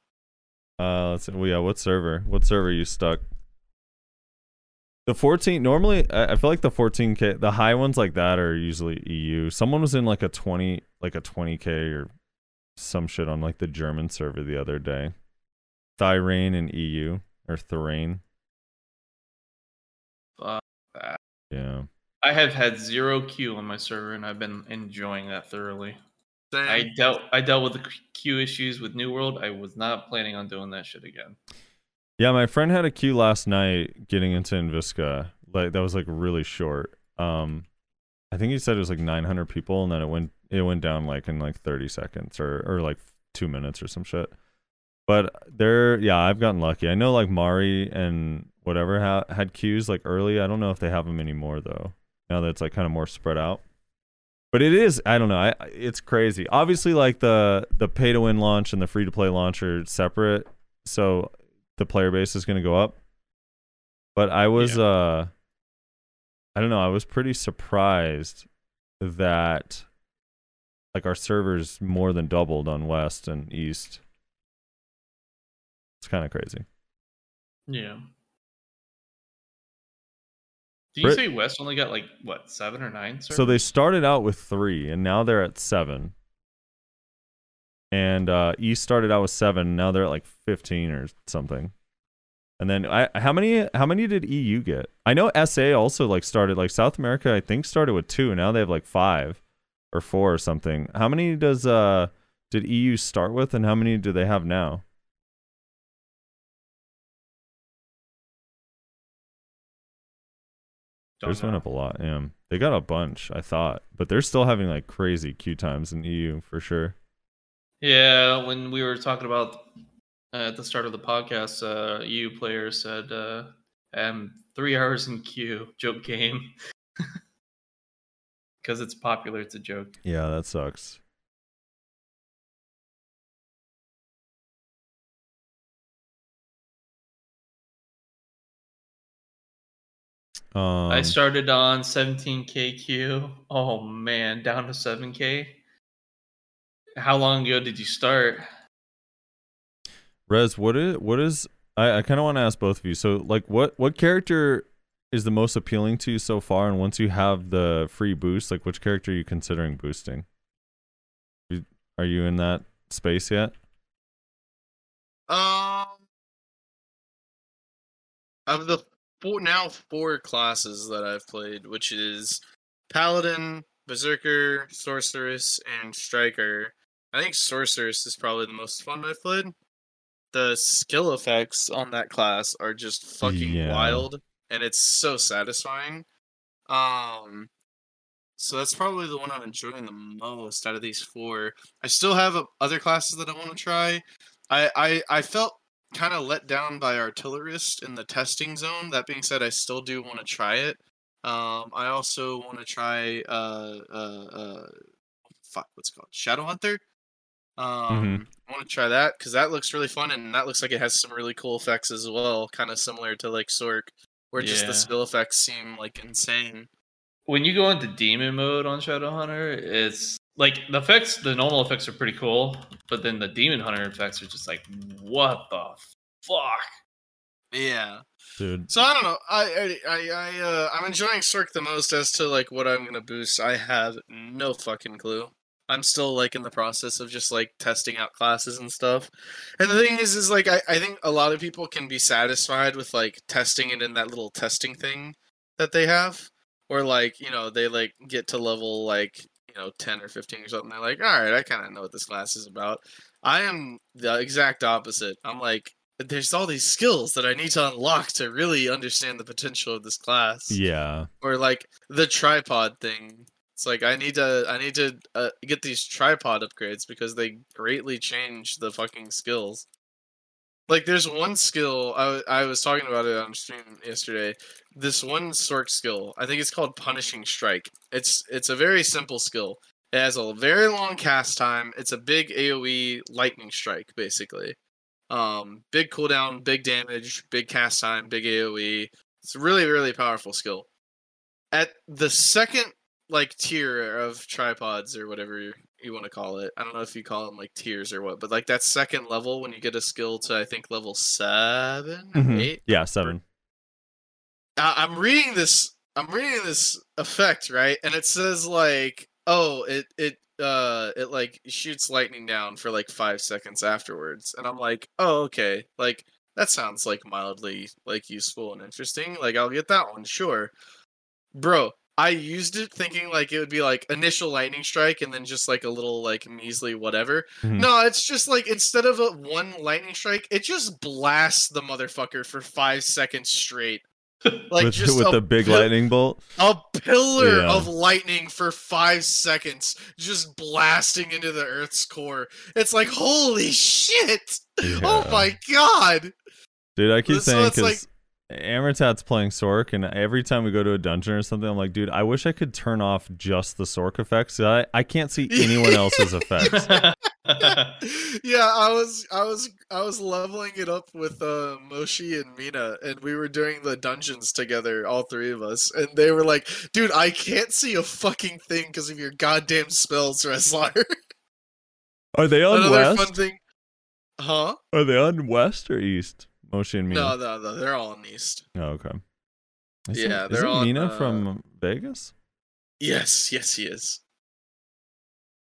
Uh, let's see. Well, yeah, what server? What server are you stuck? The 14 normally, I I feel like the 14k, the high ones like that are usually EU. Someone was in like a 20, like a 20k or some shit on like the German server the other day. Thirain in EU or Thorane. Fuck that. Yeah. i have had zero queue on my server and i've been enjoying that thoroughly Same. I dealt I dealt with the queue issues with New World. I was not planning on doing that shit again. Yeah, my friend had a queue last night getting into Enviska. Like that was like really short. Um I think he said it was like 900 people and then it went it went down like in like 30 seconds or or like 2 minutes or some shit. But there yeah, I've gotten lucky. I know like Mari and whatever ha- had queues like early. I don't know if they have them anymore though. Now that it's like kind of more spread out. But it is I don't know. I it's crazy. Obviously like the the pay to win launch and the free to play launch are separate. So the player base is going to go up. But I was uh I don't know, I was pretty surprised that like our servers more than doubled on west and east. It's kind of crazy. Yeah. Do you say West only got like what seven or nine? So they started out with 3 and now they're at 7. and uh, East started out with seven. Now they're at like fifteen or something. And then I how many how many did EU get? I know SA also like started like South America. I think started with two. Now they have like five or four or something. How many does uh did EU start with, and how many do they have now? Don't Theirs went up a lot. Yeah, they got a bunch. I thought, but they're still having like crazy queue times in EU for sure. Yeah, when we were talking about uh, at the start of the podcast, uh, EU player said, uh, "I'm three hours in queue." Joke game, *laughs* because it's popular. It's a joke. Yeah, that sucks. Um, I started on 17k queue. Oh man, down to 7k. How long ago did you start? Rez, what is what is I, I kind of want to ask both of you. So, like, what what character is the most appealing to you so far? And once you have the free boost, like, which character are you considering boosting? Are you in that space yet? Um, of the four now four classes that I've played, which is Paladin, Berserker, Sorceress, and Striker. I think Sorceress is probably the most fun I've played. The skill effects on that class are just fucking Yeah. wild, and it's so satisfying. Um, so that's probably the one I'm enjoying the most out of these four. I still have uh, other classes that I want to try. I I, I felt kind of let down by artillerist in the testing zone. That being said, I still do want to try it. Um, I also want to try uh uh uh fuck what's it called Shadow Hunter. Um, I want to try that because that looks really fun and that looks like it has some really cool effects as well, kind of similar to like Sorc, where just the skill effects seem like insane. When you go into demon mode on Shadowhunter, it's like the effects, the normal effects are pretty cool, but then the demon hunter effects are just like, what the fuck? Yeah. Dude, So I don't know. I I I, I uh, I'm enjoying Sorc the most as to like what I'm gonna boost. I have no fucking clue. I'm still like in the process of just like testing out classes and stuff. And the thing is, is like I, I think a lot of people can be satisfied with like testing it in that little testing thing that they have, or like you know they like get to level like you know ten or fifteen or something. They're like, all right, I kind of know what this class is about. I am the exact opposite. I'm like, there's all these skills that I need to unlock to really understand the potential of this class. yeah. Or like the tripod thing. It's like I need to I need to uh, get these tripod upgrades because they greatly change the fucking skills. Like there's one skill I, I was talking about it on stream yesterday. This one Sorc skill, I think it's called Punishing Strike. It's it's a very simple skill. It has a very long cast time. It's a big AoE lightning strike basically. Um, big cooldown, big damage, big cast time, big AoE. It's a really really powerful skill. At the second like tier of tripods or whatever you, want to call it. I don't know if you call them like tiers or what, but like that second level when you get a skill to I think level 7 or Mhm. 8. Yeah, seven. I- I'm reading this I'm reading this effect, right? And it says like, oh, it it uh it like shoots lightning down for like 5 seconds afterwards. And I'm like, "Oh, okay. Like that sounds like mildly like useful and interesting. Like I'll get that one, sure." Bro, I used it thinking like it would be like initial lightning strike and then just like a little like measly whatever. Mhm. No, it's just like instead of a one lightning strike, it just blasts the motherfucker for 5 seconds straight. *laughs* Like with just with a the big pil- lightning bolt. a pillar Yeah. of lightning for five seconds, just blasting into the Earth's core. It's like, holy shit! Oh my god! Dude, I keep So saying it's like- because Amritat's playing Sorc, and every time we go to a dungeon or something, I'm like, dude, I wish I could turn off just the Sorc effects. I, I can't see anyone else's effects. *laughs* yeah, I was, I was, I was leveling it up with uh, Moshi and Mina, and we were doing the dungeons together, all three of us, and they were like, "Dude, I can't see a fucking thing because of your goddamn spells, Rezlar." Are they on Another west? fun thing, huh? Are they on west or east? Moshi and Mina. No, no, no, they're all in East. Oh, okay. Isn't- Yeah, they're isn't on, Mina uh, from Vegas? Yes, yes, he is.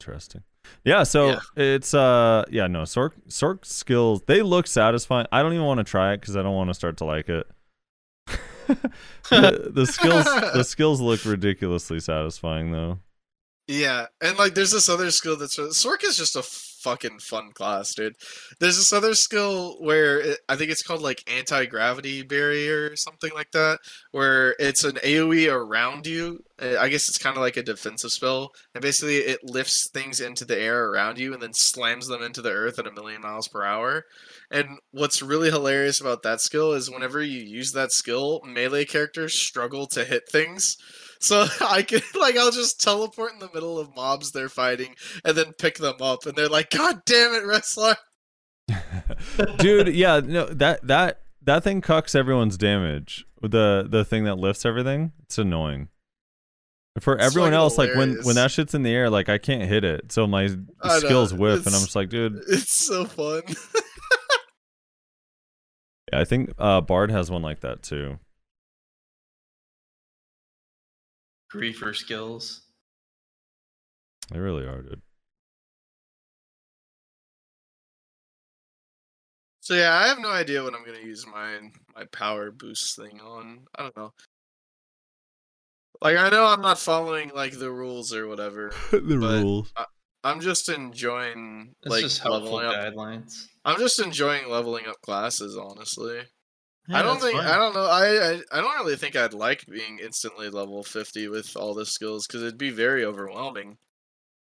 Interesting. Yeah, so Yeah. it's uh yeah, no, Sorc Sorc skills they look satisfying. I don't even want to try it cuz I don't want to start to like it. *laughs* the, the skills the *laughs* skills look ridiculously satisfying though. Yeah, and like there's this other skill that's Sorc is just a fucking fun class, dude. There's this other skill where it, I think it's called like anti gravity barrier or something like that, where it's an AOE around you. Uh, I guess it's kind of like a defensive spell, and basically it lifts things into the air around you and then slams them into the earth at a million miles per hour. And what's really hilarious about that skill is whenever you use that skill, melee characters struggle to hit things. So *laughs* I can like I'll just teleport in the middle of mobs they're fighting and then pick them up and they're like, God damn it, Rezlar. *laughs* Dude, yeah, no that that that thing cucks everyone's damage. The the thing that lifts everything, it's annoying. For It's everyone else, like when when that shit's in the air, like I can't hit it, so my I know, skills whiff, and I'm just like, dude. It's so fun. *laughs* Yeah, I think uh, Bard has one like that too. Griefer skills. They really are, dude. so yeah, I have no idea what I'm gonna use my my power boost thing on. I don't know. Like I know I'm not following like the rules or whatever. *laughs* the But- rules. I'm just enjoying It's like just helpful leveling up. guidelines. I'm just enjoying leveling up classes, honestly. Yeah, I don't think fine. I don't know. I, I I don't really think I'd like being instantly level 50 with all the skills because it'd be very overwhelming.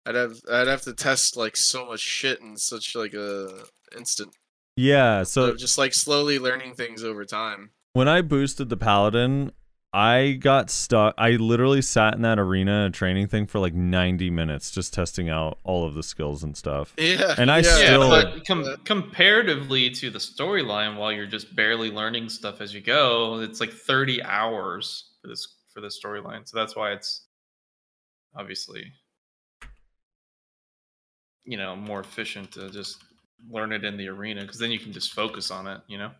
I'd have I'd have to test like so much shit in such like a instant. Yeah, So so just like slowly learning things over time. when I boosted the paladin, I got stuck. I literally sat in that arena training thing for like 90 minutes just testing out all of the skills and stuff. Yeah, And I yeah, Yeah, still- but com- comparatively to the storyline, while you're just barely learning stuff as you go, it's like 30 hours for this for this storyline. So that's why it's obviously you know more efficient to just learn it in the arena because then you can just focus on it. You know.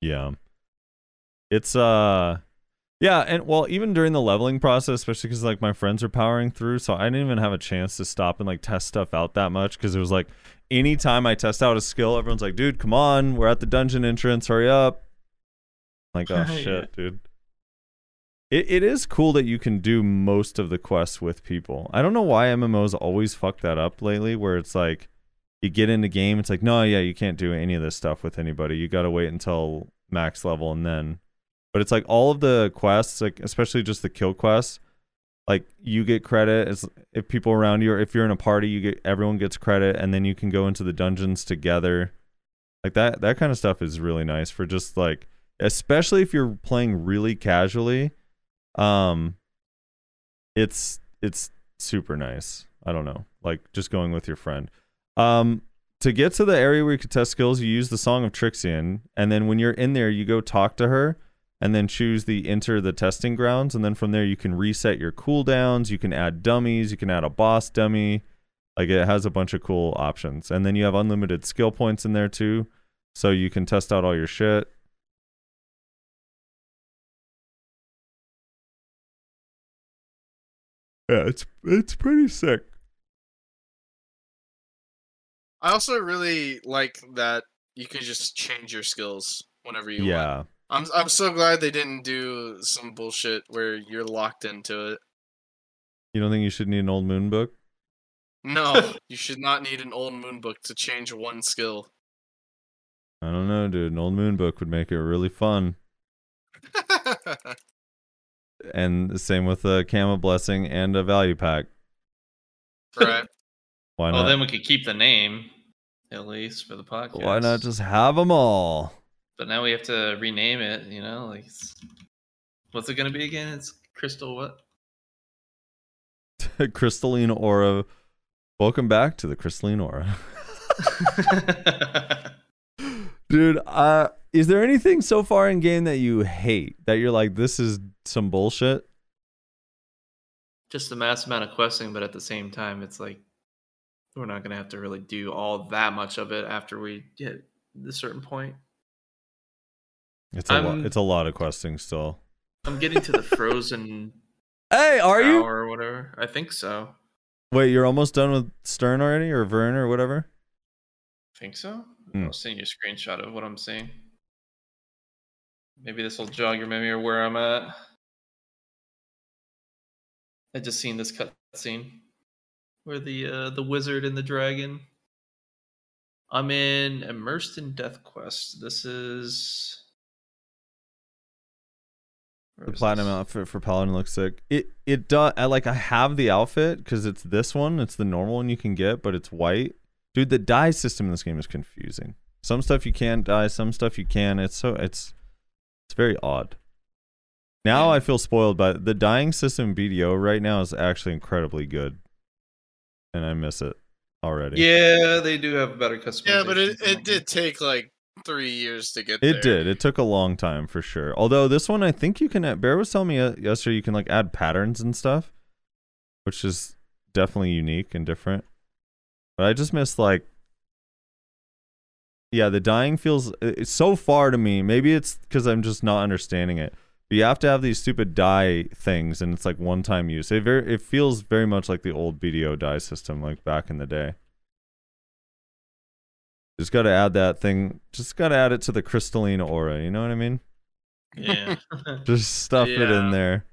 Yeah. It's uh yeah, and well, even during the leveling process, especially because like my friends are powering through, so I didn't even have a chance to stop and like test stuff out that much because it was like anytime I test out a skill, everyone's like, "Dude, come on, we're at the dungeon entrance, hurry up!" Like, oh *laughs* Yeah. shit, dude. It it is cool that you can do most of the quests with people. I don't know why MMOs always fuck that up lately, where it's like you get in the game, it's like, no, yeah, you can't do any of this stuff with anybody. You got to wait until max level and then. But it's like all of the quests, like especially just the kill quests, like you get credit as if people around you, or if you're in a party, you get everyone gets credit, and then you can go into the dungeons together. Like that, that kind of stuff is really nice for just like, especially if you're playing really casually. Um, it's it's super nice. I don't know, like just going with your friend. Um, to get to the area where you can test skills, you use the Song of Trixion, and then when you're in there, you go talk to her, and then choose the enter the testing grounds, and then from there you can reset your cooldowns. You can add dummies. You can add a boss dummy. Like it has a bunch of cool options, and then you have unlimited skill points in there too, so you can test out all your shit. Yeah, it's it's pretty sick. I also really like that you can just change your skills whenever you want. Yeah. I'm I'm so glad they didn't do some bullshit where you're locked into it. You don't think you should need an old moon book? No, *laughs* you should not need an old moon book to change one skill. I don't know, dude. An old moon book would make it really fun. *laughs* And the same with a Kama blessing and a value pack. right. Why not? Well, then we could keep the name at least for the podcast. Why not just have them all? But now we have to rename it. You know, like it's, what's it gonna be again? It's Crystal what? *laughs* Crystalline aura. Welcome back to the crystalline aura, *laughs* dude. Uh, is there anything so far in game that you hate that you're like, this is some bullshit? just a mass amount of questing, but at the same time, it's like we're not gonna have to really do all that much of it after we get a certain point. It's a lot. It's a lot of questing still. I'm getting to the *laughs* frozen Hey, are you? or whatever. I think so. Wait, you're almost done with Stern already, or Vern, or whatever? Think so? Hmm. I'll send you a screenshot of what I'm seeing. Maybe this will jog your memory of where I'm at. I just seen this cutscene where the uh, the wizard and the dragon. I'm in immersed in Death Quest. This is The platinum this? outfit for Paladin looks sick. It it does. I like. I have the outfit because it's this one. It's the normal one you can get, but it's white. Dude, the dye system in this game is confusing. Some stuff you can't dye, some stuff you can. It's so it's it's very odd. Now Yeah. I feel spoiled by the dyeing system in BDO right now is actually incredibly good, and I miss it already. Yeah, they do have a better customization. Yeah, but it, it did take like three years to get It there. did. It took a long time for sure. Although this one, I think you can. add- Bear was telling me uh, yesterday you can like add patterns and stuff, which is definitely unique and different. But I just miss like, yeah, the dying feels it's so far to me. Maybe it's because I'm just not understanding it. But you have to have these stupid dye things, and it's like one time use. It very it feels very much like the old BDO dye system, like back in the day. Just got to add that thing. Just got to add it to the crystalline aura. You know what I mean? Yeah. *laughs* Just stuff it in there.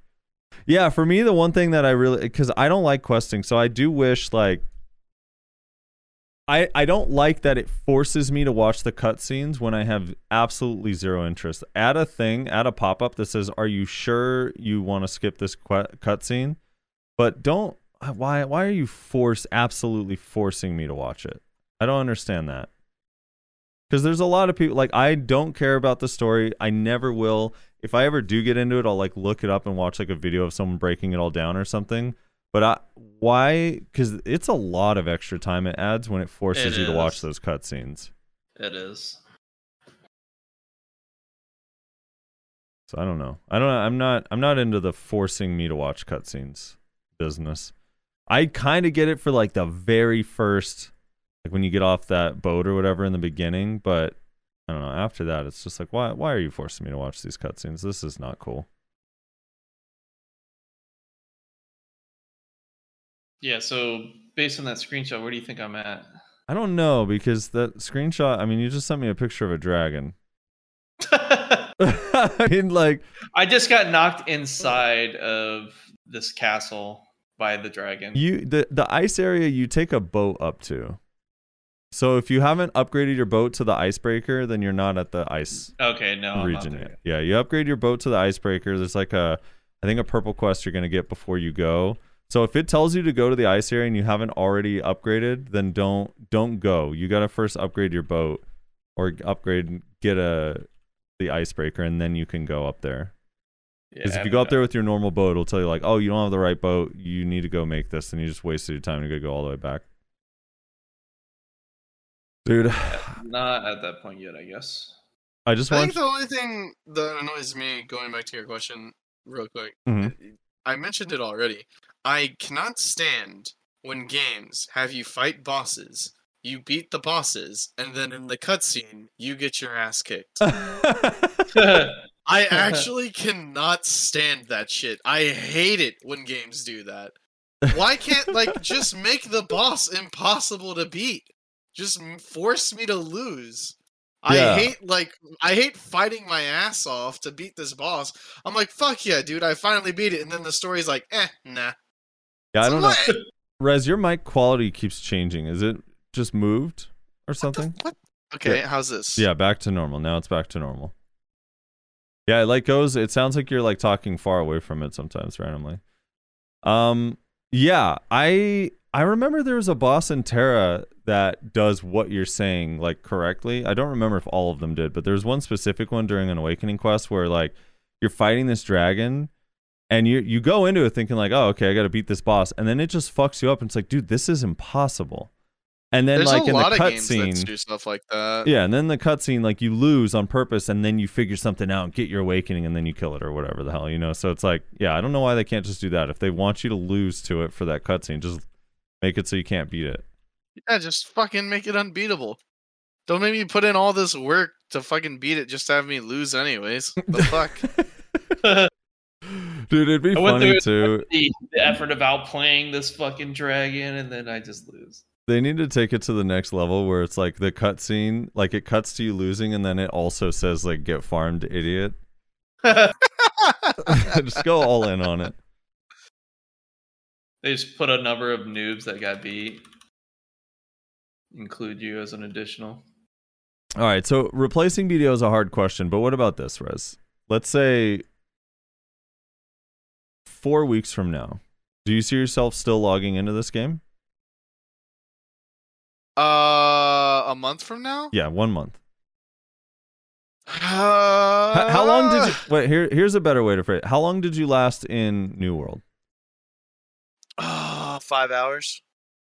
Yeah, for me, the one thing that I really because I don't like questing, so I do wish like I I don't like that it forces me to watch the cutscenes when I have absolutely zero interest. Add a thing, add a pop up that says, "Are you sure you want to skip this que- cutscene?" But don't. Uh, why why are you force absolutely forcing me to watch it? I don't understand that. Because there's a lot of people like I don't care about the story. I never will. If I ever do get into it, I'll like look it up and watch like a video of someone breaking it all down or something. But I why? Because it's a lot of extra time it adds when it forces It you to watch those cutscenes. it is. So I don't know. I don't. I'm not. I'm not into the forcing me to watch cutscenes business. I kind of get it for like the very first, like when you get off that boat or whatever in the beginning. But I don't know. After that, it's just like, why? Why are you forcing me to watch these cutscenes? This is not cool. Yeah, so based on that screenshot, where do you think I'm at? I don't know because that screenshot. I mean, you just sent me a picture of a dragon. *laughs* *laughs* I mean, like, I just got knocked inside of this castle by the dragon. you the the ice area you take a boat up to. So if you haven't upgraded your boat to the icebreaker, then you're not at the ice okay, no, region yet. Yeah, you upgrade your boat to the icebreaker. There's like a, I think a purple quest you're gonna get before you go. So if it tells you to go to the ice area and you haven't already upgraded, then don't don't go. You gotta first upgrade your boat, or upgrade get a the icebreaker, and then you can go up there. Because I if you go up there with your normal boat, it'll tell you like, oh, you don't have the right boat. You need to go make this, and you just wasted your time to go all the way back. Dude, Not at that point yet, I guess. I just I want. think the only thing that annoys me, going back to your question real quick, Mhm. I mentioned it already. I cannot stand when games have you fight bosses, you beat the bosses, and then in the cutscene you get your ass kicked. *laughs* *laughs* I actually cannot stand that shit. I hate it when games do that. Why can't like *laughs* just make the boss impossible to beat? Just force me to lose. Yeah. I hate like I hate fighting my ass off to beat this boss. I'm like, fuck yeah, dude, I finally beat it, and then the story's like, eh, nah. yeah, I don't know. what? *laughs* Rez, your mic quality keeps changing. Is it just moved or What something? What? Okay, how's this? Yeah, back to normal. Now it's back to normal. Yeah, it like goes. It sounds like you're like talking far away from it sometimes randomly. Um, yeah, I I remember there was a boss in TERA that does what you're saying like correctly. I don't remember if all of them did, but there's one specific one during an awakening quest where like you're fighting this dragon and you you go into it thinking like, oh, okay, I got to beat this boss, and then it just fucks you up, and it's like, dude, this is impossible. And then There's like in the cutscene, do stuff like that. yeah, and then the cutscene, like you lose on purpose, and then you figure something out, get your awakening, and then you kill it or whatever the hell, you know. So it's like, yeah, I don't know why they can't just do that. If they want you to lose to it for that cutscene, just make it so you can't beat it. Yeah, just fucking make it unbeatable. Don't make me put in all this work to fucking beat it just to have me lose anyways. The *laughs* fuck? *laughs* Dude, it'd be I funny through too. the, the effort of outplaying this fucking dragon, and then I just lose. They need to take it to the next level where it's like the cutscene, like it cuts to you losing, and then it also says like "get farmed, idiot." *laughs* Just go all in on it. They just put a number of noobs that got beat. Include you as an additional. All right, so replacing BDO is a hard question, but what about this, Res? Let's say four weeks from now, do you see yourself still logging into this game? Uh, a month from now. Yeah, one month. Uh, H- how long did you wait? Here, here's a better way to phrase. it. How long did you last in New World? Uh, five hours.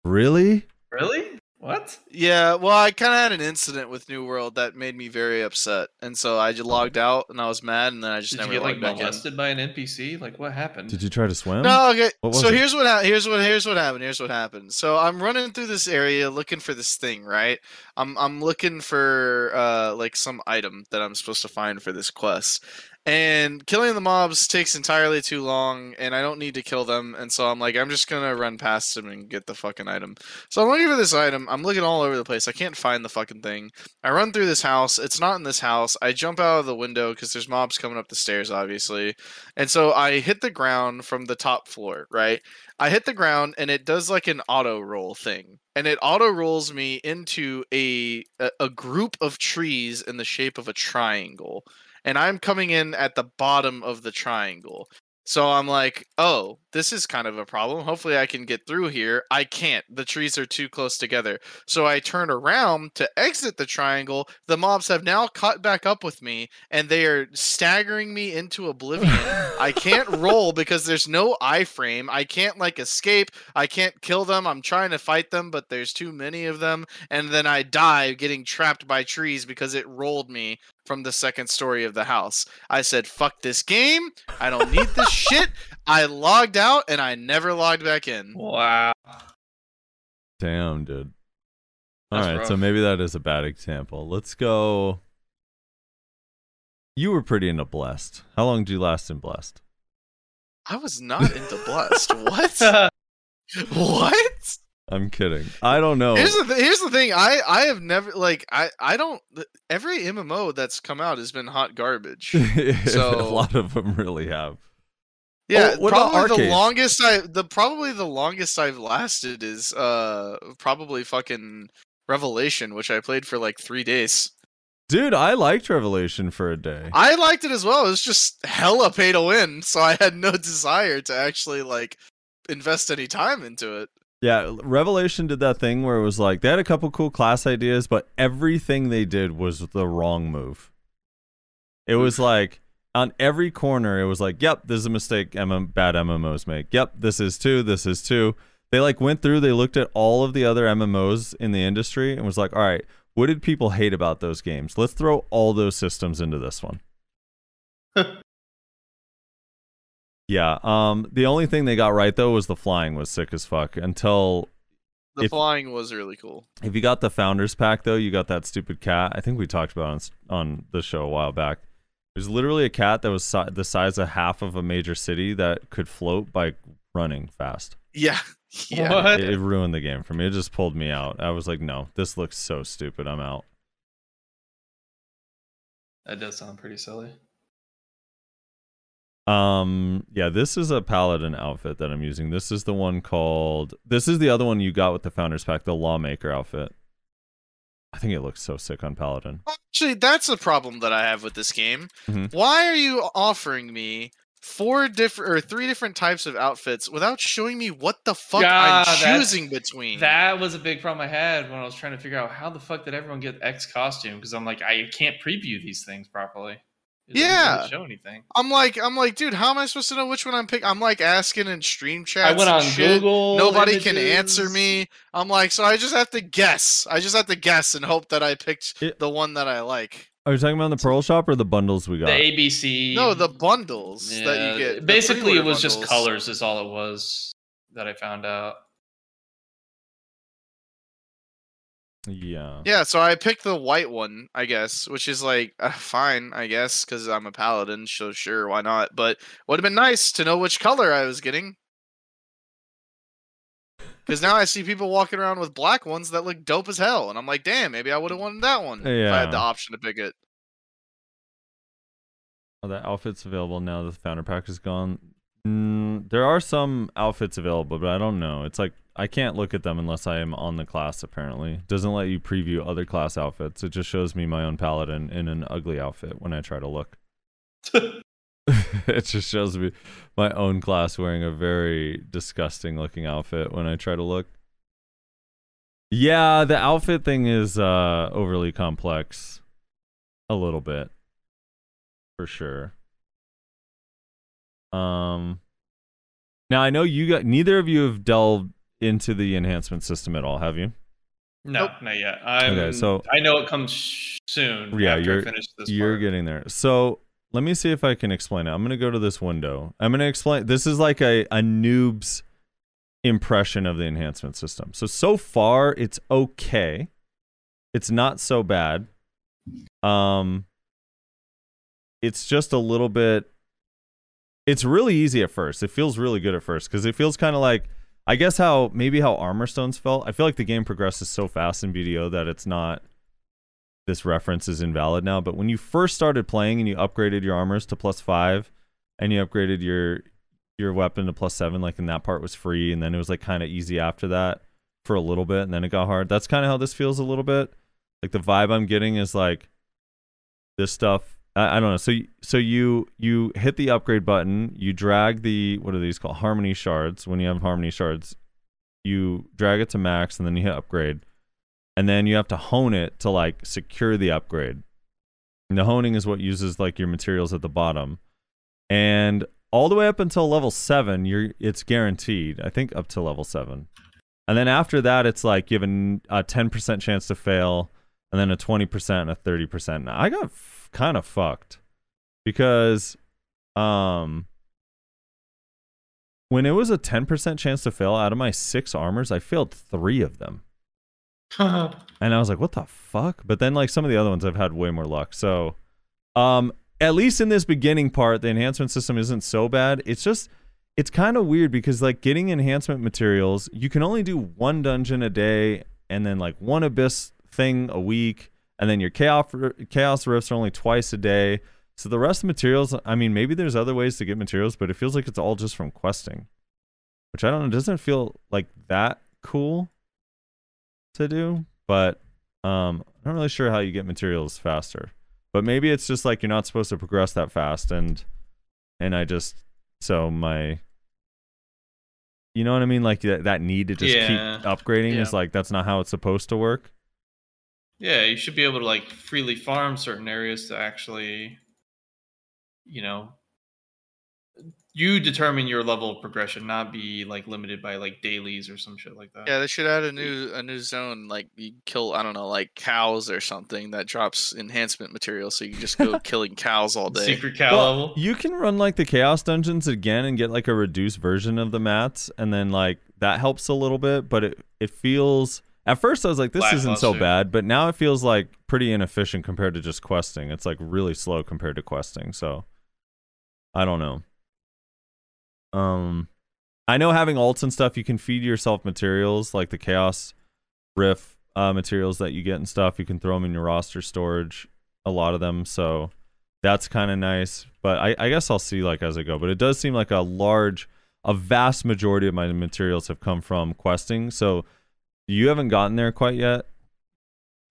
Really? Really? What? Yeah, well, I kind of had an incident with New World that made me very upset, and so I just logged out and I was mad, and then I just Did never you get like logged back in. molested by an NPC? Like what happened? Did you try to swim? No, okay. So it? here's what ha- here's what here's what happened. Here's what happened. So I'm running through this area looking for this thing, right? I'm I'm looking for uh like some item that I'm supposed to find for this quest. And killing the mobs takes entirely too long, and I don't need to kill them. And so I'm like, I'm just gonna run past them and get the fucking item. So I'm looking for this item. I'm looking all over the place. I can't find the fucking thing. I run through this house. It's not in this house. I jump out of the window because there's mobs coming up the stairs, obviously. And so I hit the ground from the top floor, right? I hit the ground and it does like an auto roll thing. And it auto rolls me into a, a group of trees in the shape of a triangle. And I'm coming in at the bottom of the triangle. So I'm like, oh, this is kind of a problem. Hopefully I can get through here. I can't. The trees are too close together. So I turn around to exit the triangle. The mobs have now caught back up with me and they are staggering me into oblivion. I can't *laughs* roll because there's no iframe. I can't like escape. I can't kill them. I'm trying to fight them, but there's too many of them. And then I die getting trapped by trees because it rolled me from the second story of the house. I said, fuck this game. I don't need this *laughs* shit. I logged out and I never logged back in. Wow. Damn, dude. All That's right, so maybe that is a bad example. Let's go. You were pretty into Blessed. How long did you last in Blessed? I was not into Blessed. *laughs* what? *laughs* what? I'm kidding. I don't know. Here's the th- here's the thing. I I have never like I I don't every MMO that's come out has been hot garbage. *laughs* so a lot of them really have. Yeah, Oh, probably the longest I the probably the longest I've lasted is uh probably fucking Revelation, which I played for like three days. Dude, I liked Revelation for a day. I liked it as well. It was just hella pay to win, so I had no *laughs* desire to actually like invest any time into it. Yeah, Revelation did that thing where it was like they had a couple cool class ideas, but everything they did was the wrong move. It was like on every corner, it was like, "Yep, this is a mistake. MM- bad MMOs make. Yep, this is two. This is two. They like went through, they looked at all of the other MMOs in the industry and was like, "All right, what did people hate about those games? Let's throw all those systems into this one." *laughs* yeah. Um. The only thing they got right though was the flying was sick as fuck until The If- flying was really cool. if you got the founders pack though, you got that stupid cat. I think we talked about it on on the show a while back. It was literally a cat that was si- the size of half of a major city that could float by running fast. Yeah. *laughs* Yeah. What? It, it ruined the game for me. It just pulled me out. I was like, no, this looks so stupid. I'm out. That does sound pretty silly. Um, yeah, this is a paladin outfit that I'm using. This is the one called. This is the other one you got with the founders pack, the lawmaker outfit. I think it looks so sick on paladin. Actually, that's a problem that I have with this game. Mhm. Why are you offering me four different or three different types of outfits without showing me what the fuck Yeah, I'm choosing between? That was a big problem I had when I was trying to figure out how the fuck did everyone get X costume? Because I'm like, I can't preview these things properly. It Yeah. really show anything. I'm like, I'm like, dude, how am I supposed to know which one I'm picking? I'm like asking in stream chat. I went on Google. Nobody can answer me. I'm like, so I just have to guess. I just have to guess and hope that I picked It- the one that I like. Are you talking about the Pearl Shop or the bundles we got? The ABC. No, the bundles that you get. Basically, it pre-order was just colors. Is all it was that I found out. Yeah. Yeah, so I picked the white one, I guess, which is like uh, *laughs* fine, I guess, because I'm a paladin. So sure, why not? But would have been nice to know which color I was getting. Because now I see people walking around with black ones that look dope as hell, and I'm like, damn, maybe I would have wanted that one if I had the option to pick it. Oh, that outfit's available now. That the founder pack is gone. Mm, there are some outfits available, but I don't know. It's like I can't look at them unless I am on the class. Apparently, doesn't let you preview other class outfits. It just shows me my own paladin in an ugly outfit when I try to look. *laughs* it just shows me my own class wearing a very disgusting looking outfit when I try to look. Yeah, the outfit thing is uh overly complex a little bit. For sure. Um Now I know you got neither of you have delved into the enhancement system at all, have you? No, not yet. I'm, Okay, so- I know it comes soon. Yeah, after you're- I finish this You're part. getting there. So let me see if I can explain it. I'm gonna go to this window. I'm gonna explain. This is like a a noob's impression of the enhancement system. So so far it's okay. It's not so bad. Um, it's just a little bit. It's really easy at first. It feels really good at first because it feels kind of like I guess how maybe how Armor Stones felt. I feel like the game progresses so fast in BDO that it's not this reference is invalid now. But when you first started playing and you upgraded your armors to plus five, and you upgraded your your weapon to plus seven, like and that part was free, and then it was like kind of easy after that for a little bit, and then it got hard. That's kind of how this feels a little bit. Like the vibe I'm getting is like this stuff. I, I don't know. So so you you hit the upgrade button, you drag the what are these called harmony shards. When you have harmony shards, you drag it to max, and then you hit upgrade and then you have to hone it to like secure the upgrade. And the honing is what uses like your materials at the bottom. And all the way up until level 7, you're it's guaranteed. I think up to level 7. And then after that it's like have a 10% chance to fail and then a 20% and a 30%. Now, I got kind of fucked because um when it was a 10% chance to fail out of my 6 armors, I failed 3 of them. *laughs* And I was like, what the fuck? But then like some of the other ones I've had way more luck. So um at least in this beginning part, the enhancement system isn't so bad. It's just it's kind of weird because like getting enhancement materials, you can only do one dungeon a day and then like one abyss thing a week and then your chaos chaos rifts are only twice a day. So the rest of the materials, I mean, maybe there's other ways to get materials, but it feels like it's all just from questing. Which I don't know, doesn't feel like that cool to do, but um, I'm not really sure how you get materials faster. But maybe it's just like you're not supposed to progress that fast, and and I just so my, you know what I mean, like that, that need to just Yeah. keep upgrading Yeah. is like that's not how it's supposed to work. Yeah, you should be able to like freely farm certain areas to actually, you know, you determine your level of progression, not be like limited by like dailies or some shit like that. Yeah, they should add a new a new zone like you kill I don't know like cows or something that drops enhancement material, so you can just go *laughs* killing cows all day. Secret cow Well, level. You can run like the chaos dungeons again and get like a reduced version of the mats, and then like that helps a little bit. But it it feels at first I was like this isn't so bad, but now it feels like pretty inefficient compared to just questing. It's like really slow compared to questing. So I don't know. Um, I know having alts and stuff, you can feed yourself materials like the chaos rift uh, materials that you get and stuff. You can throw them in your roster storage, a lot of them. So that's kind of nice. But I, I guess I'll see like as I go. But it does seem like a large, a vast majority of my materials have come from questing. So you haven't gotten there quite yet,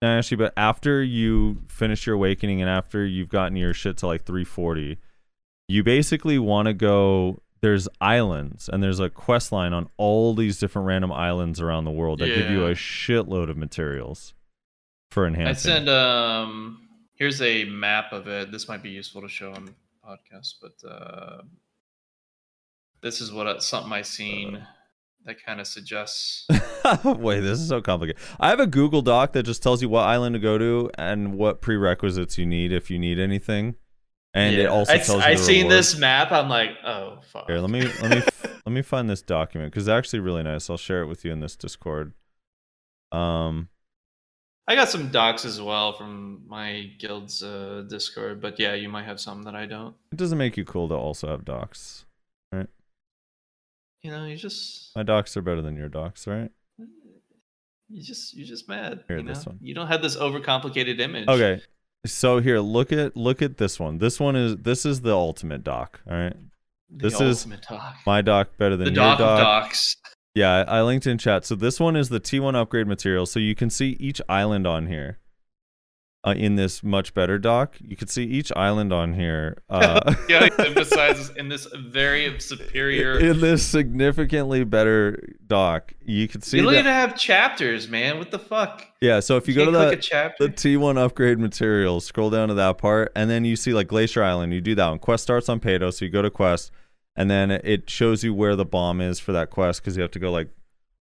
actually. But after you finish your awakening and after you've gotten your shit to like 340, you basically want to go. There's islands and there's a quest line on all these different random islands around the world that give you a shitload of materials for enhancing. I send um here's a map of it. This might be useful to show on podcast, but uh this is what uh, something I seen that kind of suggests *laughs* Wait, this is so complicated. I have a Google Doc that just tells you what island to go to and what prerequisites you need if you need anything, and it also I, tells you. I the seen rewards. this map. I'm like, oh fuck. Here, let me let me *laughs* let me find this document because it's actually really nice. I'll share it with you in this Discord. Um, I got some docs as well from my guild's uh, Discord, but yeah, you might have some that I don't. It doesn't make you cool to also have docs. You know, you just My docs are better than your docs, right? you just you're just mad. Here, you know? this one. You don't have this overcomplicated image. Okay. So here, look at look at this one. This one is this is the ultimate doc. All right, The this is ultimate doc. my doc better than the your doc doc. docs. Yeah, I I linked in chat. So this one is the T1 upgrade material. So you can see each island on here. Uh, in this much better doc, you can see each island on here. Uh, *laughs* *laughs* yeah, it emphasizes in this very superior. *laughs* in this significantly better doc, you can see you don't that. even have chapters, man. What the fuck? Yeah, so if you, go to can't click that a chapter. the T1 upgrade materials, scroll down to that part, and then you see like Glacier Island. You do that one. Quest starts on Pado, so you go to Quest, and then it shows you where the bomb is for that quest because you have to go like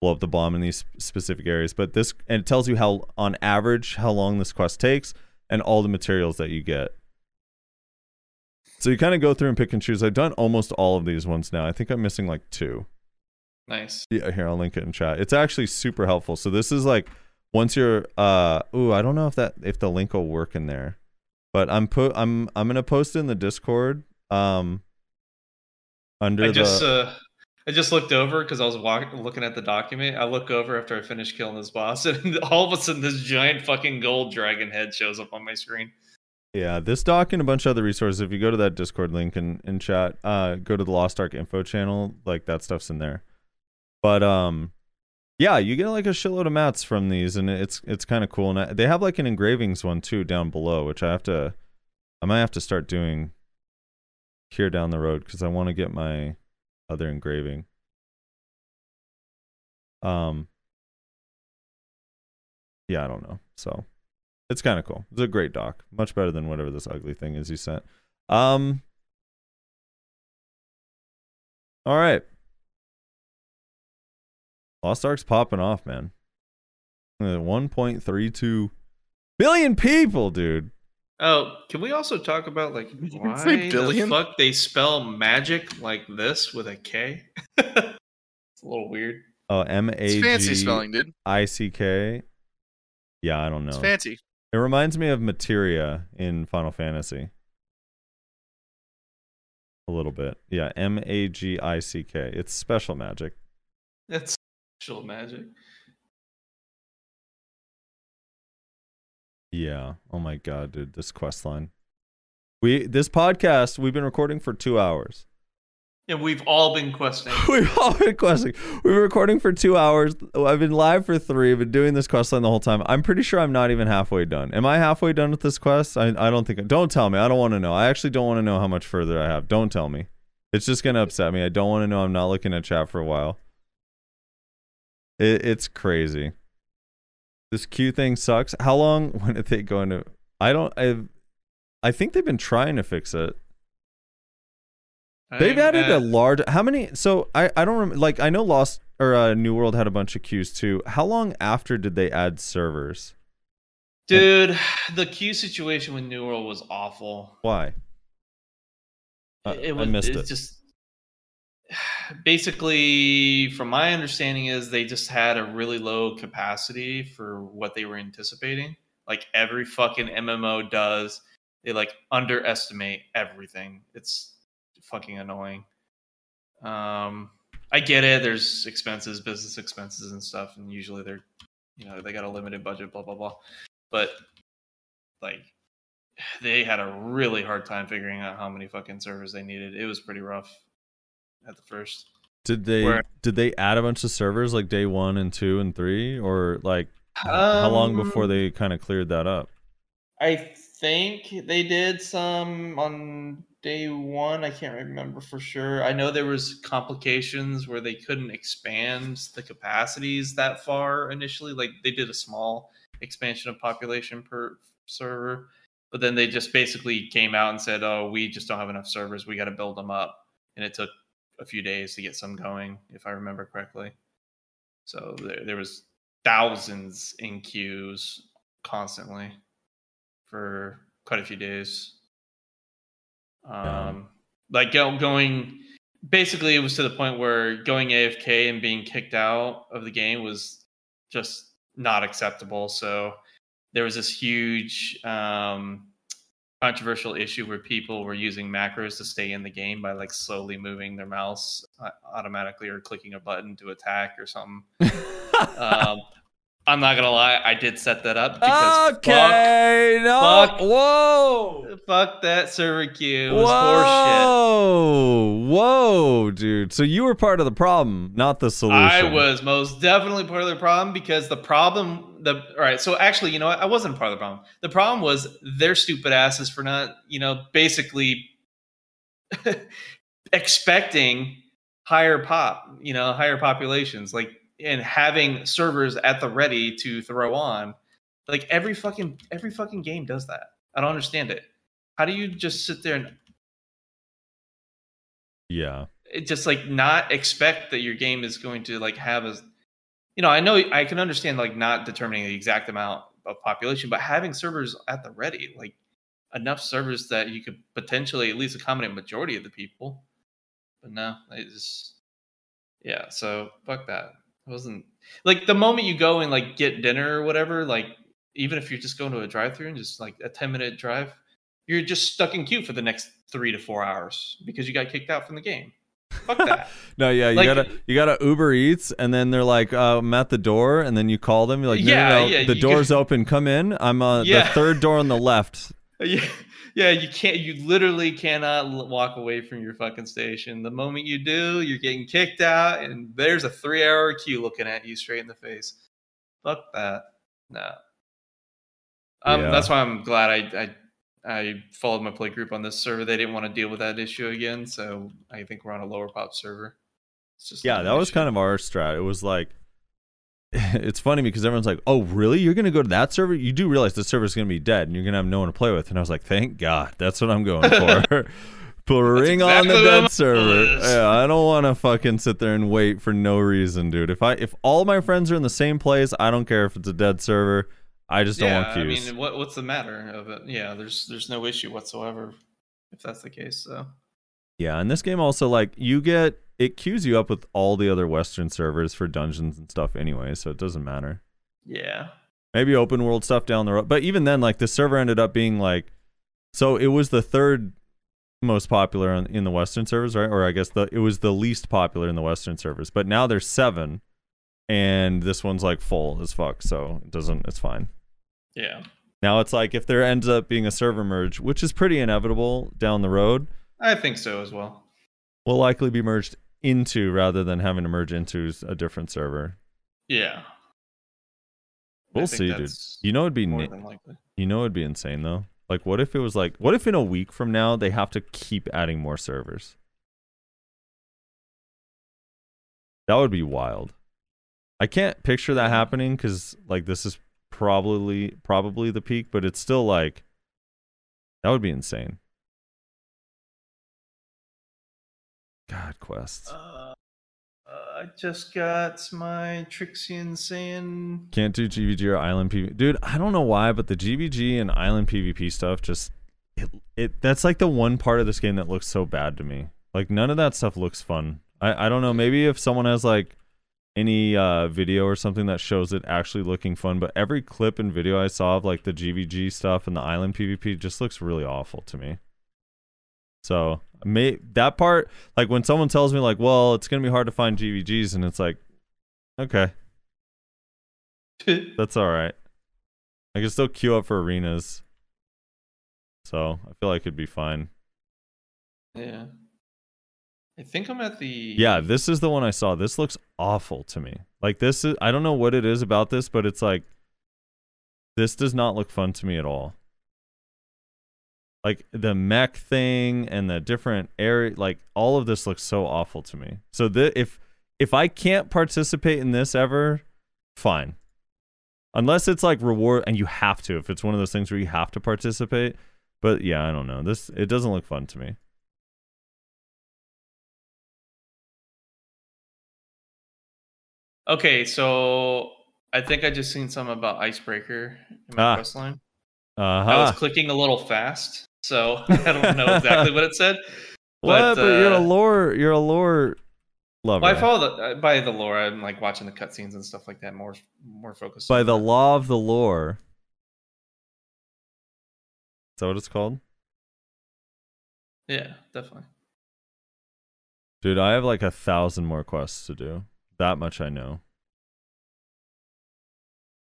blow up the bomb in these specific areas. But this and it tells you how on average how long this quest takes and all the materials that you get. So you kind of go through and pick and choose. I've done almost all of these ones now. I think I'm missing like two. nice. Yeah, here I'll link it in chat. It's actually super helpful. So this is like once you're uh ooh, I don't know if that if the link will work in there. But I'm put I'm I'm gonna post it in the Discord. Um under I the uh, I just looked over because I was walking, looking at the document. I look over after I finish killing this boss, *laughs* and all of a sudden, this giant fucking gold dragon head shows up on my screen. Yeah, this doc and a bunch of other resources. If you go to that Discord link in, in chat, uh go to the Lost Ark info channel, like that stuff's in there. But um yeah, you get like a shitload of mats from these and it's it's kind of cool and I, they have like an engravings one too down below, which I have to I might have to start doing here down the road cuz I want to get my other engraving. Um Yeah, I don't know. So it's kind of cool. It's a great doc. Much better than whatever this ugly thing is you sent. Um All right. Lost Ark's popping off, man. Uh, 1.32 billion people, dude. Oh, can we also talk about like You why say the fuck they spell magic like this with a K? *laughs* it's a little weird. Oh, M A fancy spelling, dude. I C K. Yeah, I don't know. It's fancy. It reminds me of Materia in Final Fantasy. A little bit. Yeah, M A G I C K. It's special magic. That's special magic. Yeah. Oh my god, dude, this quest line. We this podcast we've been recording for two hours. And we've all been questing. *laughs* We've all been questing. We've been recording for two hours. I've been live for three. I've been doing this quest line the whole time. I'm pretty sure I'm not even halfway done. Am I halfway done with this quest? I, I don't think. I don't tell me. I don't want to know. I actually don't want to know how much further I have. Don't tell me. It's just gonna upset me. I don't want to know. I'm not looking at chat for a while. It, it's crazy. This queue thing sucks. How long? *laughs* When did they go into? I don't. I. I think they've been trying to fix it. They've I'm added a large. How many? So I I don't remember. Like I know Lost or uh, New World had a bunch of queues too. How long after did they add servers? Dude, *sighs* the queue situation with New World was awful. Why? I- it I missed it's it. just *sighs* basically from my understanding is they just had a really low capacity for what they were anticipating. Like every fucking mmo does they like underestimate everything. It's fucking annoying. Um i get it there's expenses business expenses and stuff and usually they're you know they got a limited budget blah blah blah. But like *sighs* they had a really hard time figuring out how many fucking servers they needed. It was pretty rough at the first. Did they Where- did they add a bunch of servers like day one and two and three, or like how long before Um, they kind of cleared that up? I think they did some on day one. I can't remember for sure. I know there was complications where they couldn't expand the capacities that far initially. Like they did a small expansion of population per server, but then they just basically came out and said, "Oh, we just don't have enough servers. We got to build them up." And it took a few days to get some going, if I remember correctly. So there, there was thousands in queues constantly for quite a few days. Um, like going, basically, it was to the point where going AFK and being kicked out of the game was just not acceptable. So there was this huge um, controversial issue where people were using macros to stay in the game by like slowly moving their mouse uh, automatically or clicking a button to attack or something. *laughs* um, I'm not gonna lie, I did set that up because okay, no, fuck- whoa, fuck, fuck that server queue. It was horseshit. whoa, whoa, dude. So you were part of the problem, not the solution. I was most definitely part of the problem because the problem the all right, so actually, you know what? I wasn't part of the problem. The problem was their stupid asses for not, you know, basically *laughs* expecting higher pop, you know, higher populations, like and having servers at the ready to throw on. Like every fucking every fucking game does that. I don't understand it. How do you just sit there and Yeah, it just like not expect that your game is going to like have a you know i know i can understand like not determining the exact amount of population but having servers at the ready like enough servers that you could potentially at least accommodate majority of the people but no it's yeah so fuck that it wasn't like the moment you go and like get dinner or whatever like even if you're just going to a drive through and just like a 10 minute drive you're just stuck in queue for the next three to four hours because you got kicked out from the game fuck that *laughs* no, yeah, you Like- gotta you gotta Uber Eats, and then they're like, uh, "I'm at the door," and then you call them, you're like, "No, Yeah, no, no, yeah, the door's open, come in. I'm uh, the third door on the left." *laughs* Yeah, yeah, you can't. You literally cannot walk away from your fucking station. The moment you do, you're getting kicked out, and there's a three-hour queue looking at you straight in the face. Fuck that. No. Um, Yeah. that's why I'm glad I, I I followed my play group on this server. They didn't want to deal with that issue again, so I think we're on a lower pop server. It's just Yeah, that an was kind of our strat. It was like, *laughs* it's funny because everyone's like, "Oh, really? You're gonna go to that server? You do realize the server's gonna be dead, and you're gonna have no one to play with." And I was like, "Thank God, that's what I'm going for." *laughs* Bring on the dead server. *laughs* Yeah, I don't want to fucking sit there and wait for no reason, dude. If I if all my friends are in the same place, I don't care if it's a dead server. I just don't yeah, want I mean, what what's the matter of it? Yeah, there's there's no issue whatsoever if that's the case. So Yeah, and this game also like you get it queues you up with all the other Western servers for dungeons and stuff anyway, so it doesn't matter. yeah. maybe open world stuff down the road. But even then, like the server ended up being like, so it was the third most popular in, in the Western servers, right? Or I guess the it was the least popular in the Western servers. But now there's seven, and this one's like full as fuck, so it doesn't. It's fine. Yeah. Now it's like if there ends up being a server merge, which is pretty inevitable down the road, I think so as well. will likely be merged into rather than having to merge into a different server. Yeah. We'll see, dude. You know, it'd be na- You know it'd be insane though. Like what if it was like what if in a week from now they have to keep adding more servers? That would be wild. I can't picture that happening cuz like this is probably probably the peak, but it's still like that would be insane. God, quests. Uh, uh, I just got my Trixion saying Can't do GVG or Island PvP. Dude, I don't know why, but the GVG and Island PvP stuff just it, it that's like the one part of this game that looks so bad to me. Like none of that stuff looks fun. I I don't know, maybe if someone has like any uh video or something that shows it actually looking fun, but every clip and video I saw of like the GVG stuff and the Island PvP just looks really awful to me. So, may that part like when someone tells me like, "Well, it's going to be hard to find GVGs." and it's like, "Okay, *laughs* that's all right. I can still queue up for arenas. So I feel like it'd be fine. Yeah. I think I'm at the Yeah, this is the one I saw. This looks awful to me. Like this is I don't know what it is about this, but it's like this does not look fun to me at all. Like the mech thing and the different area like all of this looks so awful to me. So the if if I can't participate in this ever, fine. Unless it's like reward and you have to, if it's one of those things where you have to participate. But yeah, I don't know. This it doesn't look fun to me. Okay, so I think I just seen something about Icebreaker in my Ah. quest line. uh-huh. I was clicking a little fast, so *laughs* I don't know exactly what it said. *laughs* What? But, you're a uh, lore. You're a lore lover. Well, I follow the uh, by the lore. I'm like watching the cutscenes and stuff like that. More more focused By the that. law of the lore. Is that what it's called? Yeah, definitely. Dude, I have like a thousand more quests to do. That much I know.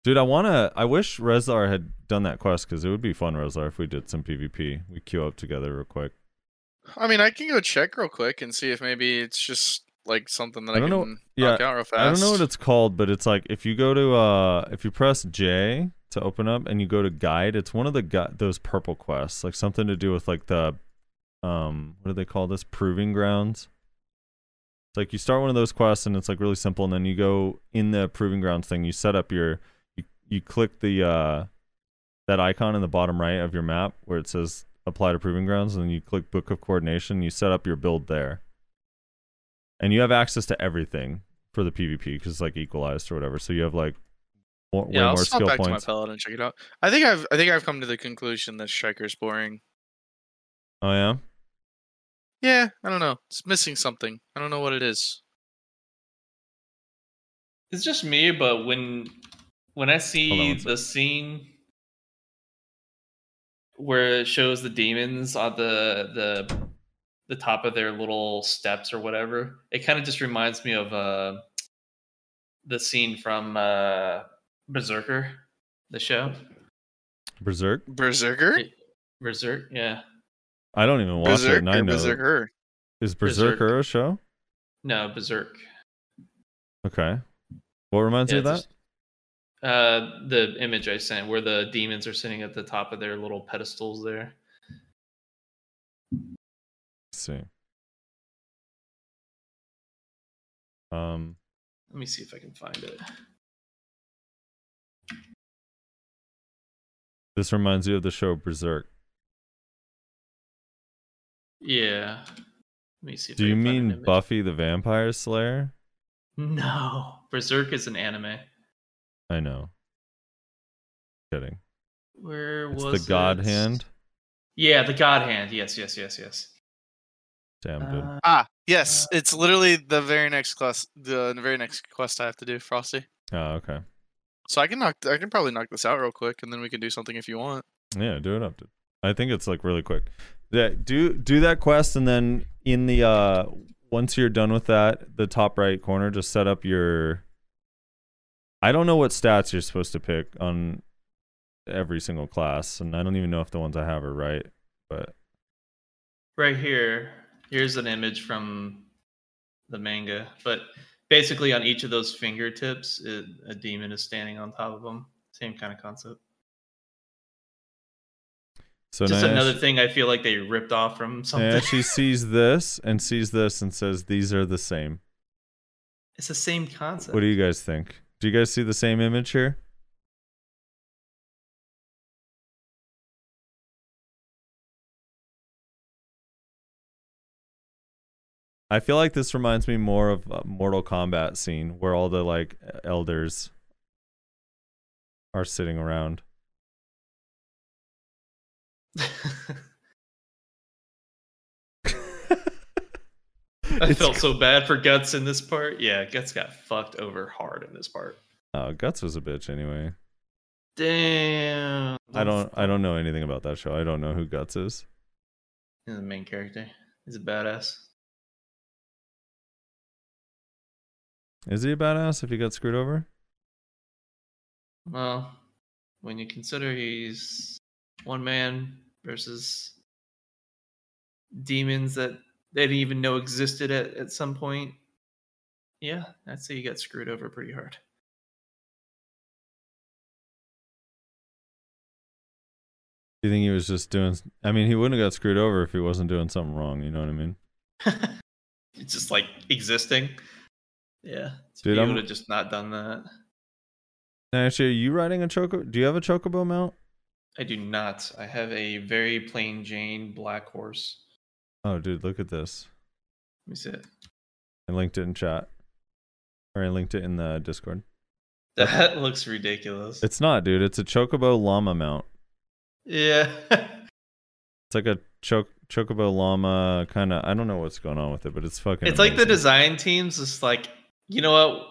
Dude, I wanna. I wish Rezlar had done that quest because it would be fun, Rezlar, if we did some PvP. We queue up together real quick. I mean, I can go check real quick and see if maybe it's just like something that I I, can know- knock out real fast. I don't know what it's called, but it's like if you go to uh, if you press J to open up and you go to guide, it's one of the gu- those purple quests, like something to do with like the, um, what do they call this? Proving grounds. It's like you start one of those quests and it's like really simple, and then you go in the proving grounds thing. You set up your, you, you click the uh, that icon in the bottom right of your map where it says apply to proving grounds, and then you click book of coordination. You set up your build there, and you have access to everything for the PvP because it's like equalized or whatever. So you have like more, Yeah, way I'll more skill back points. to my pellet and check it out. I think I've I think I've come to the conclusion that Striker's boring. Oh yeah, Yeah, I don't know. It's missing something. I don't know what it is. It's just me, but when when I Hold on see one the scene where it shows the demons on the the the top of their little steps or whatever, it kind of just reminds me of uh the scene from uh Berserker, the show. Berserk. Berserker? Berserk, yeah. I don't even watch Berserk it, and I know Berserker? is Berserk. Berserker a show? No, Berserk. Okay, what reminds Yeah, you of that? Uh, the image I sent where the demons are sitting at the top of their little pedestals there. Let's see. Um, Let me see if I can find it. this reminds you of the show Berserk. Yeah. Let me see. If Do I you can find an mean. Buffy the Vampire Slayer? No, Berserk is an anime. I know. Kidding. Where It's was the God it? Hand. Yeah, the God Hand. Yes, yes, yes, yes. Damn good. Uh, Ah, yes. It's literally the very next quest the very next quest I have to do, Frosty. Oh, okay. So I can knock I can probably knock this out real quick and then we can do something if you want. Yeah, do it up. Dude. I think it's like really quick. Yeah, do do that quest and then in the uh once you're done with that, the top right corner, just set up your. I don't know what stats you're supposed to pick on every single class, and I don't even know if the ones I have are right. But right here. Here's an image from the manga, but basically on each of those fingertips, it, a demon is standing on top of them. Same kind of concept. so Just now another thing I feel like they ripped off from something. now she sees this and sees this and says these are the same. It's the same concept. What do you guys think? Do you guys see the same image here? I feel like this reminds me more of a Mortal Kombat scene where all the like elders are sitting around. *laughs* *laughs* I felt so bad for Guts in this part. Yeah, Guts got fucked over hard in this part. Oh, Guts was a bitch anyway. Damn. I don't I don't know anything about that show. I don't know who Guts is. He's the main character. He's a badass. Is he a badass if he got screwed over? Well, when you consider he's one man versus demons that they didn't even know existed at, at some point, yeah, I'd say he got screwed over pretty hard. Do you think he was just doing? I mean, he wouldn't have got screwed over if he wasn't doing something wrong. You know what I mean? *laughs* it's just like existing. Yeah. If Dude, I'm- would have just not done that. Now, actually, are you riding a choco? Do you have a chocobo mount? I do not. I have a very plain Jane black horse. Oh, dude, look at this. Let me see it. I linked it in chat, or I linked it in the Discord. That *laughs* looks ridiculous. It's not, dude. It's a chocobo llama mount. yeah. *laughs* It's like a choc chocobo llama kind of. I don't know what's going on with it, but it's fucking. it's like the design teams is like, you know what?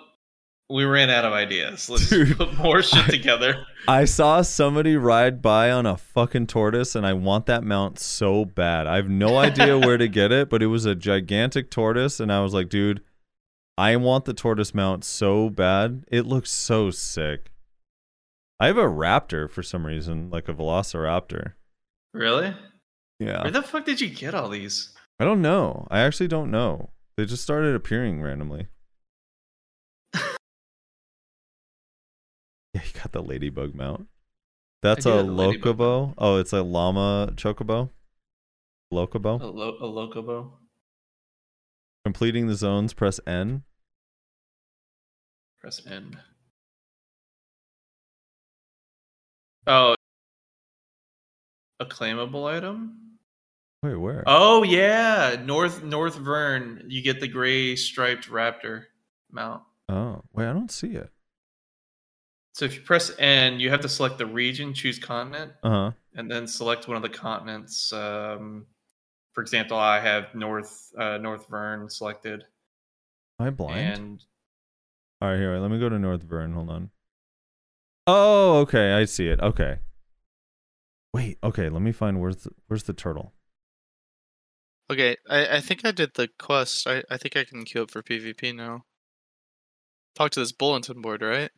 We ran out of ideas. Let's *laughs* Dude. put more shit together. I saw somebody ride by on a fucking tortoise, and I want that mount so bad. I have no idea where to get it, but it was a gigantic tortoise, and I was like, dude, I want the tortoise mount so bad. It looks so sick. I have a raptor for some reason, like a velociraptor. Really? Yeah. Where the fuck did you get all these? I don't know. I actually don't know. They just started appearing randomly. *laughs* yeah, you got the ladybug mount. That's a locobo. Oh, it's a llama chocobo. A, Locobo. lo- a locobo? Completing the zones, press N. Press N. Oh. A claimable item? Wait, where? Oh yeah, North North Vern. You get the gray striped raptor mount. Oh, wait, I don't see it. So if you press N, you have to select the region, choose continent, Uh huh. and then select one of the continents. Um, for example, I have North uh, North Vern selected, Am I blind? and All right, here. Let me go to North Vern. Hold on. Oh, okay. I see it. Okay. Wait. Okay. Let me find where's the, where's the turtle. Okay, I, I think I did the quest. I, I think I can queue up for PvP now. Talk to this bulletin board, right?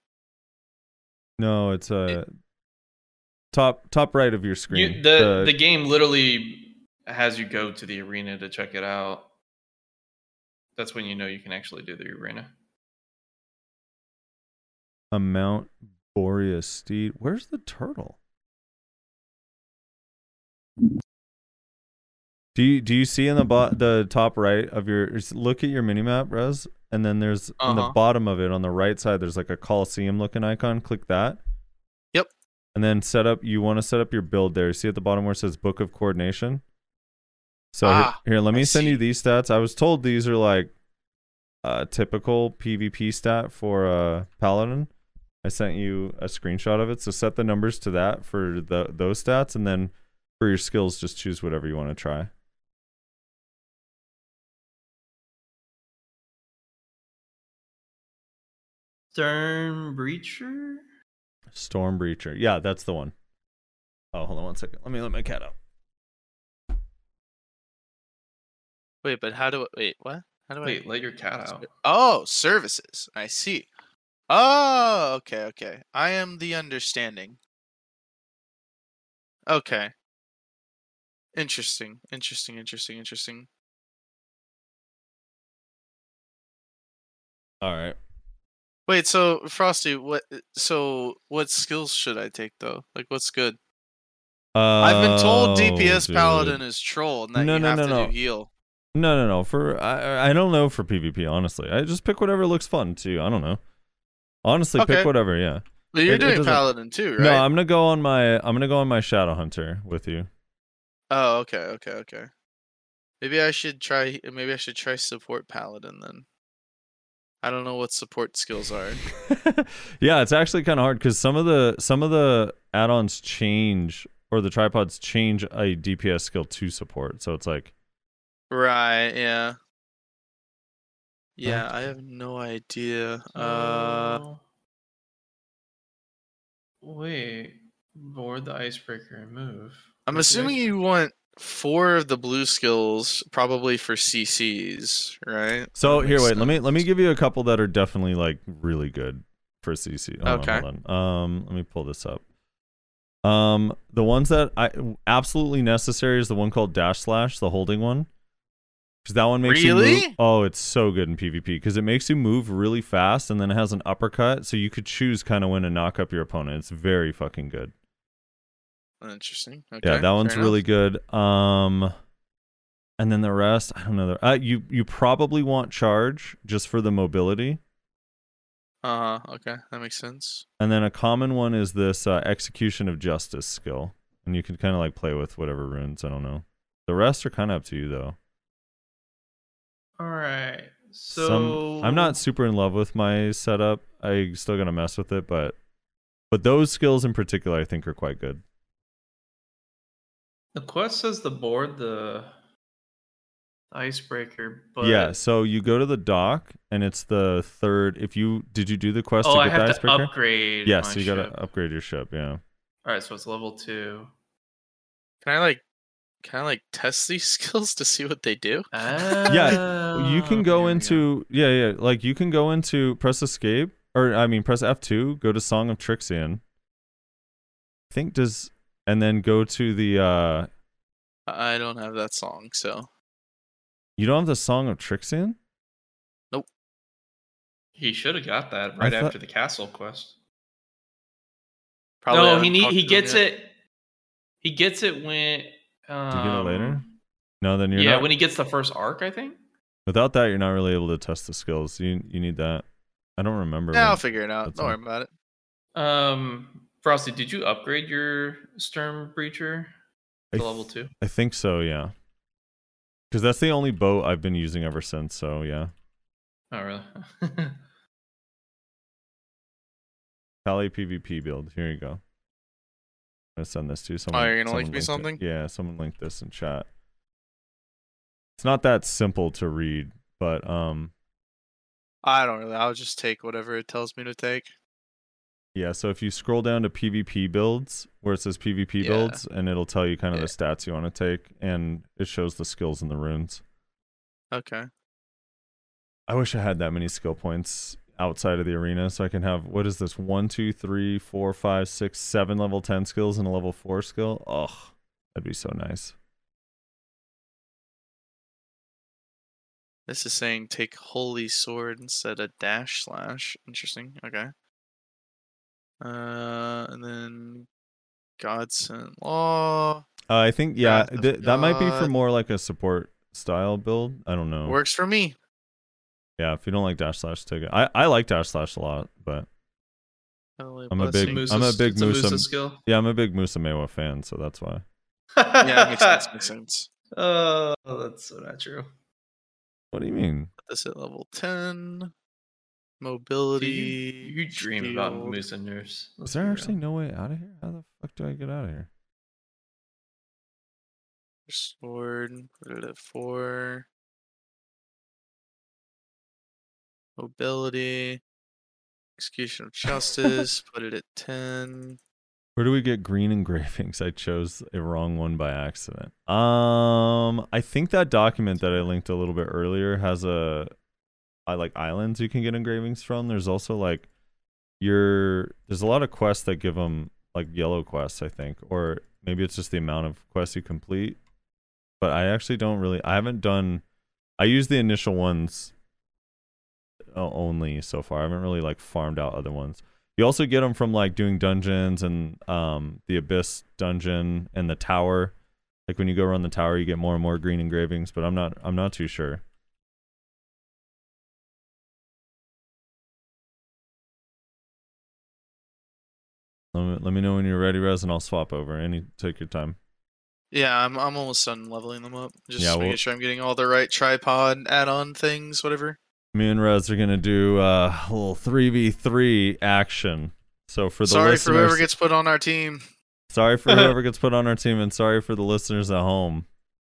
No, it's uh top top right of your screen. you, the the game literally has you go to the arena to check it out. That's when you know you can actually do the arena. a Mount Boreas steed. Where's the turtle? Do you do you see in the bo- the top right of your look at your minimap, Res, and then there's on the Uh-huh. bottom of it on the right side there's like a Coliseum looking icon. Click that. Yep. And then set up you want to set up your build there. you See at the bottom where it says Book of Coordination. So Ah, here, let me I send you these stats. I was told these are like a typical PvP stat for a Paladin. I sent you a screenshot of it. So set the numbers to that for the those stats, and then for your skills, just choose whatever you want to try. Stern Breacher. Storm Breacher. Yeah, that's the one. Oh, hold on one second. Let me let my cat out. Wait, but how do I wait? What? How do I. Wait, I? let your cat out. Oh, services. I see. Oh, okay, okay. I am the understanding. Okay. Interesting. Interesting. Interesting. Interesting. All right. Wait, so Frosty, what? So what skills should I take though? Like, what's good? I've been told DPS Oh, dude. Paladin is troll, and that No, you no, have no, to no. do heal. No, no, no. For I, I don't know for PvP. Honestly, I just pick whatever looks fun too. I don't know. Honestly, Okay. pick whatever. Yeah. But you're It- it doing doesn't- Paladin too, right? No, I'm gonna go on my. I'm gonna go on my Shadow Hunter with you. Oh, okay, okay, okay. Maybe I should try. Maybe I should try support Paladin then. I don't know what support skills are. *laughs* yeah, it's actually kind of hard because some of the some of the add-ons change or the tripods change a DPS skill to support. So it's like right? Yeah. Yeah, I have no idea. Uh, Wait. Board the icebreaker and move. I'm Where's the assuming you want four of the blue skills, probably for CCs, right? so. That Here, makes wait. Let me let me give you a couple that are definitely like really good for CC. Hold on, Okay. hold on. Um, let me pull this up. Um, the ones that I absolutely necessary is the one called Dash Slash, the holding one. Because that one makes you move. Really? Oh, it's so good in PvP because it makes you move really fast and then it has an uppercut, so you could choose kind of when to knock up your opponent. It's very fucking good. Interesting. Okay, yeah, that one's really good. Um, and then the rest, I don't know. Uh, you you probably want charge just for the mobility, Uh huh. Okay, that makes sense. and then a common one is this uh, execution of justice skill, and you can kind of like play with whatever runes. I don't know. The rest are kind of up to you though. All right. So Some, I'm not super in love with my setup. I still gonna mess with it, but but those skills in particular, I think, are quite good. The quest says the board the icebreaker, but yeah, so you go to the dock and it's the third. If you did you do the quest Oh, to I get the have to icebreaker? upgrade. yes, my you got to upgrade your ship. Yeah. All right, so it's level two. Can I like, can I like test these *laughs* skills to see what they do? Ah, yeah, you can Oh, go here we into yeah yeah like you can go into press escape or I mean press F two go to Song of Trixion. I think does and then go to the uh I don't have that song, so you don't have the Song of Trixion. Nope. He should have got that right thought- after the castle quest. probably no, he need, he to them gets yet. it. He gets it when. Um, Do you get it later? No, then you're yeah, not. when he gets the first arc, I think. Without that, you're not really able to test the skills. You you need that. I don't remember. Yeah, I'll figure it out. Don't worry about it. Um, Frosty, did you upgrade your Stern Breacher to th- level two? I think so. Yeah. Because that's the only boat I've been using ever since. So yeah. Oh, really? *laughs* Kali PvP build. Here you go. I'm gonna send this to you. Someone, Oh, you're gonna someone link me linked it. something? Yeah, someone linked this in chat. It's not that simple to read, but um, I don't really. I'll just take whatever it tells me to take. Yeah. So if you scroll down to PvP builds, where it says PvP Yeah. builds, and it'll tell you kind of Yeah. the stats you want to take, and it shows the skills and the runes. Okay. I wish I had that many skill points outside of the arena, so I can have what is this? One, two, three, four, five, six, seven level ten skills and a level four skill. Oh, that'd be so nice. This is saying take holy sword instead of dash slash. Interesting. Okay. Uh, and then Godsent Law Uh, I think yeah, th- that might be for more like a support style build. I don't know. works for me. Yeah, if you don't like dash slash, take it. I I like dash slash a lot, but Holy I'm a big- blessing. I'm a big it's a Musa- Musa skill. yeah, I'm a big Musa Maehwa fan, so that's why. *laughs* Yeah, makes sense. *laughs* Makes sense. Oh, that's so not true. What do you mean? Put this at level ten. Do Mobility. you, you dream about shield. Musa nurse. Is there actually no way out of here? How the fuck do I get out of here? Sword, put it at four. Mobility. Execution of justice, *laughs* put it at ten. Where do we get green engravings? I chose a wrong one by accident. Um, I think that document that I linked a little bit earlier has a, I like islands you can get engravings from. There's also like, your there's a lot of quests that give them like yellow quests, I think, or maybe it's just the amount of quests you complete. But I actually don't really. I haven't done. I use the initial ones only so far. I haven't really like farmed out other ones. You also get them from like doing dungeons and um the abyss dungeon and the tower. Like when you go around the tower, you get more and more green engravings. But I'm not I'm not too sure. Let me, let me know when you're ready, Rez, and I'll swap over. Any take your time. Yeah, I'm I'm almost done leveling them up. Just Yeah, making well- sure I'm getting all the right tripod add-on things, whatever. Me and Rez are gonna do uh, a little three v three action. So for the Sorry for whoever gets put on our team. sorry for *laughs* whoever gets put on our team, and sorry for the listeners at home.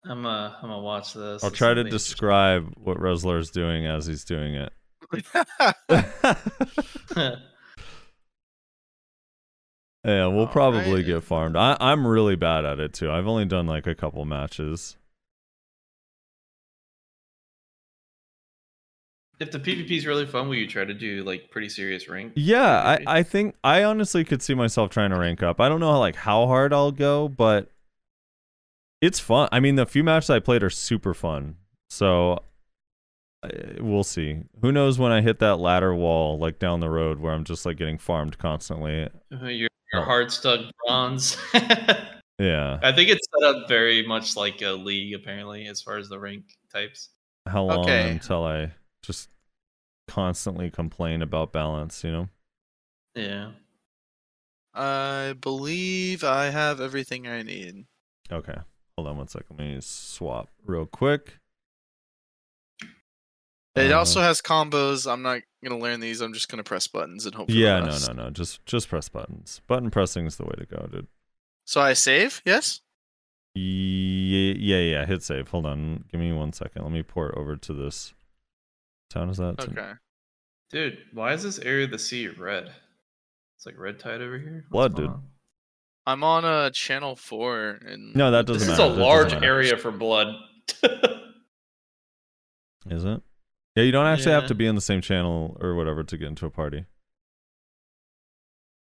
I'm uh, I'm gonna watch this. I'll This try to describe what Rezlar is doing as he's doing it. *laughs* *laughs* yeah, we'll probably Alright. get farmed. I, I'm really bad at it too. I've only done like a couple matches. if the PvP is really fun, will you try to do like pretty serious rank? Yeah, PvP? I, I think I honestly could see myself trying to rank up. I don't know how, like how hard I'll go, but it's fun. I mean, the few matches I played are super fun. So we'll see. Who knows when I hit that ladder wall like down the road where I'm just like getting farmed constantly. Uh, Your your Oh. hard stuck bronze. *laughs* Yeah. I think it's set up very much like a league, apparently, as far as the rank types. How long Okay. until I just constantly complain about balance, you know? Yeah. I believe I have everything I need. Okay. Hold on one second. Let me swap real quick. It Uh, also has combos. I'm not gonna learn these. I'm just gonna press buttons and hope. For the Yeah, no, no, no. Just just press buttons. Button pressing is the way to go, dude. So I save. Yes. Yeah, yeah, yeah. Hit save. Hold on. Give me one second. Let me port over to this. What town is that? Okay. Dude, why is this area of the sea red? It's like red tide over here. Blood, What's going dude. on? I'm on uh channel four and No, that doesn't is matter. a That doesn't large area for blood. *laughs* Is it? Yeah, you don't actually have to be in the same channel or whatever to get into a party.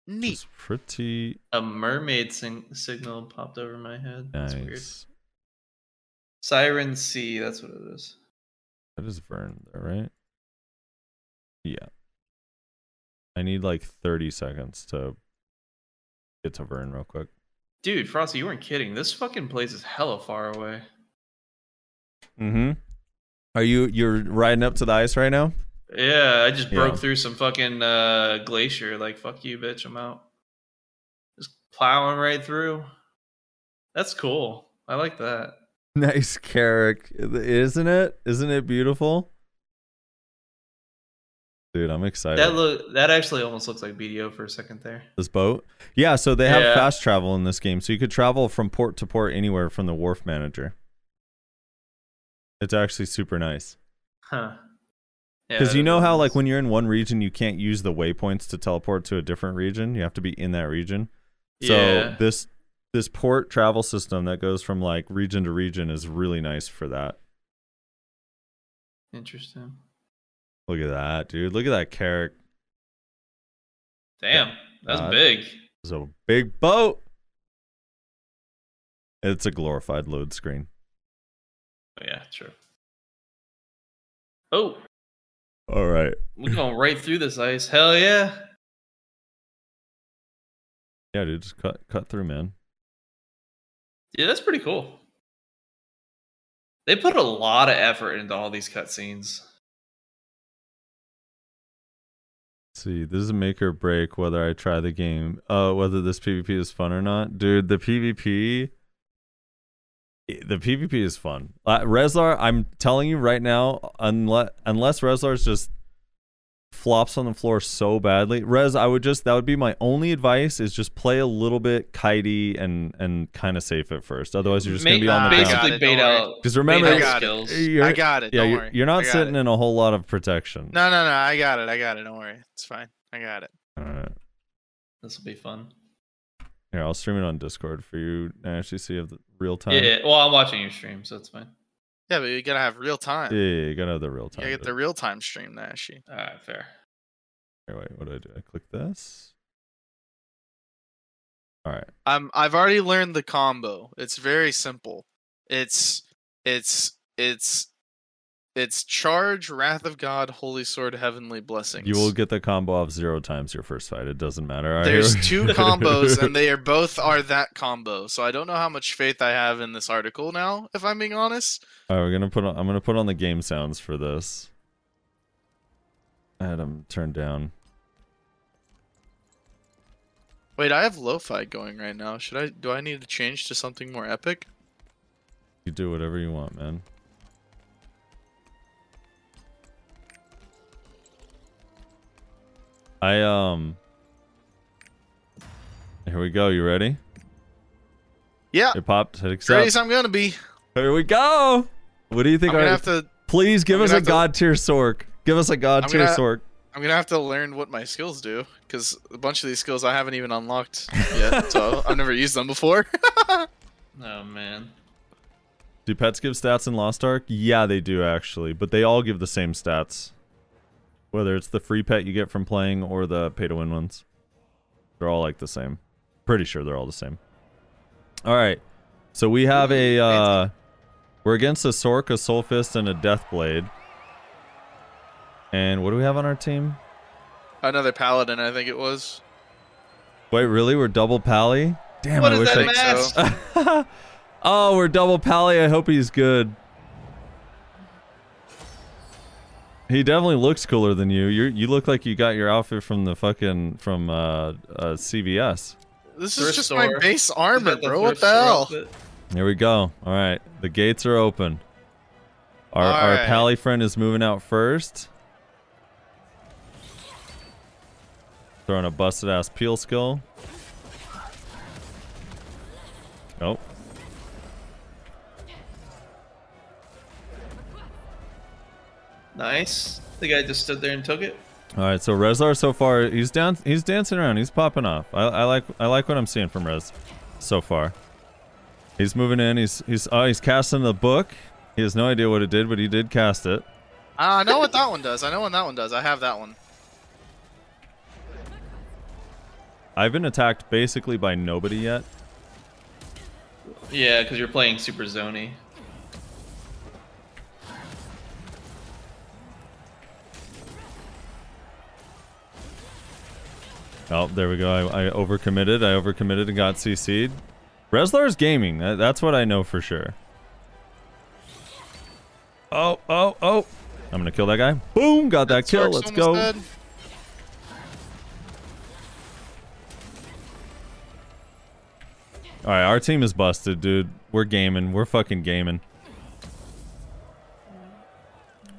neat. It's pretty a mermaid sing- signal popped over my head. That's weird. nice. Siren Sea, that's what it is. That is Vern there, right? Yeah. I need like 30 seconds to get to Vern real quick. Dude, Frosty, you weren't kidding. This fucking place is hella far away. Mm-hmm. Are you you're riding up to the ice right now? Yeah, I just broke Yeah. through some fucking uh, glacier. Like, fuck you, bitch. I'm out. Just plowing right through. That's cool. I like that. *laughs* Nice carrack, isn't it? Isn't it beautiful? Dude, I'm excited. That look. That actually almost looks like BDO for a second there. this boat. Yeah, so they have Yeah. fast travel in this game, so you could travel from port to port anywhere from the wharf manager. It's actually super nice. Huh. Yeah, Because you know how, like, when you're in one region, you can't use the waypoints to teleport to a different region. You have to be in that region. So Yeah. this this port travel system that goes from like region to region is really nice for that. Interesting. Look at that, dude. Look at that carrot. Damn, that's Uh, big. It's a big boat. It's a glorified load screen. Oh, yeah, true. Oh, All right. we're going right through this ice. Hell yeah. Yeah, dude, just cut cut through, man. Yeah, that's pretty cool. They put a lot of effort into all these cutscenes. See, this is a make or break whether I try the game. Uh, whether this PvP is fun or not, dude. The PvP, the PvP is fun. Uh, Rezlar, I'm telling you right now, unless unless Rezlar's just flops on the floor so badly, Res, I would just that would be my only advice is just play a little bit kitey and and kind of safe at first. Otherwise, you're just gonna Ma- be on the I ground. got basically it, bait out. Because remember, bait I got it. you're, I got it. yeah, Don't you're, worry. you're not sitting it. in a whole lot of protection. No, no, no. I got it. I got it. Don't worry. It's fine. I got it. All right. This will be fun. Here, I'll stream it on Discord for you to actually see of the real time. Yeah, well, I'm watching your stream, so it's fine. Yeah, but you gotta have real time. Yeah, yeah, you gotta have the real You time. gotta get the real time stream, Nashy. All right, fair. Here, wait, what do I do? I click this. All right. I'm I've already learned the combo. It's very simple. It's it's it's it's charge, wrath of God, holy sword, heavenly blessings. You will get the combo off zero times your first fight. It doesn't matter. Right, There's here two *laughs* combos and they are both are that combo. So I don't know how much faith I have in this article now, if I'm being honest. All right, we're gonna put on. I'm gonna put on the game sounds for this. I had them turned down. Wait, I have lo-fi going right now. Should I do I need to change to something more epic? You do whatever you want, man. I um. Here we go. You ready? Yeah. It popped. Hit Ready accept. as I'm gonna be. Here we go. What do you think? I'm gonna our- have to Please give I'm us a have to- god tier sorc. Give us a god I'm tier gonna- sorc. I'm gonna have to learn what my skills do because a bunch of these skills I haven't even unlocked yet, so *laughs* I've never used them before. *laughs* Oh man. Do pets give stats in Lost Ark? Yeah, they do actually, but they all give the same stats. Whether it's the free pet you get from playing or the pay to win ones. They're all like the same. Pretty sure they're all the same. All right. So we have a uh we're against a Sorc, a Soul Fist, and a Death Blade. And what do we have on our team? Another paladin, I think it was. Wait, really? We're double pally? Damn, What I is wish that I mask? *laughs* so. oh, we're double pally. I hope he's good. He definitely looks cooler than you. You you look like you got your outfit from the fucking from uh, uh CVS. This is Thrift just my base armor, bro. What the hell? outfit? Here we go. All right, the gates are open. Our All our right. pally friend is moving out first. Throwing a busted ass peel skill. Nope. Nice. The guy just stood there and took it. All right, so Rezlar so far he's down he's dancing around, he's popping off. I, I like I like what I'm seeing from Rez so far. He's moving in. He's he's oh he's casting the book. He has no idea what it did, but he did cast it. Ah, I know what that one does. I know what that one does. I have that one. I've been attacked basically by nobody yet. Yeah, because you're playing Super Zony. Oh, there we go. I, I overcommitted. I overcommitted and got CC'd. Rezlar's gaming. That, that's what I know for sure. Oh, oh, oh. I'm going to kill that guy. Boom. Got that kill. Let's go. dead. All right, our team is busted, dude. We're gaming. We're fucking gaming.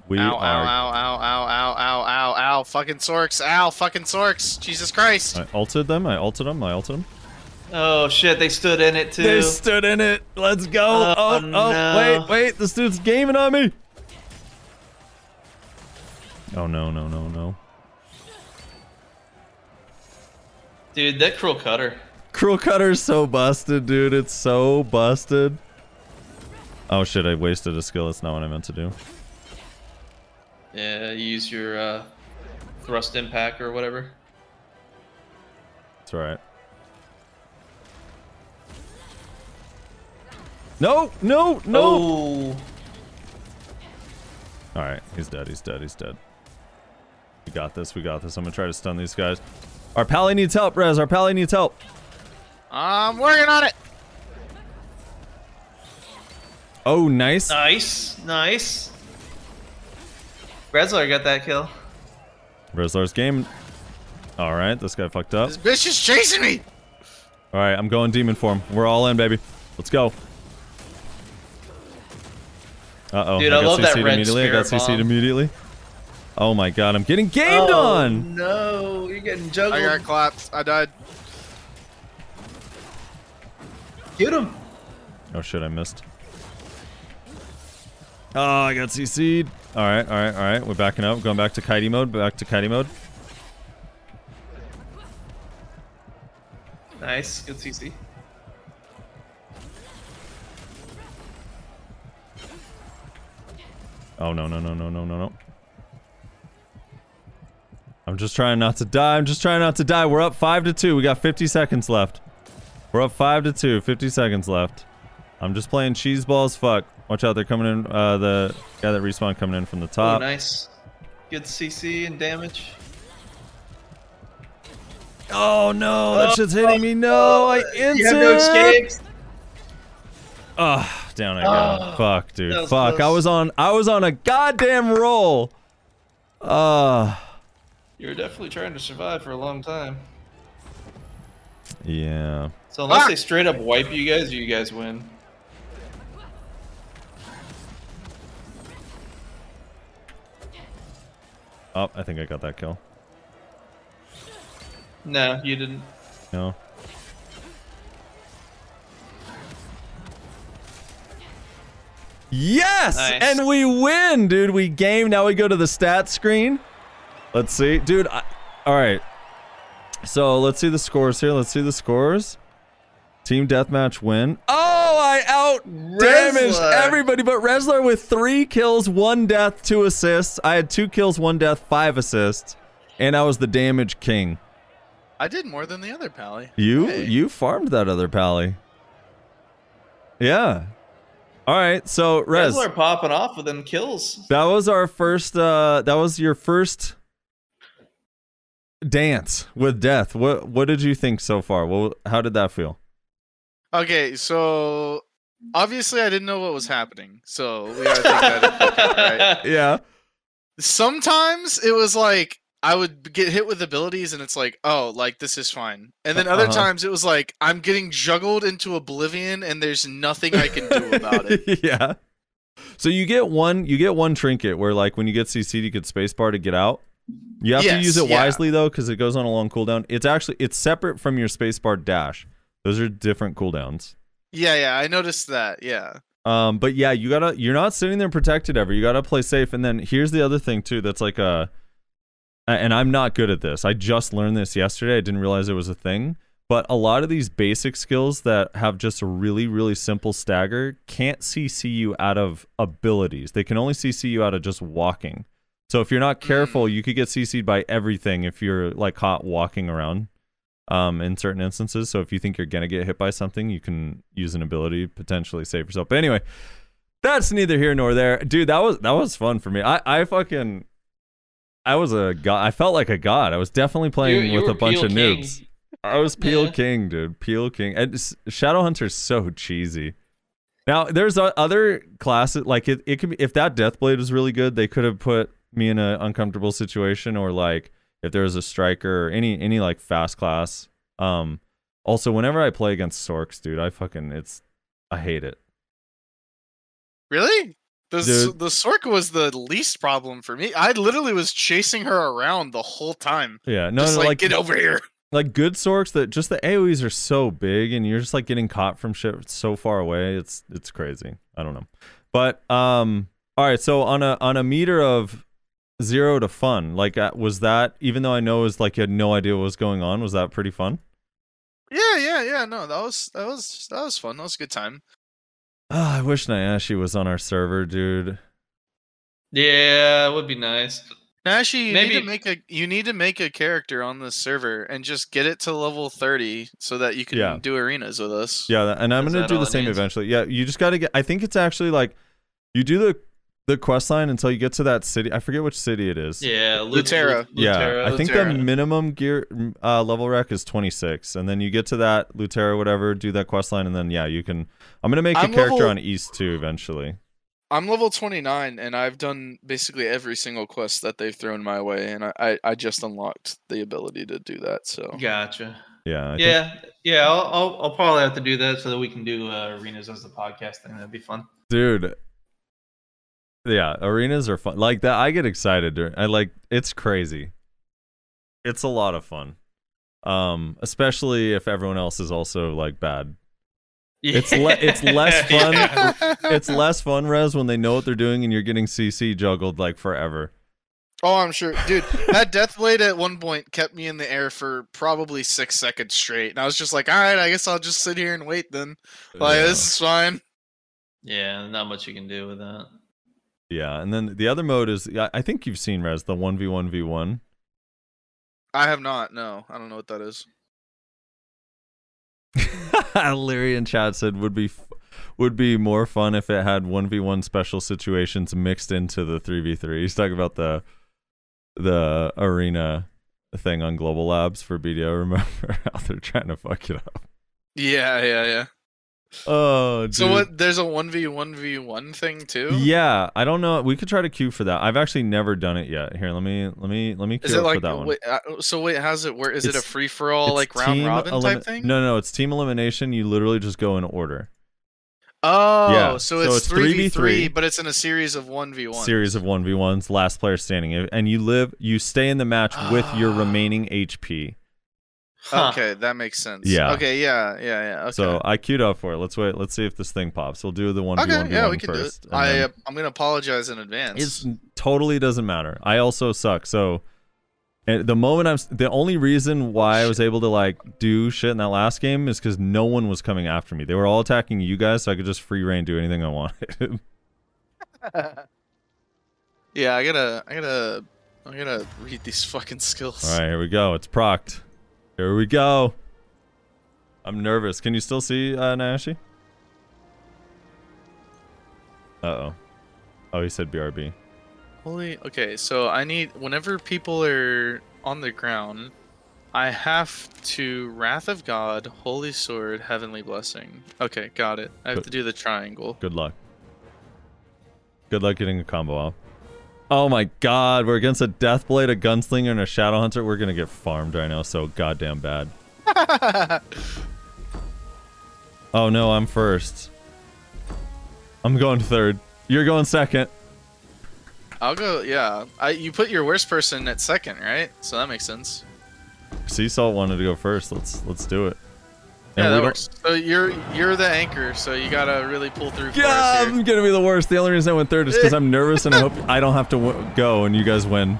We Ow, ow, are. ow, ow, ow, ow, ow, ow, ow. Fucking Sorcs. Ow, fucking Sorcs. Jesus Christ. I altered them. I altered them. I altered them. Oh shit, they stood in it too. They stood in it. Let's go. Oh, Oh, oh, no. wait, wait. This dude's gaming on me. Oh, no, no, no, no. Dude, that cruel cutter. Cruel Cutter's so busted, dude. It's so busted. Oh, shit. I wasted a skill. That's not what I meant to do. Yeah, you use your uh, thrust impact or whatever. That's right. No, no, no. Oh, Alright, he's dead, he's dead, he's dead. We got this, we got this. I'm gonna try to stun these guys. Our pally needs help, Rez. Our pally needs help. I'm working on it. Oh, nice. nice, nice. Rezlar got that kill. Rezlar's game. Alright, this guy fucked up. This bitch is chasing me. Alright, I'm going demon form. We're all in, baby. Let's go. Uh-oh. Dude, I I got love that CC'd red immediately. I got CC'd immediately. Oh my god, I'm getting gamed oh, on! No, you're getting juggled. I juggled. got clapped. I died. Get him. Oh shit, I missed. Oh, I got CC'd. Alright, alright, alright. We're backing up. Going back to kitey mode. Back to kitey mode. Nice, good CC. Oh no no no no no no no. I'm just trying not to die. I'm just trying not to die. We're up five to two. We got 50 seconds left. We're up five to two. 50 seconds left. I'm just playing cheese balls. Fuck. Watch out. They're coming in. Uh, the guy that respawned coming in from the Oh, top. nice. Good CC and damage. Oh no, that shit's hitting me. No, I insert. You have no escapes. Ah, down I go. Oh, Fuck, dude. that was Fuck. I was on. I was on a goddamn roll. Uh You were definitely trying to survive for a long time. yeah. So unless Ah! they straight up wipe you guys, you guys win. Oh, I think I got that kill. No, you didn't. No. Yes! Nice. And we win, dude. We game. Now we go to the stat screen. Let's see. Dude, I, all right. So let's see the scores here. Let's see the scores. Team deathmatch win. Oh, I out damaged everybody but Rezlar with three kills, one death, two assists. I had two kills, one death, five assists. And I was the damage king. I did more than the other pally. You Hey. you farmed that other pally. Yeah. All right. So Rez, Rezlar popping off with them kills. that was our first. uh That was your first dance with death. What What did you think so far? Well, How did that feel? Okay, so obviously I didn't know what was happening, so we gotta take that account, right? *laughs* Yeah. Sometimes it was like I would get hit with abilities and it's like, oh, like this is fine. And then other Uh-huh. times it was like I'm getting juggled into oblivion and there's nothing I can do about it. *laughs* yeah. So you get one. You get one trinket where, like, when you get CC'd, you get spacebar to get out. You have to Yes, use it yeah. wisely though, because it goes on a long cooldown. It's actually it's separate from your spacebar dash. Those are different cooldowns. Yeah, yeah, I noticed that. Yeah. Um, but yeah, you gotta you're not sitting there protected ever. You gotta play safe. And then here's the other thing too. That's like a, and I'm not good at this. I just learned this yesterday. I didn't realize it was a thing. But a lot of these basic skills that have just a really really simple stagger can't CC you out of abilities. They can only CC you out of just walking. So if you're not careful, you could get CC'd by everything if you're like caught walking around um, in certain instances. So if you think you're gonna get hit by something, you can use an ability potentially save yourself. But anyway, that's neither here nor there, dude. That was that was fun for me. I I fucking I was a god. I felt like a god. I was definitely playing You- you with a bunch Peel of King. noobs. I was Peel Yeah. King, dude. Peel King. And Shadowhunter's so cheesy. Now there's other classes like it. It could be if that Deathblade was really good, they could have put me in an uncomfortable situation, or like if there was a striker or any any like fast class. Um. Also, whenever I play against Sorcs, dude, I fucking it's I hate it. Really? The Dude. the Sorka was the least problem for me. I literally was chasing her around the whole time. Yeah, no, just no, like, like get over here. like good sorcs that just the AoEs are so big and you're just like getting caught from shit so far away. It's it's crazy. I don't know. But um all right, so on a on a meter of 0 to fun, like uh, was that even though I know it was like you had no idea what was going on, was that pretty fun? Yeah, yeah, yeah. No, that was that was that was fun. That was a good time. Ah, I wish Nayashe was on our server, dude. Yeah, it would be nice. Actually, you need Maybe- to make a you need to make a character on this server and just get it to level thirty so that you can Yeah. do arenas with us. Yeah, and I'm Is going to do the same needs? eventually. Yeah, you just got to get I think it's actually like you do the the quest line until you get to that city. I forget which city it is. Yeah, Lu- Luterra. Yeah, Luterra. I think the minimum gear uh, level rec is 26, and then you get to that Luterra, whatever, do that quest line, and then yeah, you can. I'm gonna make a I'm character level- on East too eventually. I'm level twenty nine and I've done basically every single quest that they've thrown my way, and I I, I just unlocked the ability to do that. So Gotcha. Yeah, I think- Yeah, yeah. I'll, I'll I'll probably have to do that so that we can do uh, arenas as the podcast thing. That'd be fun. dude. Yeah, arenas are fun. Like that, I get excited. During, I like it's crazy. It's a lot of fun, um, especially if everyone else is also like bad. It's le- it's less *laughs* fun. Yeah. It's less fun, Res, when they know what they're doing and you're getting CC juggled like forever. Oh, I'm sure, dude. That death blade at one point kept me in the air for probably six seconds straight, and I was just like, "All right, I guess I'll just sit here and wait then. Like Yeah. this is fine." Yeah, not much you can do with that. Yeah, and then the other mode is I think you've seen Res the one v one v one. I have not. No, I don't know what that is. *laughs* Larry in chat said would be f- would be more fun if it had one v one special situations mixed into the three v three. *laughs* He's talking about the the arena thing on Global Labs for BDO. *laughs* Remember how they're trying to fuck it up? Yeah, yeah, yeah. Oh, dude. So what? There's a one v one v one thing too. Yeah, I don't know. We could try to queue for that. I've actually never done it yet. Here, let me let me let me queue Is it up like for that one. wait, uh, so? Wait, how's it work? Is it a free for all like round robin elimi- type thing? No, no, it's team elimination. You literally just go in order. Oh, Yeah, so it's it's three v 3v3, but it's in a series of one v one. Series of one v ones, last player standing, and you live. You stay in the match with your Ah. remaining HP. Huh. Okay, that makes sense. Yeah. Okay. Yeah. Yeah. Yeah. Okay. So I queued up for it. Let's wait. Let's see if this thing pops. We'll do the one v okay. one Yeah, we can do it. I then- uh, I'm gonna apologize in advance. It totally doesn't matter. I also suck. So and the moment I'm the only reason why I was able to like do shit in that last game is because no one was coming after me. They were all attacking you guys, so I could just free reign do anything I wanted. *laughs* *laughs* yeah. I gotta. I gotta. I gotta read these fucking skills. all right, here we go. It's procced. Here we go. I'm nervous. Can you still see uh, Nashi? Uh oh. Oh, he said BRB. Holy. Okay. So I need. Whenever people are on the ground, I have to Wrath of God, Holy Sword, Heavenly Blessing. Okay, got it. I have But- to do the triangle. Good luck. Good luck getting a combo off. Oh my god, we're against a Deathblade, a Gunslinger, and a Shadow Hunter. We're gonna get farmed right now so goddamn bad. *laughs* Oh no, I'm first. I'm going third. You're going second. I'll go. Yeah. I. You put your worst person at second, right? So that makes sense. Seesaw wanted to go first. Let's let's do it. Yeah, that works. So you're you're the anchor, so you gotta really pull through for Yeah. I'm gonna be the worst. The only reason I went third is because I'm *laughs* nervous and I hope I don't have to w- go and you guys win.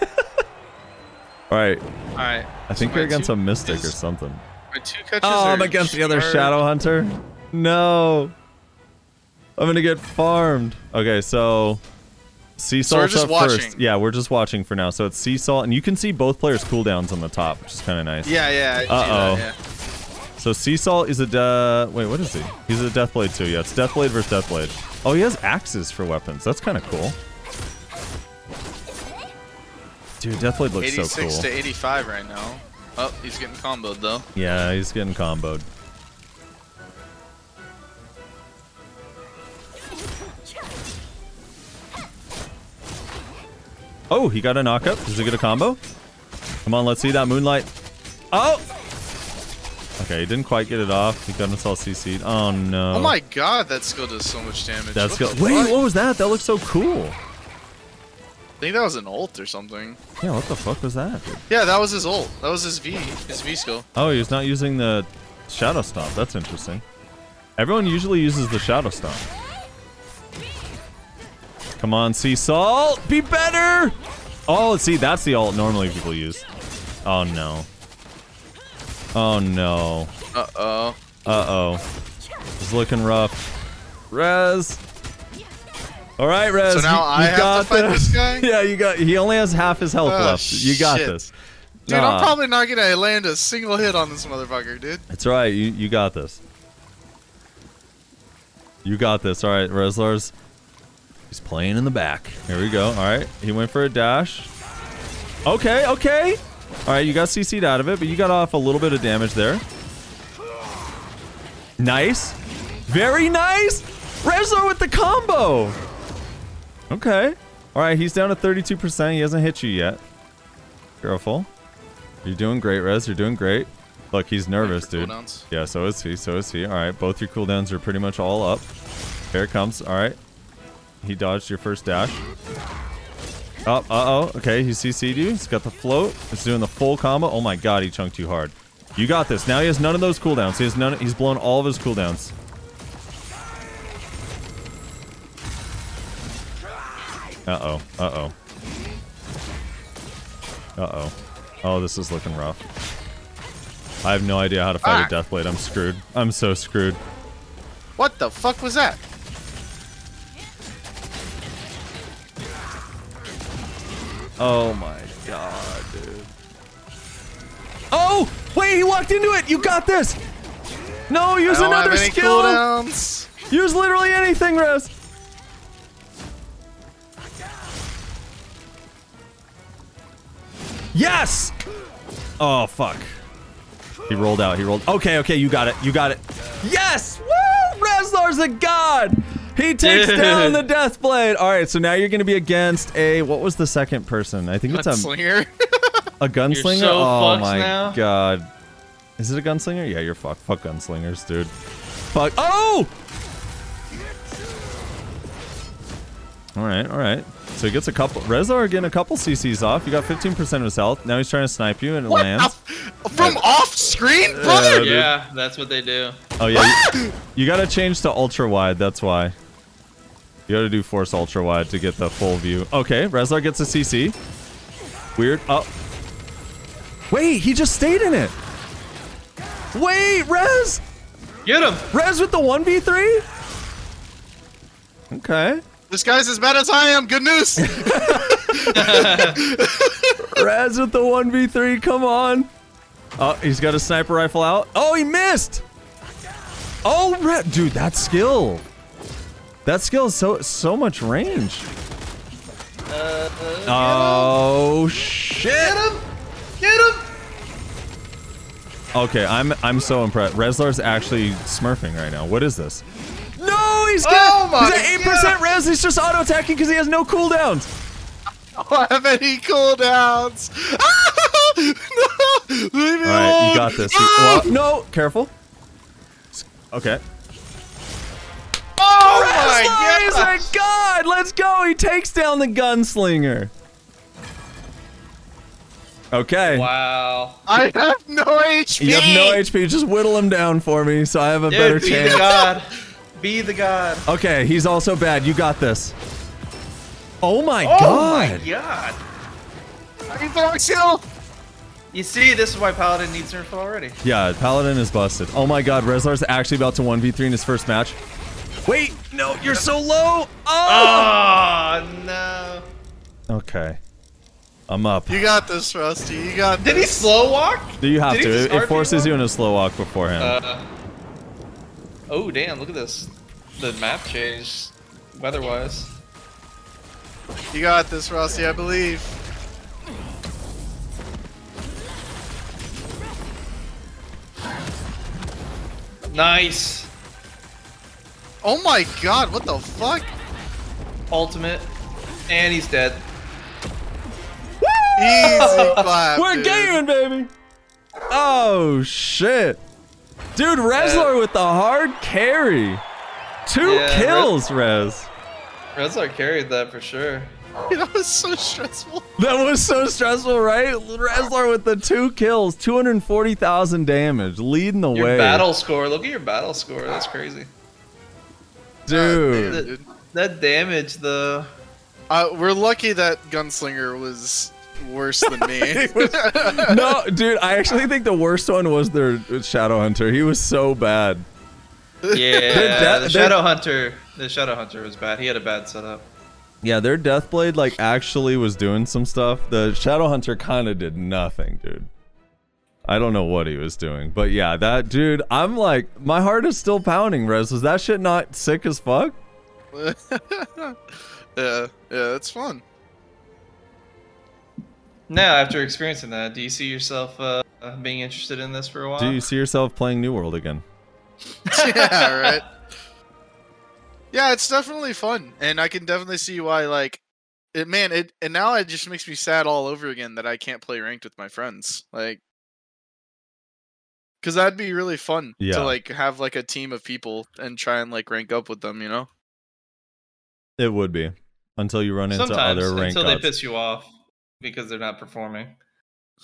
*laughs* All right, All right. I think So you're against a mystic or something. My two catches Oh, I'm against the other Shadow Hunter. No, I'm gonna get farmed. Okay, so sea So we're salt's just up watching. first. Yeah, we're just watching for now. So it's sea salt, and you can see both players' cooldowns on the top, which is kind of nice. Yeah, yeah. Uh-oh. that, yeah. So Sea Salt is a de- wait, what is he? He's a Deathblade too. Yeah, it's Deathblade versus Deathblade. Oh, he has axes for weapons. That's kind of cool. Dude, Deathblade looks 86 so cool. 86 to 85 right now. Oh, he's getting comboed though. Yeah, he's getting comboed. Oh, he got a knockup. Does he get a combo? Come on, let's see that moonlight. Oh! Okay, he didn't quite get it off. He got himself CC'd. Oh no. Oh my god, that skill does so much damage. That's What good. Wait, fuck? what was that? That looks so cool. I think that was an ult or something. Yeah, what the fuck was that? Yeah, that was his ult. That was his V, his V skill. Oh, he's not using the Shadow Stomp. That's interesting. Everyone usually uses the Shadow Stomp. Come on, Sea Salt! Be better! Oh, see, that's the ult normally people use. Oh, no. Oh, no. Uh oh. Uh-oh. It's looking rough. Rez! Alright, Rez. So now you, I you have to got fight this. this guy? *laughs* yeah, you got. He only has half his health Oh, left. You got shit. this. Dude, Nah. I'm probably not gonna land a single hit on this motherfucker, dude. That's right. You you got this. You got this. All right, Reslars. He's playing in the back. Here we go. All right. He went for a dash. Okay, okay. All right, you got CC'd out of it, but you got off a little bit of damage there. Nice. Very nice. Rezlar with the combo. Okay. All right, he's down to 32%. He hasn't hit you yet. Careful. You're doing great, Res. You're doing great. Look, he's nervous, dude. cooldowns. Yeah, so is he. So is he. All right, both your cooldowns are pretty much all up. Here it comes. All right. He dodged your first dash. Oh, uh-oh. Okay, he CC'd you. He's got the float. He's doing the full combo. Oh my god, he chunked you hard. You got this. Now he has none of those cooldowns. He has none. He's blown all of his cooldowns. Uh-oh. Uh-oh. Uh-oh. Oh, this is looking rough. I have no idea how to fight Ah. a Deathblade. I'm screwed. I'm so screwed. What the fuck was that? Oh my god, dude. Oh! Wait, he walked into it! You got this! No, use I don't another have any skill! cooldowns. Use literally anything, Rez! Yes! Oh, fuck. He rolled out. He rolled. Okay, okay, you got it. You got it. Yes! Woo! Rezlar's a god! He takes Dude. down the death blade. All right, so now you're going to be against a. What was the second person? I think it's a, Gunslinger. a *laughs* gunslinger. so oh my now. god. Is it a gunslinger? Yeah, you're fucked. Fuck gunslingers, dude. Fuck. Oh! All right, all right. So he gets a couple. Rezlar getting a couple CCs off. You got 15% of his health. Now he's trying to snipe you and it What lands. the- From off screen, brother. dude. Yeah, that's what they do. Oh yeah, you, *gasps* you gotta change to ultra wide. That's why. You gotta do force ultra wide to get the full view. Okay, Rezlar gets a CC. Weird. Oh. Wait, he just stayed in it. Wait, Rez. Get him! Rez with the one v three. Okay. This guy's as bad as I am. Good news. *laughs* *laughs* Rez with the one v three. Come on. Oh, he's got a sniper rifle out. Oh, he missed. Oh, Re- dude, that skill. That skill is so so much range. oh shit! Get him! Get him! Okay, I'm I'm so impressed. Rezlar's actually smurfing right now. What is this? No, he's got Oh he's at eight percent res. He's just auto attacking because he has no cooldowns. *laughs* I don't have any cooldowns. *laughs* no, leave me All alone. you got this. Ah! well, no, careful. Okay. Oh Rezlar is my a god. Let's go. He takes down the gunslinger. Okay. Wow. I have no HP. You have no HP. Just whittle him down for me, so I have a Dude, better be chance. the god. Be the god. Okay, he's also bad. You got this. Oh my Oh god. my god. I can throw a shield. You see, this is why Paladin needs nerf already. Yeah, Paladin is busted. Oh my god, Rezlar's actually about to 1v3 in his first match. Wait, no, you're so low. Oh! Oh no. Okay. I'm up. You got this, Rusty. You got Did he slow walk? Do you have Did to? It, it forces you walk? in a slow walk beforehand. Uh, oh damn! Look at this. The map changed weather-wise. You got this, Rusty. I believe. Nice. Oh my god, what the fuck? Ultimate, and he's dead. Woo! Easy *laughs* clap. We're dude. gaming, baby. Oh shit, dude, Rezlar with the hard carry. Two Yeah, Rez- kills, Rez. Rezlar carried that for sure. *laughs* That was so stressful. That was so stressful, right? Rezlar with the two kills, 240,000 damage, leading the Your way. battle score. Look at your battle score. That's crazy. Dude. God, dude. That damage, though. Uh, we're lucky that Gunslinger was worse than me. *laughs* no, dude, I actually think the worst one was their Shadow Hunter. He was so bad. Yeah, death- the their- Shadow Hunter. The Shadow Hunter was bad. He had a bad setup. Yeah, their Deathblade like actually was doing some stuff. The Shadow Hunter kind of did nothing, dude. I don't know what he was doing, but yeah, that dude. I'm like, my heart is still pounding. Rez, was that shit not sick as fuck? *laughs* yeah, yeah, it's fun. Now, after experiencing that, do you see yourself uh, being interested in this for a while? Do you see yourself playing New World again? *laughs* yeah, right. Yeah, it's definitely fun, and I can definitely see why. Like, it, man, it and now it just makes me sad all over again that I can't play ranked with my friends. Like, because that'd be really fun Yeah. to like have like a team of people and try and like rank up with them. You know? It would be until you run into Sometimes other rank until they ups. piss you off because they're not performing,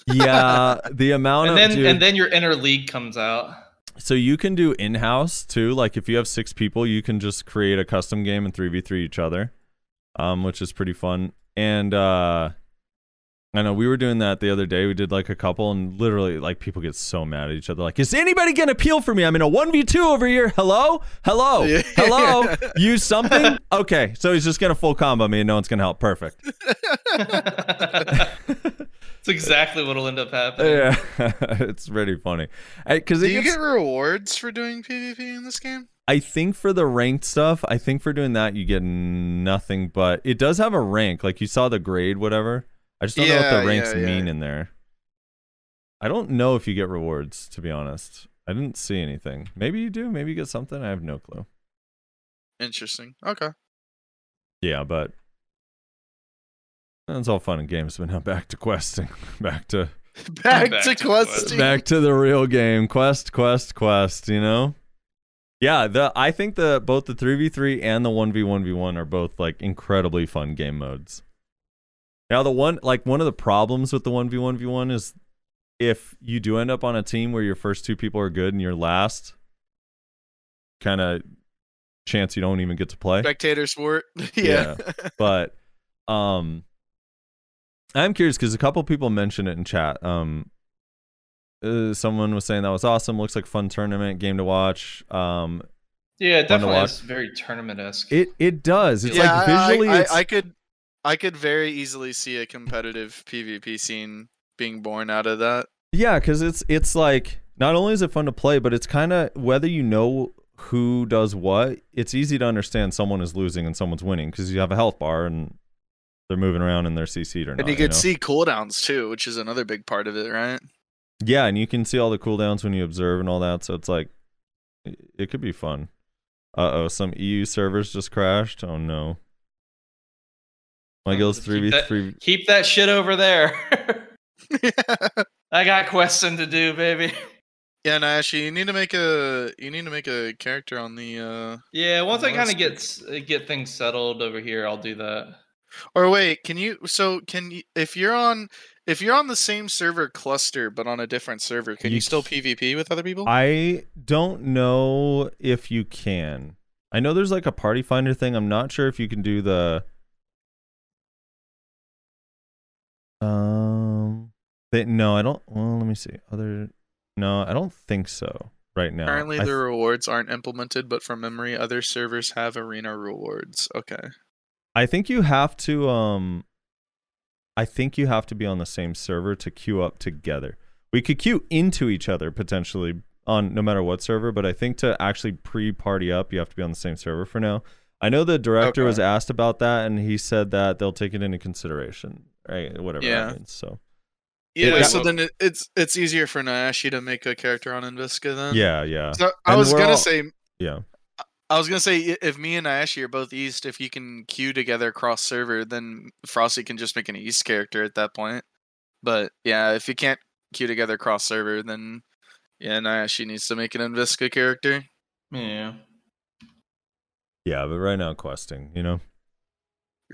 Yeah, *laughs* the amount and of then dude, and then your inner league comes out. So you can do in-house too. Like if you have six people, you can just create a custom game and three v three each other, um, which is pretty fun. And uh, I know we were doing that the other day. We did like a couple, and literally like people get so mad at each other. Like, is anybody gonna peel for me? I'm in a one v two over here. Hello, hello, *laughs* Yeah. hello. Use something. *laughs* Okay, so he's just gonna full combo me, and no one's gonna help. Perfect. *laughs* It's exactly what'll end up happening. yeah, it's pretty funny. Because Do you gets- get rewards for doing PvP in this game? I think for the ranked stuff, I think for doing that you get nothing, but it does have a rank. Like you saw the grade, whatever. I just don't know what the ranks yeah, yeah. mean in there. I don't know if you get rewards, to be honest. I didn't see anything. Maybe you do. Maybe you get something. I have no clue. Interesting. Okay. Yeah, but that's all fun and games. But now back to questing. *laughs* *laughs* back to Back, Back to to questing. back to the real game. Quest, quest, quest. You know. Yeah, the I think the both the three v three and the one v one v one are both like incredibly fun game modes. Now the one like one of the problems with the one v one v one is if you do end up on a team where your first two people are good and your last kind of chance you don't even get to play. Spectator sport. *laughs* yeah. but um i'm curious because a couple people mentioned it in chat um uh, someone was saying that was awesome looks like a fun tournament game to watch um Yeah, it Fun to definitely watch. is very tournament esque. it it does it's yeah, like I- visually I, it's, I, could, I could very easily see a competitive PvP scene being born out of that. yeah because it's it's like not only is it fun to play but it's kind of whether you know who does what it's easy to understand someone is losing and someone's winning because you have a health bar and they're moving around and they're cc'd or And not you could know? see cooldowns too, which is another big part of it, right? Yeah, and you can see all the cooldowns when you observe and all that, so it's like it could be fun. Uh oh, some EU servers just crashed. Oh no. My guild's three v three. Keep that shit over there. *laughs* *laughs* I got questing to do, baby. yeah, Nash, you need to make a you need to make a character on the uh Yeah, once I kind of that's get get things settled over here, I'll do that. or wait, can you so can you if you're on if you're on the same server cluster but on a different server, can you, You still c- PvP with other people? I don't know if you can. I know there's like a party finder thing. I'm not sure if you can do the um they, no, I don't well, let me see. Other no, I don't think so right now. Apparently, the th- rewards aren't implemented, but from memory, other servers have arena rewards. Okay. I think you have to um I think you have to be on the same server to queue up together. We could queue into each other potentially on no matter what server, but I think to actually pre-party up, you have to be on the same server for now. I know the director Okay. was asked about that and he said that they'll take it into consideration, right? Whatever Yeah. that means. So Yeah, Yeah. so then it, it's it's easier for Nayashe to make a character on Enviska then. yeah, yeah. So I And was gonna all- say Yeah. I was gonna say if me and Nayashe are both East, if you can queue together cross server, then Frosty can just make an East character at that point. But yeah, if you can't queue together cross server, then yeah, Nayashe needs to make an Enviska character. Yeah. Yeah, but right now questing, you know.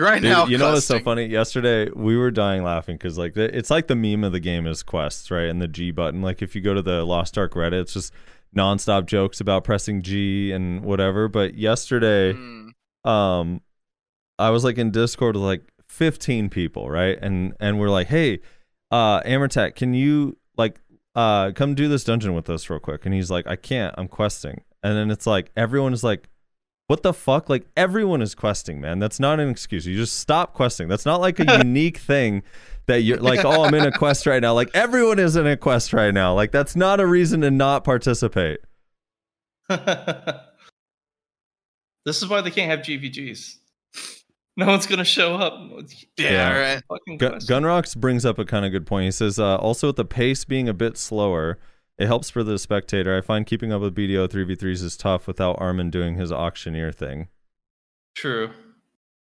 Right Dude, now, you know what's so funny? Yesterday we were dying laughing because like the, it's like the meme of the game is quests, right? And the G button. Like if you go to the Lost Ark Reddit, it's just nonstop jokes about pressing G and whatever. But yesterday, Mm. um, I was like in Discord with like 15 people, right? And and we're like, hey, uh, Amertech, can you like uh come do this dungeon with us real quick? And he's like, I can't. I'm questing. And then it's like everyone is like, what the fuck? Like everyone is questing, man. That's not an excuse. You just stop questing. That's not like a *laughs* unique thing that you're like, oh, I'm in a quest right now. Like everyone is in a quest right now. Like that's not a reason to not participate. *laughs* this is why they can't have GVGs. No one's gonna show up. Yeah, Yeah. right. Gun- question. Gunrocks brings up a kind of good point. He says, uh, also with the pace being a bit slower, it helps for the spectator. I find keeping up with BDO 3v3s is tough without Armen doing his auctioneer thing. True.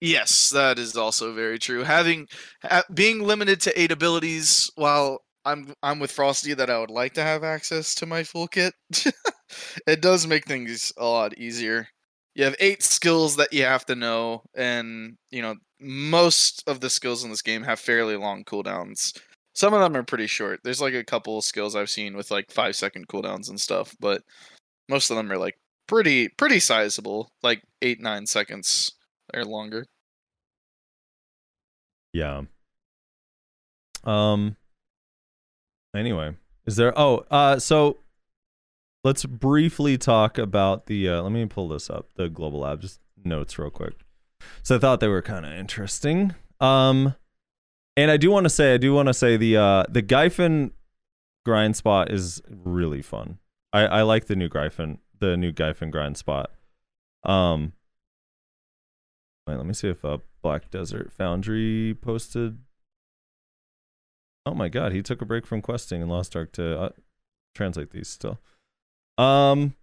Yes, that is also very true. Having ha- being limited to eight abilities, while I'm I'm with Frosty that I would like to have access to my full kit, *laughs* it does make things a lot easier. You have eight skills that you have to know, and you know most of the skills in this game have fairly long cooldowns. Some of them are pretty short. There's like a couple of skills I've seen with like five second cooldowns and stuff, but most of them are like pretty pretty sizable, like eight nine seconds or longer. Yeah. Um. Anyway, is there? Oh, uh, so let's briefly talk about the. Uh, let me pull this up. The Global Lab just notes real quick. So I thought they were kind of interesting. Um, and I do want to say, I do want to say the uh the Gyfin grind spot is really fun. I I like the new Gyfin, the new Gyfin grind spot. Um. Wait, let me see if uh, Black Desert Foundry posted. Oh my god, he took a break from questing and Lost Ark to uh, translate these still. Um.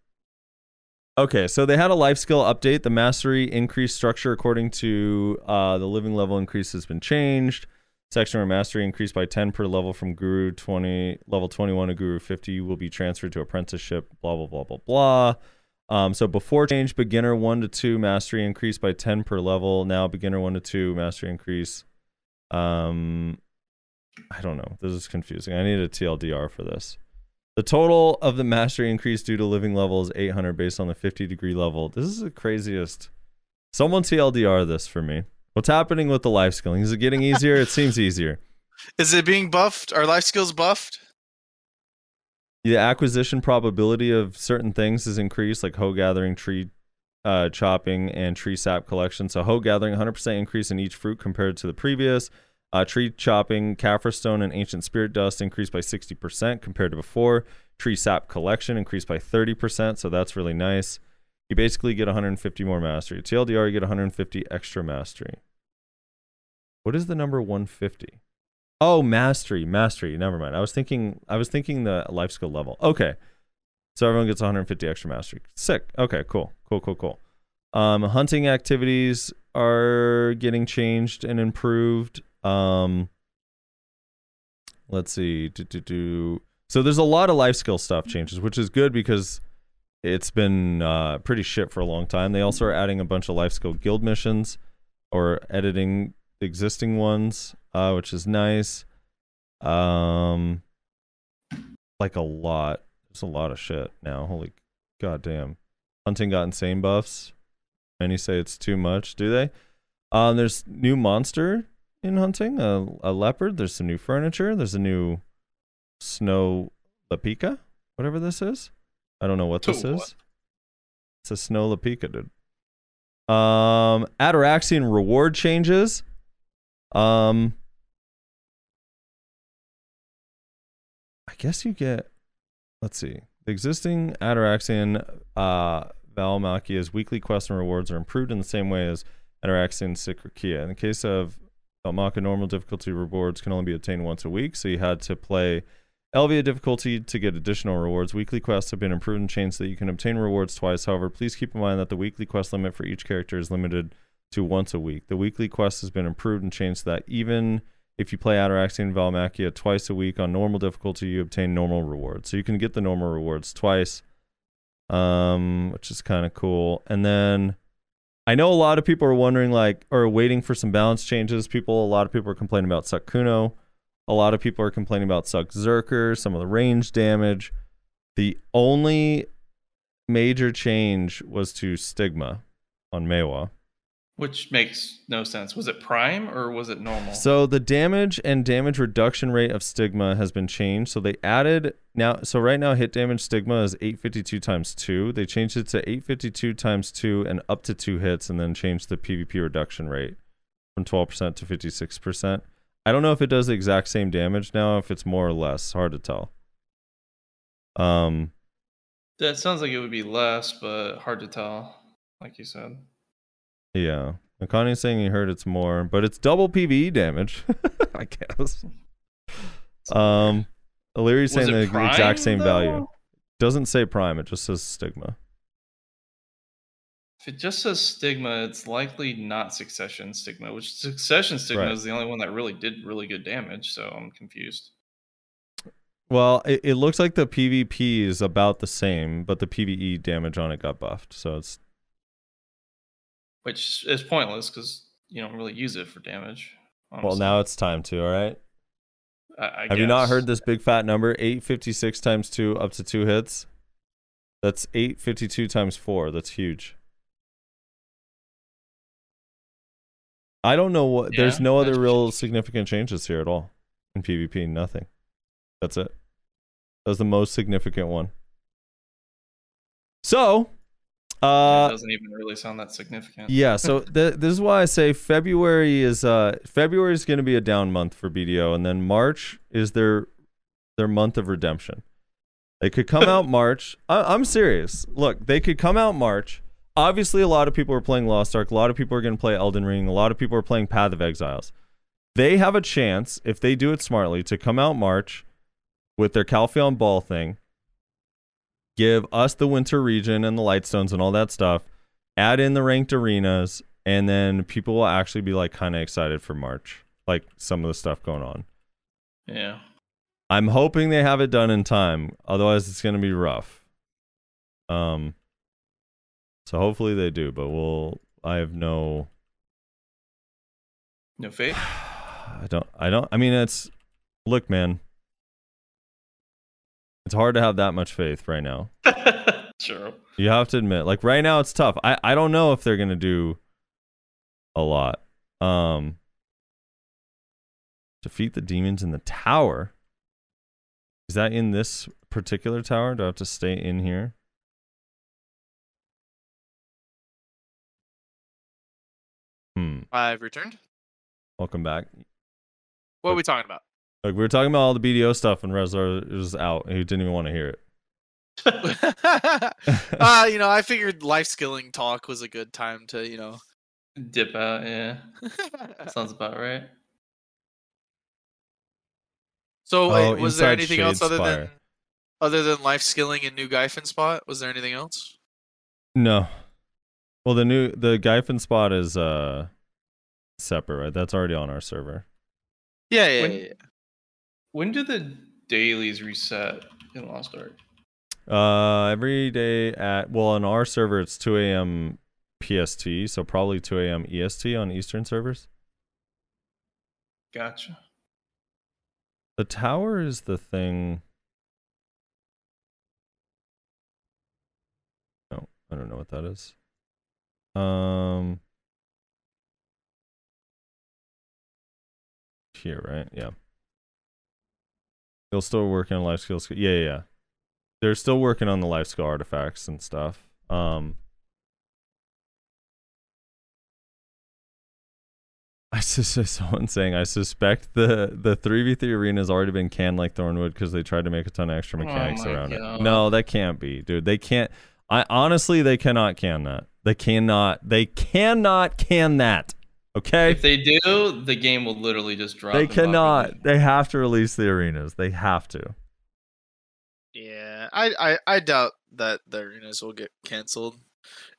Okay, so they had a life skill update. The mastery increased structure according to uh, the living level increase has been changed. Section or mastery increased by 10 per level from Guru 20, level 21 to Guru 50 you will be transferred to apprenticeship, blah, blah, blah, blah, blah. Um, so before change, beginner 1 to 2 mastery increased by 10 per level. Now beginner 1 to 2 mastery increase. Um, I don't know. This is confusing. I need a TLDR for this. The total of the mastery increase due to living level is 800 based on the 50 degree level. This is the craziest. Someone TLDR this for me. What's happening with the life skilling? Is it getting easier? it seems easier. *laughs* Is it being buffed? Are life skills buffed? The acquisition probability of certain things is increased, like hoe gathering, tree uh, chopping, and tree sap collection. So hoe gathering, 100% increase in each fruit compared to the previous. Uh, tree chopping, Caphras stone, and ancient spirit dust increased by 60% compared to before. Tree sap collection increased by 30%, so that's really nice. You basically get 150 more mastery. TLDR, you get 150 extra mastery. What is the number 150? Oh, mastery, mastery. Never mind. I was thinking, I was thinking the life skill level. Okay, so everyone gets 150 extra mastery. Sick. Okay, cool, cool, cool, cool. Um, hunting activities are getting changed and improved. Um, let's see. Do, do, do. So there's a lot of life skill stuff changes, which is good because it's been uh, pretty shit for a long time. They also are adding a bunch of life skill guild missions or editing existing ones, uh, which is nice. Um, like a lot. There's a lot of shit now. Holy goddamn! Hunting got insane buffs. Many say it's too much. Do they? Um, there's new monster in hunting. A, a leopard. There's some new furniture. There's a new snow lapika. Whatever this is. I don't know what this is. what? It's a snow lapika, dude. Um, Atoraxxion reward changes. Um, I guess you get. Let's see. The existing Atoraxxion uh, Vahmalkea's weekly quests and rewards are improved in the same way as Atoraxxion Sycrakea. In the case of Valmaka, normal difficulty rewards can only be obtained once a week, so you had to play Elvia difficulty to get additional rewards. Weekly quests have been improved and changed so that you can obtain rewards twice. However, please keep in mind that the weekly quest limit for each character is limited to once a week. The weekly quest has been improved and changed so that even if you play Atoraxxion Vahmalkea twice a week on normal difficulty, you obtain normal rewards. So you can get the normal rewards twice, um, which is kind of cool. And then I know a lot of people are wondering, like, or waiting for some balance changes. People, a lot of people are complaining about Sakuno. A lot of people are complaining about Suck Zerker, some of the range damage. The only major change was to Stigma on Maehwa. Which makes no sense. Was it prime or was it normal? So the damage and damage reduction rate of Stigma has been changed. So they added now. So right now, hit damage Stigma is 852 times two. They changed it to 852 times two and up to two hits, and then changed the PvP reduction rate from 12% to 56%. I don't know if it does the exact same damage now. If it's more or less, hard to tell. Um, that sounds like it would be less, but hard to tell, like you said. Yeah. Makani's saying he heard it's more, but it's double PvE damage. *laughs* I guess. Um, Illyri's saying the prime, exact same value. Doesn't say prime, it just says stigma. If it just says stigma, it's likely not succession stigma, which succession stigma Right. is the only one that really did really good damage, so I'm confused. Well, it, it looks like the PvP is about the same, but the PvE damage on it got buffed. So it's Which is pointless because you don't really use it for damage. well now it's time to, all right? I, I Have you not heard this big fat number? 856 times 2 up to 2 hits. That's 852 times 4. That's huge. I don't know what there's no other real significant changes here at all in PvP, nothing. That's it. That was the most significant one. So, Yeah, uh it doesn't even really sound that significant. yeah, so *laughs* th- this is why I say February is uh February is going to be a down month for BDO, and then March is their their month of redemption. They could come out *laughs* March. I- I'm serious. Look, they could come out March. Obviously, a lot of people are playing Lost Ark. A lot of people are going to play Elden Ring. A lot of people are playing Path of Exiles. They have a chance, if they do it smartly, to come out March with their Calpheon Ball thing, give us the Winter Region and the Lightstones and all that stuff, add in the ranked arenas, and then people will actually be like kind of excited for March, like some of the stuff going on. Yeah. I'm hoping they have it done in time. Otherwise, it's going to be rough. Um. So hopefully they do, but we'll. I have no. No faith. *sighs* I don't. I don't. I mean, it's. Look, man. It's hard to have that much faith right now. *laughs* sure. You have to admit, like right now, it's tough. I I don't know if they're gonna do a lot. Um. Defeat the demons in the tower. Is that in this particular tower? Do I have to stay in here? Hmm. I've returned. Welcome back. What are we talking about? Like we were talking about all the BDO stuff, and Rezlar was out. He didn't even want to hear it. *laughs* uh, you know, I figured life skilling talk was a good time to, you know. Dip out. Yeah. *laughs* Sounds about right. so, Oh, uh, was there anything else other Shadespire. than other than life skilling and new Gyfin spot? Was there anything else? No. Well, the new the Gyfin spot is uh separate, right? That's already on our server. Yeah, yeah, When- yeah. yeah. When do the dailies reset in Lost Ark? Uh, every day at well on our server it's 2 a.m. PST, so probably 2 a.m. EST on Eastern servers. Gotcha. The tower is the thing. No, I don't know what that is. Um, here, right? Yeah. They'll still working on life skills. Yeah, yeah, yeah. They're still working on the life skill artifacts and stuff. Um, I *laughs* sus- someone saying I suspect the the three v three arena has already been canned like Thornwood because they tried to make a ton of extra Oh mechanics my around God. it. No, that can't be, dude. They can't. I honestly, they cannot can that. They cannot. They cannot can that. Okay. If they do, the game will literally just drop. They in popularity. cannot. They have to release the arenas. They have to. Yeah, I, I I doubt that the arenas will get canceled.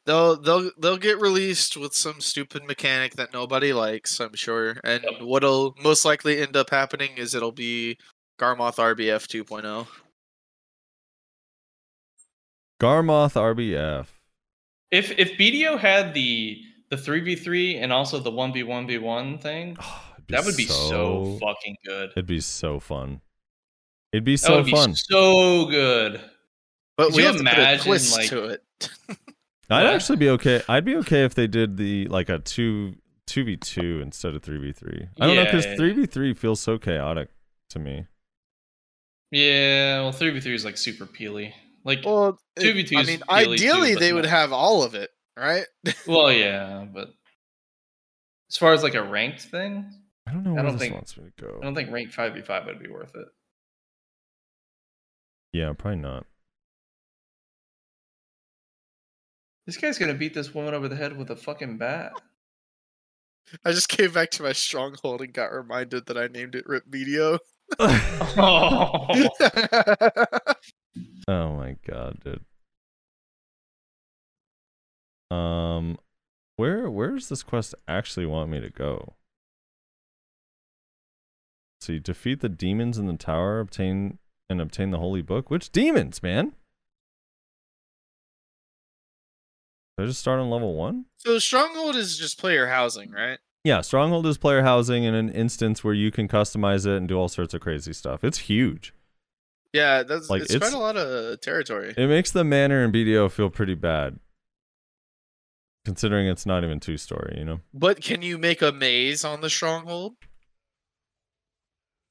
They'll they'll they'll get released with some stupid mechanic that nobody likes, I'm sure. And Yep. what'll most likely end up happening is it'll be Garmoth RBF 2.0. Garmoth RBF. If if BDO had the the three v three and also the one v one v one thing, Oh, *sighs* it'd that would be so, fucking good. It'd be so fun. It'd be That so would be fun. so good. But Could we you have to put a twist like- to it. I'd actually be okay. I'd be okay if they did the like a two two v two instead of three v three. I don't know because three v three feels so chaotic to me. Yeah, well, three v three is like super peely. Like, well, Well, 2v2 I mean, daily too, ideally but they would not- have all of it, right? Well, *laughs* yeah, but as far as like a ranked thing, I don't know I don't this think- wants me to I don't think ranked five v five would be worth it. Yeah, probably not. This guy's gonna beat this woman over the head with a fucking bat. I just came back to my stronghold and got reminded that I named it Rip Video. *laughs* oh, *laughs* Oh my god, dude. Um, where where does this quest actually want me to go? So you defeat the demons in the tower, obtain and obtain the holy book. Which demons, man? Did I just start on level one? so stronghold is just player housing, right? Yeah, Stronghold is player housing in an instance where you can customize it and do all sorts of crazy stuff. It's huge. Yeah, that's Like, it's, it's- quite a lot of territory. It makes the manor in BDO feel pretty bad. Considering it's not even two story, you know? But can you make a maze on the stronghold?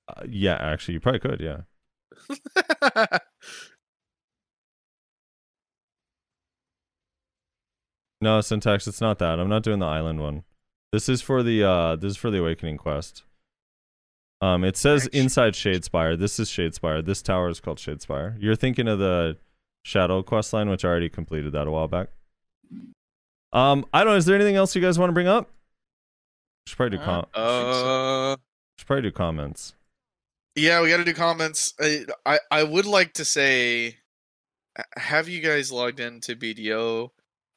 Uh, yeah, actually, you probably could, yeah. *laughs* No, syntax, it's not that. I'm not doing the island one. This is for the uh this is for the awakening quest. Um it says Right. inside Shadespire. This is Shadespire. This tower is called Shadespire. You're thinking of the Shadow quest line, which I already completed that a while back. Um, I don't know, is there anything else you guys want to bring up? Should probably do com- uh, should probably do comments. yeah, we got to do comments. I, I I would like to say, have you guys logged into BDO?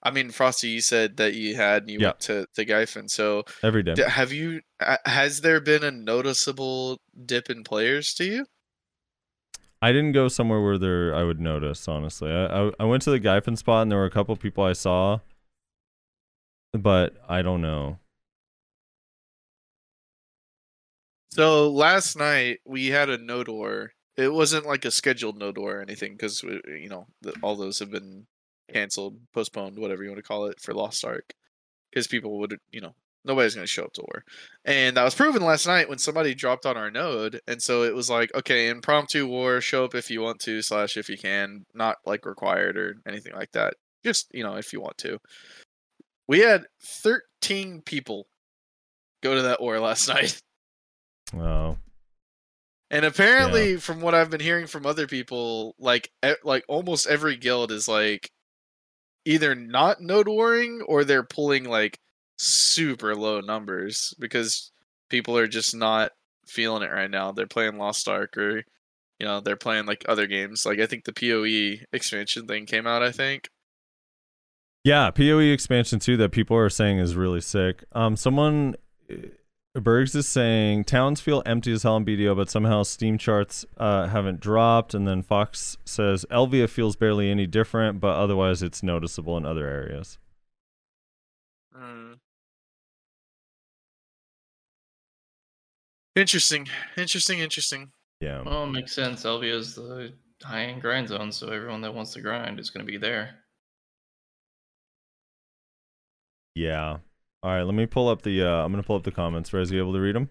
I mean, Frosty, you said that you had, and you Yeah. went to to Gyfin. So, Every day. have you? uh, Has there been a noticeable dip in players to you? I didn't go somewhere where there I would notice. Honestly, I I, I went to the Gyfin spot and there were a couple people I saw, but I don't know. So last night we had a no door. It wasn't like a scheduled no door or anything because you know all those have been canceled, postponed, whatever you want to call it, for Lost Ark. Because people would, you know, nobody's going to show up to war, and that was proven last night when somebody dropped on our node, and so it was like, okay, impromptu war, show up if you want to, slash if you can, not like required or anything like that. Just you know, if you want to. We had thirteen people go to that war last *laughs* night. Oh, And apparently, from what I've been hearing from other people, like e- like almost every guild is like either not node warring or they're pulling like super low numbers because people are just not feeling it right now. They're playing Lost Ark or you know they're playing like other games. Like I think the POE expansion thing came out. I think. Yeah. Poe expansion two that people are saying is really sick. Um, someone. uh, Bergs is saying towns feel empty as hell in BDO, but somehow Steam charts uh, haven't dropped. And then Fox says Elvia feels barely any different, but otherwise it's noticeable in other areas. Mm. Interesting, interesting, interesting. Yeah. Well, it makes sense. Elvia is the high end grind zone, so everyone that wants to grind is going to be there. Yeah. All right, let me pull up the uh I'm going to pull up the comments. Rez, you able to read them?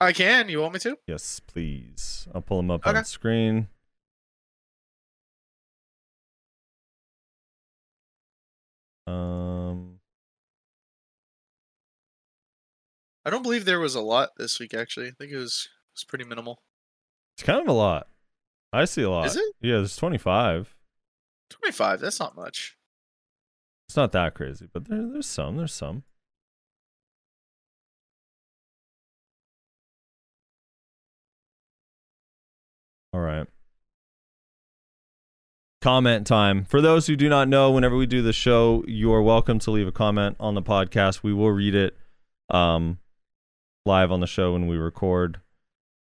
I can. You want me to? Yes, please. I'll pull them up Okay. on screen. Um I don't believe there was a lot this week. Actually, I think it was it was pretty minimal. it's kind of a lot. I see a lot. Is it Yeah, there's 25. twenty five? That's not much. It's not that crazy, but there, there's some. There's some. All right. Comment time. For those who do not know, whenever we do the show, you are welcome to leave a comment on the podcast. We will read it um, live on the show when we record.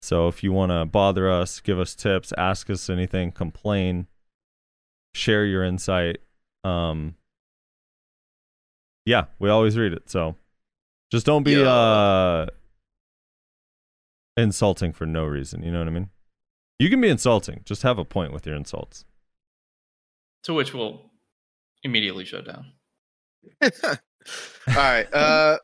So if you want to bother us, give us tips, ask us anything, complain, share your insight, um, yeah, we always read it. So just don't be Yeah. uh insulting for no reason. You know what I mean? You can be insulting. Just have a point with your insults. To which we'll immediately shut down. *laughs* All right. Uh,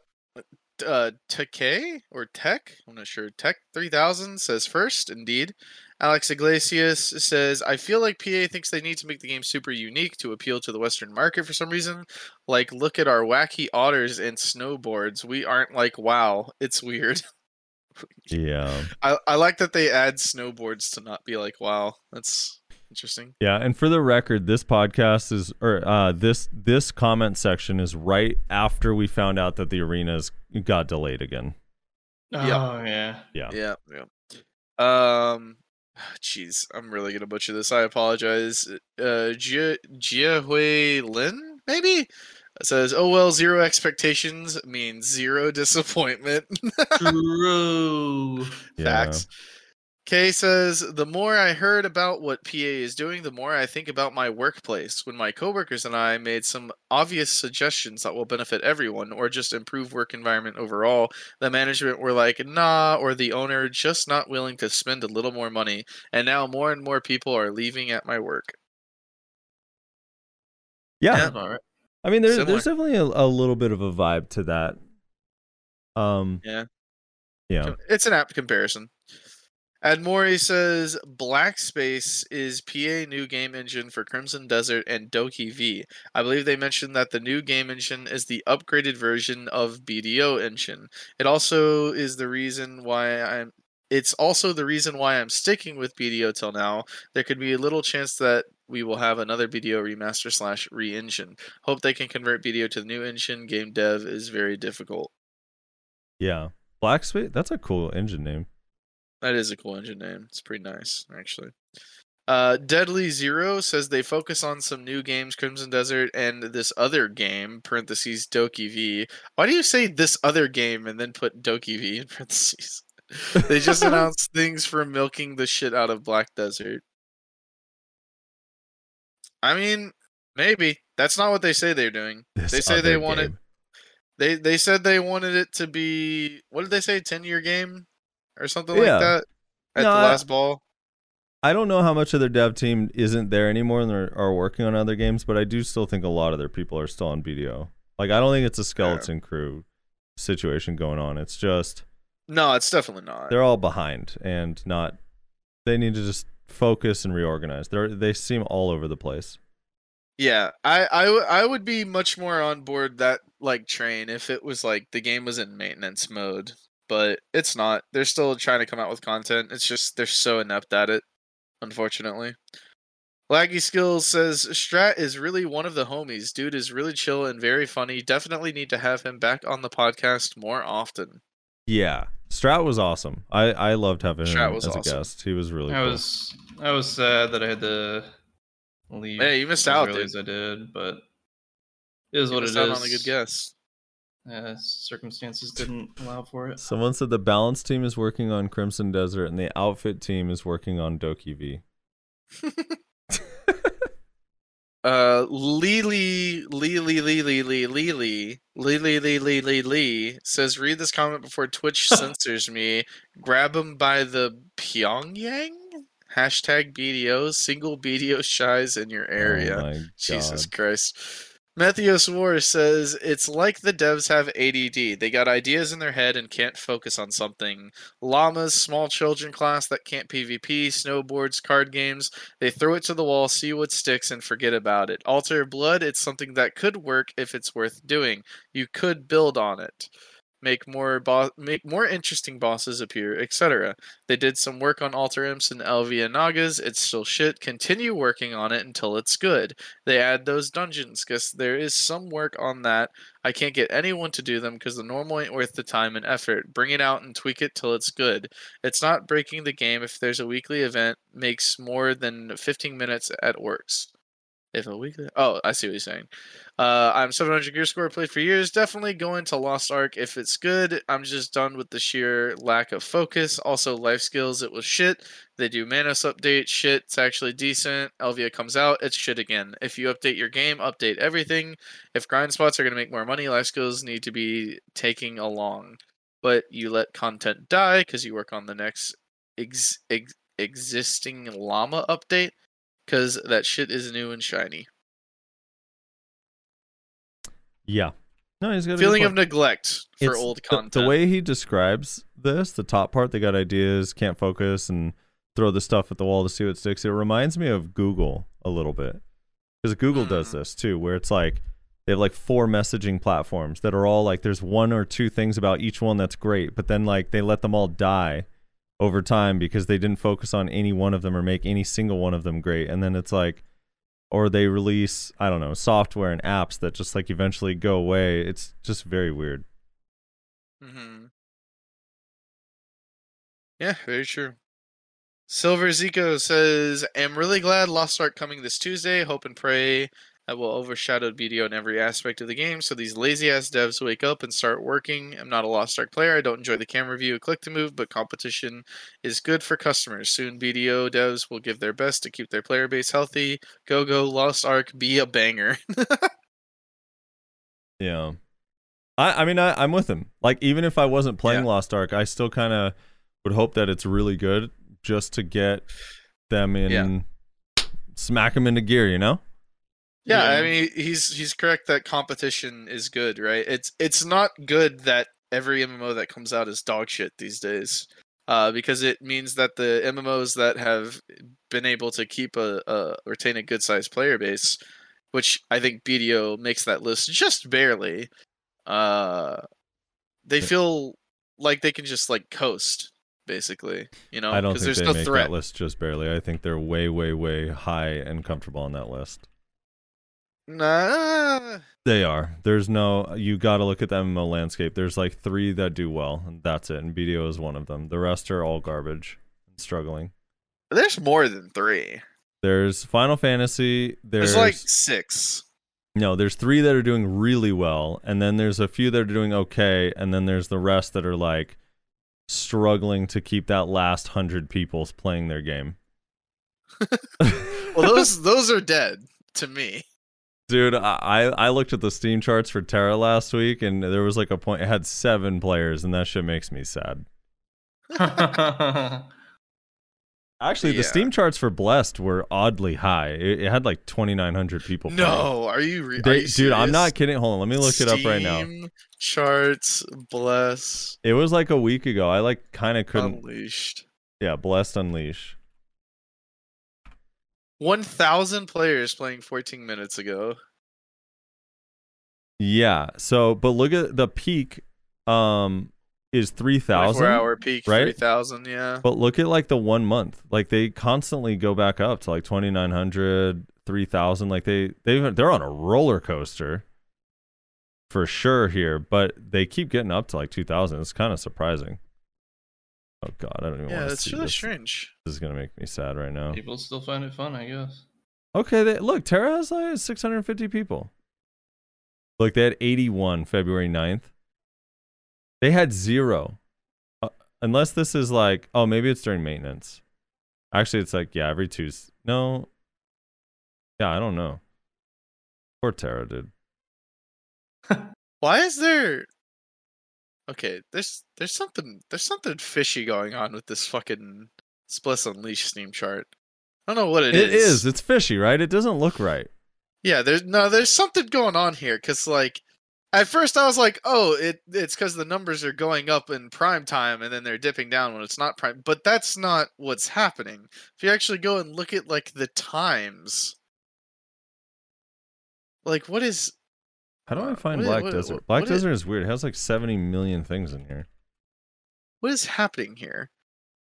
uh, Tekay or Tech? I'm not sure. Tech 3000 says first, indeed. Alex Iglesias says, I feel like PA thinks they need to make the game super unique to appeal to the Western market for some reason. Like, look at our wacky otters and snowboards. We aren't like, wow, it's weird. *laughs* Yeah. I, I like that they add snowboards to not be like, wow, that's interesting. Yeah, and for the record, this podcast is or uh this this comment section is right after we found out that the arenas got delayed again. Oh, yeah. Yeah. Yeah, yeah. Um, *sighs* jeez, I'm really gonna butcher this. I apologize. Uh, Jia Jiahui Lin, maybe says, "Oh well, zero expectations means zero *laughs* disappointment." True. Facts. Kay says, The more I heard about what PA is doing, the more I think about my workplace. When my coworkers and I made some obvious suggestions that will benefit everyone or just improve work environment overall, the management were like, nah, or the owner just not willing to spend a little more money. And now more and more people are leaving at my work. Yeah. Yeah. All right. I mean there's Similar. there's definitely a, a little bit of a vibe to that. Um Yeah. yeah. It's an apt comparison. Admori says Black Space is PA new game engine for Crimson Desert and DokeV. I believe they mentioned that the new game engine is the upgraded version of BDO engine. It also is the reason why I'm it's also the reason why I'm sticking with BDO till now. There could be a little chance that we will have another BDO remaster slash re-engine. Hope they can convert BDO to the new engine. Game dev is very difficult. Yeah. Black Space, that's a cool engine name. That is a cool engine name. It's pretty nice, actually. Uh, Deadly Zero says they focus on some new games, Crimson Desert, and this other game, parentheses, DokeV. Why do you say this other game and then put DokeV in *laughs* parentheses? they just *laughs* announced things for milking the shit out of Black Desert. I mean, maybe. That's not what they say they're doing. This They say they other want it- game. They they said they wanted it to be what did they say, ten year game? Or something Yeah. like that at No, the I- last ball. I don't know how much of their dev team isn't there anymore and are, are working on other games, but I do still think a lot of their people are still on BDO. Like I don't think it's a skeleton crew situation going on. It's just No, it's definitely not. they're all behind and not they need to just focus and reorganize. They're they seem all over the place. Yeah, I, I, w- I would be much more on board that like train if it was like the game was in maintenance mode, but it's not. They're still trying to come out with content. It's just they're so inept at it, unfortunately. Laggy Skills says Strat is really one of the homies. Dude is really chill and very funny. Definitely need to have him back on the podcast more often. Yeah. Strat was awesome. I, I loved having Strat him was as a guest. He was really I cool. was I was sad that I had to leave. Hey, you missed out, dude. I did, but it is You what it missed is. on a good guess. Uh, circumstances didn't allow for it. Someone said the balance team is working on Crimson Desert and the outfit team is working on DokeV. *laughs* Uh, Lily, Lily, Lily, Lily, Lily, Lily, Lily, Lily, Lee says, read this comment before Twitch *laughs* censors me. Grab him by the Pyongyang? Hashtag BDOs, single BDO shies in your area. Oh my Jesus Christ. Matthews War says it's like the devs have ADD. They got ideas in their head and can't focus on something. Llamas, small children class that can't PvP, snowboards, card games. They throw it to the wall, see what sticks, and forget about it. Alter Blood, it's something that could work if it's worth doing. You could build on it. Make more bo- make more interesting bosses appear, etc. They did some work on Altar Imps and Elvia Nagas. It's still shit. Continue working on it until it's good. They add those dungeons because there is some work on that. I can't get anyone to do them because the normal ain't worth the time and effort. Bring it out and tweak it till it's good. It's not breaking the game if there's a weekly event makes more than 15 minutes at works. If a weekly, oh, I see what you're saying. Uh, I'm 700 gear score, played for years. Definitely going to Lost Ark if it's good. I'm just done with the sheer lack of focus. Also, life skills, it was shit. They do Manos update, shit. It's actually decent. Elvia comes out, it's shit again. If you update your game, update everything. If grind spots are going to make more money, life skills need to be taking along. But you let content die because you work on the next ex- ex- existing llama update because that shit is new and shiny. Yeah. No, he's got a Feeling of neglect for It's old content. The, way he describes this, the top part, they got ideas, can't focus, and throw the stuff at the wall to see what sticks. It reminds me of Google a little bit because Google does Mhm. this too, where it's like they have like four messaging platforms that are all like there's one or two things about each one that's great, but then like they let them all die over time because they didn't focus on any one of them or make any single one of them great, and then it's like or they release I don't know software and apps that just like eventually go away. It's just very weird. hmm Yeah, very true. Silver Zico says, "I'm really glad Lost Ark coming this Tuesday. Hope and pray that will overshadow BDO in every aspect of the game. So these lazy ass devs wake up and start working. I'm not a Lost Ark player. I don't enjoy the camera view, click to move, but competition is good for customers. Soon BDO devs will give their best to keep their player base healthy. Go go Lost Ark, be a banger." *laughs* Yeah. I I mean I I'm with him. Like even if I wasn't playing Yeah. Lost Ark, I still kind of would hope that it's really good just to get them in Yeah. smack them into gear, you know? Yeah, I mean he's he's correct that competition is good, right? It's it's not good that every MMO that comes out is dog shit these days. Uh, because it means that the MMOs that have been able to keep a, a retain a good sized player base, which I think BDO makes that list just barely, uh, they feel like they can just like coast, basically. You know, I don't think there's they no make threat. that list just barely. I think they're way way way high and comfortable on that list. Nah, They are. There's no you got to look at the MMO landscape. There's like 3 that do well, and that's it. And BDO is one of them. The rest are all garbage and struggling. there's more than three. There's Final Fantasy, there's, There's like six. No, there's three that are doing really well, and then there's a few that are doing okay, and then there's the rest that are like struggling to keep that last hundred people playing their game. *laughs* Well, those *laughs* those are dead to me. Dude, I I I looked at the Steam charts for TERA last week, and there was like a point it had seven players, and that shit makes me sad. *laughs* Actually, the Steam charts for Blessed were oddly high. It, it had like 2,900 people. playing. No, are you? Re- are you dude, I'm not kidding. Hold on, let me look it up right now. Charts, bless, It was like a week ago. I like kind of couldn't. unleashed. Yeah, Blessed Unleash. One thousand players playing 14 minutes ago. Yeah. So, but look at the peak. Um, is three 24 thousand. hour peak, right? 3,000. Yeah. But look at like the one month. Like they constantly go back up to like 2,900, 3,000. Like they they they're on a roller coaster. For sure here, but they keep getting up to like 2,000. It's kind of surprising. Oh God, I don't even Yeah, want to that's see really this. strange. This is gonna make me sad right now. People still find it fun, I guess. Okay, they, look, TERA has like 650 people. Look, they had 81 February 9th. They had zero. Uh, unless this is like, oh, maybe it's during maintenance. Actually, it's like, yeah, every Tuesday. No. Yeah, I don't know. Poor TERA, dude. *laughs* Why is there? Okay, there's there's something there's something fishy going on with this fucking Bless Unleashed Steam chart. I don't know what it is. It's It's fishy, right? It doesn't look right. Yeah, there's no there's something going on here because like at first I was like, oh, it it's because the numbers are going up in prime time and then they're dipping down when it's not prime. But that's not what's happening. If you actually go and look at like the times, like what is How do I Uh, find what- Black what- Desert? what- Black what is- Desert is weird. It has like 70 million things in here. what is happening here?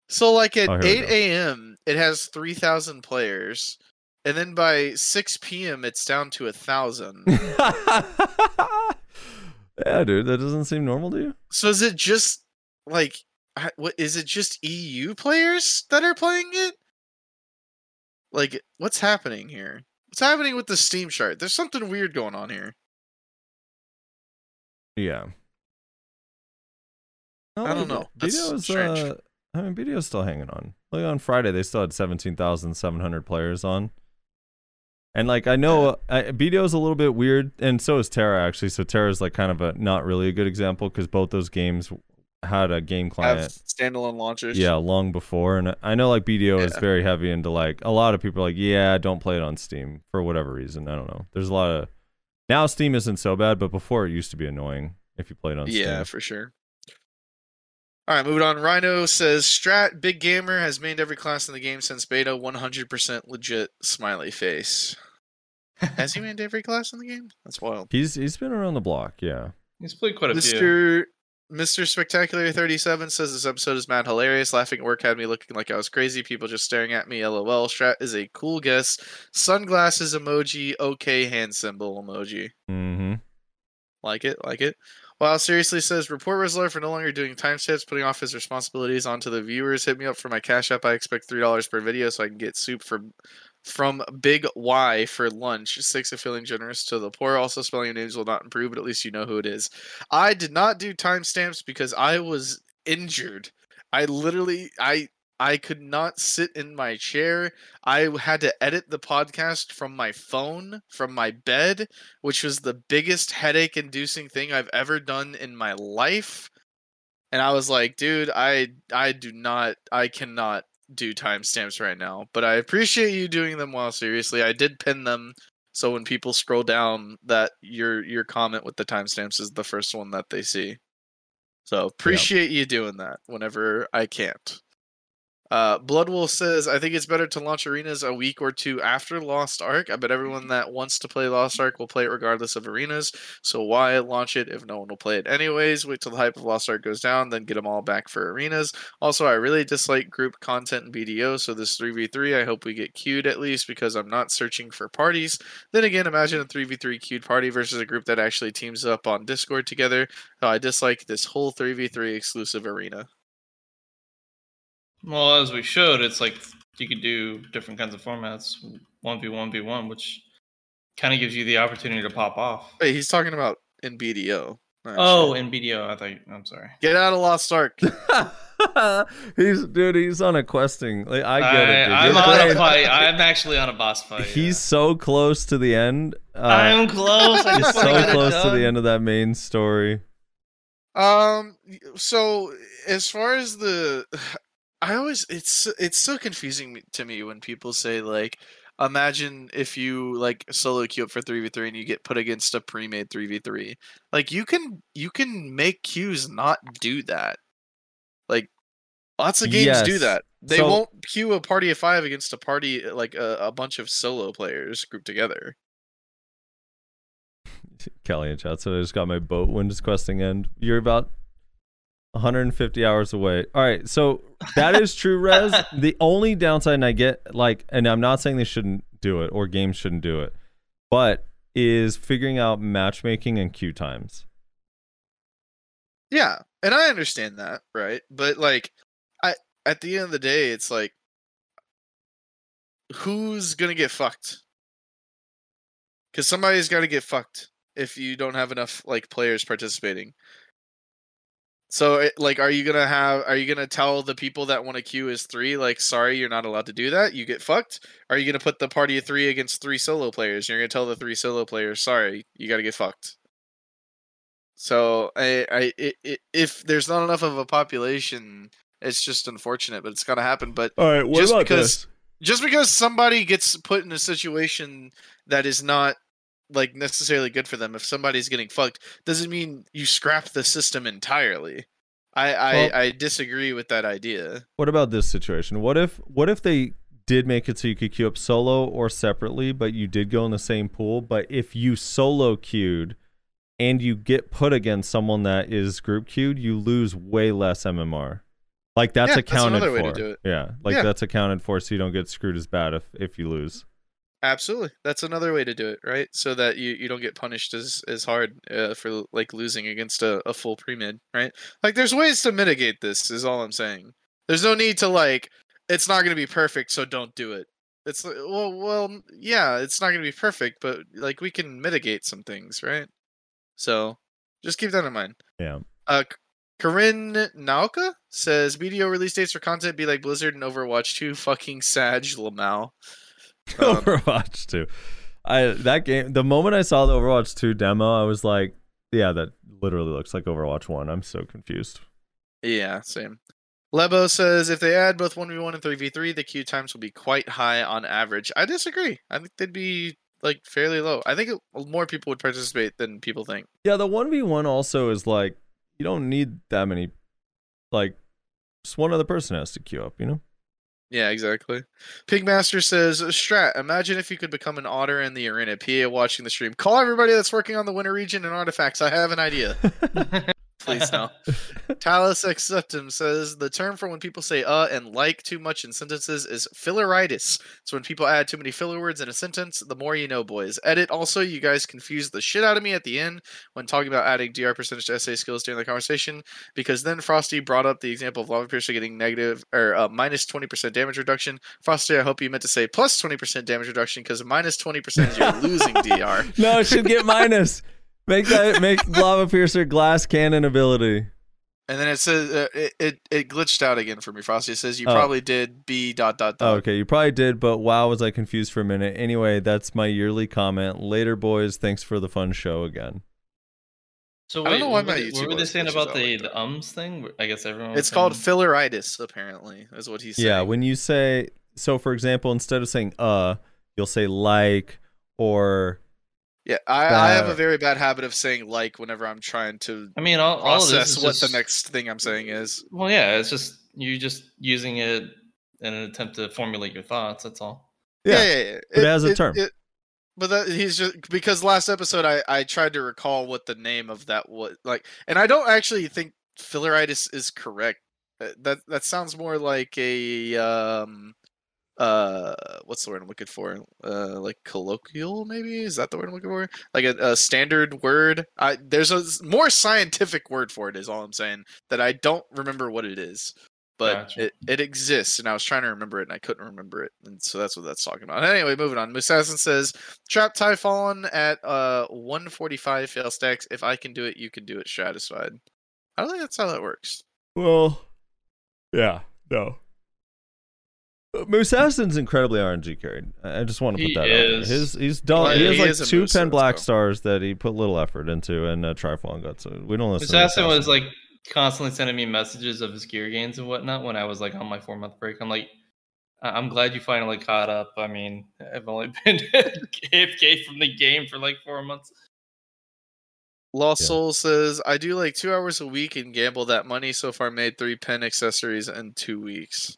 So like at Oh, 8 a.m. it has 3,000 players, and then by 6 p.m. it's down to a thousand. *laughs* yeah, dude, that doesn't seem normal to you? so is it just like what is it just EU players that are playing it? Like what's happening here? What's happening with the Steam chart? There's something weird going on here. Yeah. No, I don't know. That's strange. uh, I mean, BDO's still hanging on. Like on Friday, they still had 17,700 players on. And like I know uh, BDO's a little bit weird, and so is TERA actually. So TERA's like kind of a not really a good example because both those games had a game Have client. standalone launchers. Yeah, long before, and I know like BDO is very heavy into like a lot of people are like, yeah, don't play it on Steam for whatever reason. I don't know. There's a lot of now Steam isn't so bad, but before it used to be annoying if you played on Steam. Yeah, for sure. All right, moving on. Rhino says Strat Big Gamer has mained every class in the game since beta. 100% legit smiley face. Has he *laughs* mained every class in the game? That's wild. He's he's been around the block, yeah. He's played quite a few. Mr. Mr. Spectacular 37 says this episode is mad hilarious. Laughing at work had me looking like I was crazy. People just staring at me. LOL. Strat is a cool guess. Sunglasses emoji. Okay, hand symbol emoji. Mm-hmm. Like it, like it. Wow, seriously says report Rezlar for no longer doing timestamps, putting off his responsibilities onto the viewers. Hit me up for my cash app. I expect three dollars per video so I can get soup for from Big Y for lunch. Six of feeling generous to the poor. Also, spelling your names will not improve, but at least you know who it is. I did not do timestamps because I was injured. I literally, I, I could not sit in my chair. I had to edit the podcast from my phone, from my bed, which was the biggest headache inducing thing I've ever done in my life. And I was like, dude, I I do not I cannot do timestamps right now. But I appreciate you doing them while seriously. I did pin them so when people scroll down that your your comment with the timestamps is the first one that they see. So appreciate you doing that whenever I can't. Uh, Bloodwolf says, I think it's better to launch arenas a week or two after Lost Ark. I bet everyone that wants to play Lost Ark will play it regardless of arenas. So why launch it if no one will play it anyways? Wait till the hype of Lost Ark goes down, then get them all back for arenas. Also, I really dislike group content in BDO, so this 3v3, I hope we get queued at least because I'm not searching for parties. Then again, imagine a 3v3 queued party versus a group that actually teams up on Discord together. So I dislike this whole 3v3 exclusive arena. Well, as we showed, it's like you could do different kinds of formats, one v one v one, which kind of gives you the opportunity to pop off. Wait, he's talking about in BDO. not Oh, sure. in BDO, I thought. You, I'm sorry. get out of Lost Ark. *laughs* he's dude, he's on a questing. Like I get it. Dude. I, am You're on a fight. I'm actually on a boss *laughs* fight. He's so close to the end. Uh, I'm close. I he's so close to the end of that main story. Um. So as far as the, I always it's it's so confusing to me when people say like, imagine if you like solo queue up for three v three and you get put against a pre-made three v three. Like you can you can make queues not do that. Like lots of games do that. They So- won't queue a party of five against a party eh, like a, a bunch of solo players grouped together. *laughs* Kelly and chat. So I just got my boat when does questing end. You're about 150 hours away. All right, so *laughs* that is true, Rez. the only downside, and I get like, and I'm not saying they shouldn't do it or games shouldn't do it, but is figuring out matchmaking and queue times. Yeah, and I understand that, right? But like, I at the end of the day, it's like, who's gonna get fucked? Because somebody's got to get fucked if you don't have enough like players participating. So, like, are you gonna have? Are you gonna tell the people that want to queue as three, like, sorry, you're not allowed to do that. You get fucked. Are you gonna put the party of three against three solo players? You're gonna tell the three solo players, sorry, you got to get fucked. So, I, I, i i if there's not enough of a population, it's just unfortunate, but it's gotta happen. But All right, what Just about because- this? just because somebody gets put in a situation that is not like necessarily good for them if somebody's getting fucked doesn't mean you scrap the system entirely i i, Well- I disagree with that idea What about this situation? What if what if they did make it so you could queue up solo or separately, but you did go in the same pool, but if you solo queued and you get put against someone that is group queued, you lose way less MMR. Like that's Yeah, that's accounted to for. do it. Yeah, like Yeah. that's accounted for, so you don't get screwed as bad if if you lose. Absolutely that's another way to do it right? So that you, you don't get punished as as hard uh, for like losing against a, a full pre-mid right? Like there's ways to mitigate this is all i'm saying. There's no need to like it's not going to be perfect so don't do it. It's like, well well yeah it's not going to be perfect but like we can mitigate some things right? So just keep that in mind. Yeah. uh Corinne Nauka says BDO release dates for content be like Blizzard and Overwatch 2 fucking Sag Lamau. Um, *laughs* Overwatch 2. I that game the moment I saw the Overwatch 2 demo, I was like, yeah, that literally looks like Overwatch 1. I'm so confused. Yeah, same. Lebo says if they add both 1v1 and 3v3, the queue times will be quite high on average. I disagree. I think they'd be like fairly low. I think it, more people would participate than people think. Yeah, the 1v1 also is like you don't need that many like just one other person has to queue up, you know? Yeah, exactly. Pigmaster says, Strat, imagine if you could become an otter in the arena. PA watching the stream. Call everybody that's working on the winter region and artifacts. I have an idea. *laughs* Please no. *laughs* Talus Acceptum says the term for when people say uh and like too much in sentences is filleritis. So when people add too many filler words in a sentence, the more you know, boys. Edit also, you guys confused the shit out of me at the end when talking about adding DR percentage to SA skills during the conversation, because then Frosty brought up the example of Lava Piercer getting negative or uh, minus 20% damage reduction. Frosty, I hope you meant to say plus 20% damage reduction because minus 20% is you're losing DR. *laughs* no, it should get minus. *laughs* Make that make lava piercer glass cannon ability. And then it says uh, it, it it glitched out again for me. Frosty It says you Oh. probably did B dot dot Oh, dot. okay, you probably did, but wow, was I confused for a minute. Anyway, that's my yearly comment. Later, boys. Thanks for the fun show again. So I don't know why what, my YouTube what were they saying about the, like the ums thing? I guess everyone. It's called saying- filleritis, apparently, is what he's saying. Yeah, when you say so, for example, instead of saying uh, you'll say like or yeah, I, I have a very bad habit of saying like whenever I'm trying to I mean, all, all of this process is what just, the next thing I'm saying is. Well, yeah, it's just you just using it in an attempt to formulate your thoughts. That's all. yeah. yeah, yeah. But it has a term. but that, he's just because last episode I I tried to recall what the name of that was like, and I don't actually think filleritis is correct. Uh, That that sounds more like a um uh what's the word I'm looking for? Uh like colloquial maybe is that the word I'm looking for? Like a, a standard word. I there's a more scientific word for it is all I'm saying that I don't remember what it is. But Gotcha. it, it exists and I was trying to remember it and I couldn't remember it. And so that's what that's talking about. Anyway, moving on. Musassin says Trap Typhon at uh 145 fail stacks. If I can do it, you can do it stratified. I don't think that's how that works. Well, yeah, no. Musassin's incredibly RNG carried. I I just want to put He that out there. is. His he's done. Well, he has he like two Moose, pen black so- stars that he put little effort into, and uh, Trifon got so we don't listen. to Assassin was like constantly sending me messages of his gear gains and whatnot when I was like on my four month break. I'm like, "I- I'm glad you finally caught up. I mean, I've only *laughs* been AFK from the game for like four months. Lost Yeah. Soul says I do like two hours a week and gamble that money so far made three pen accessories in two weeks.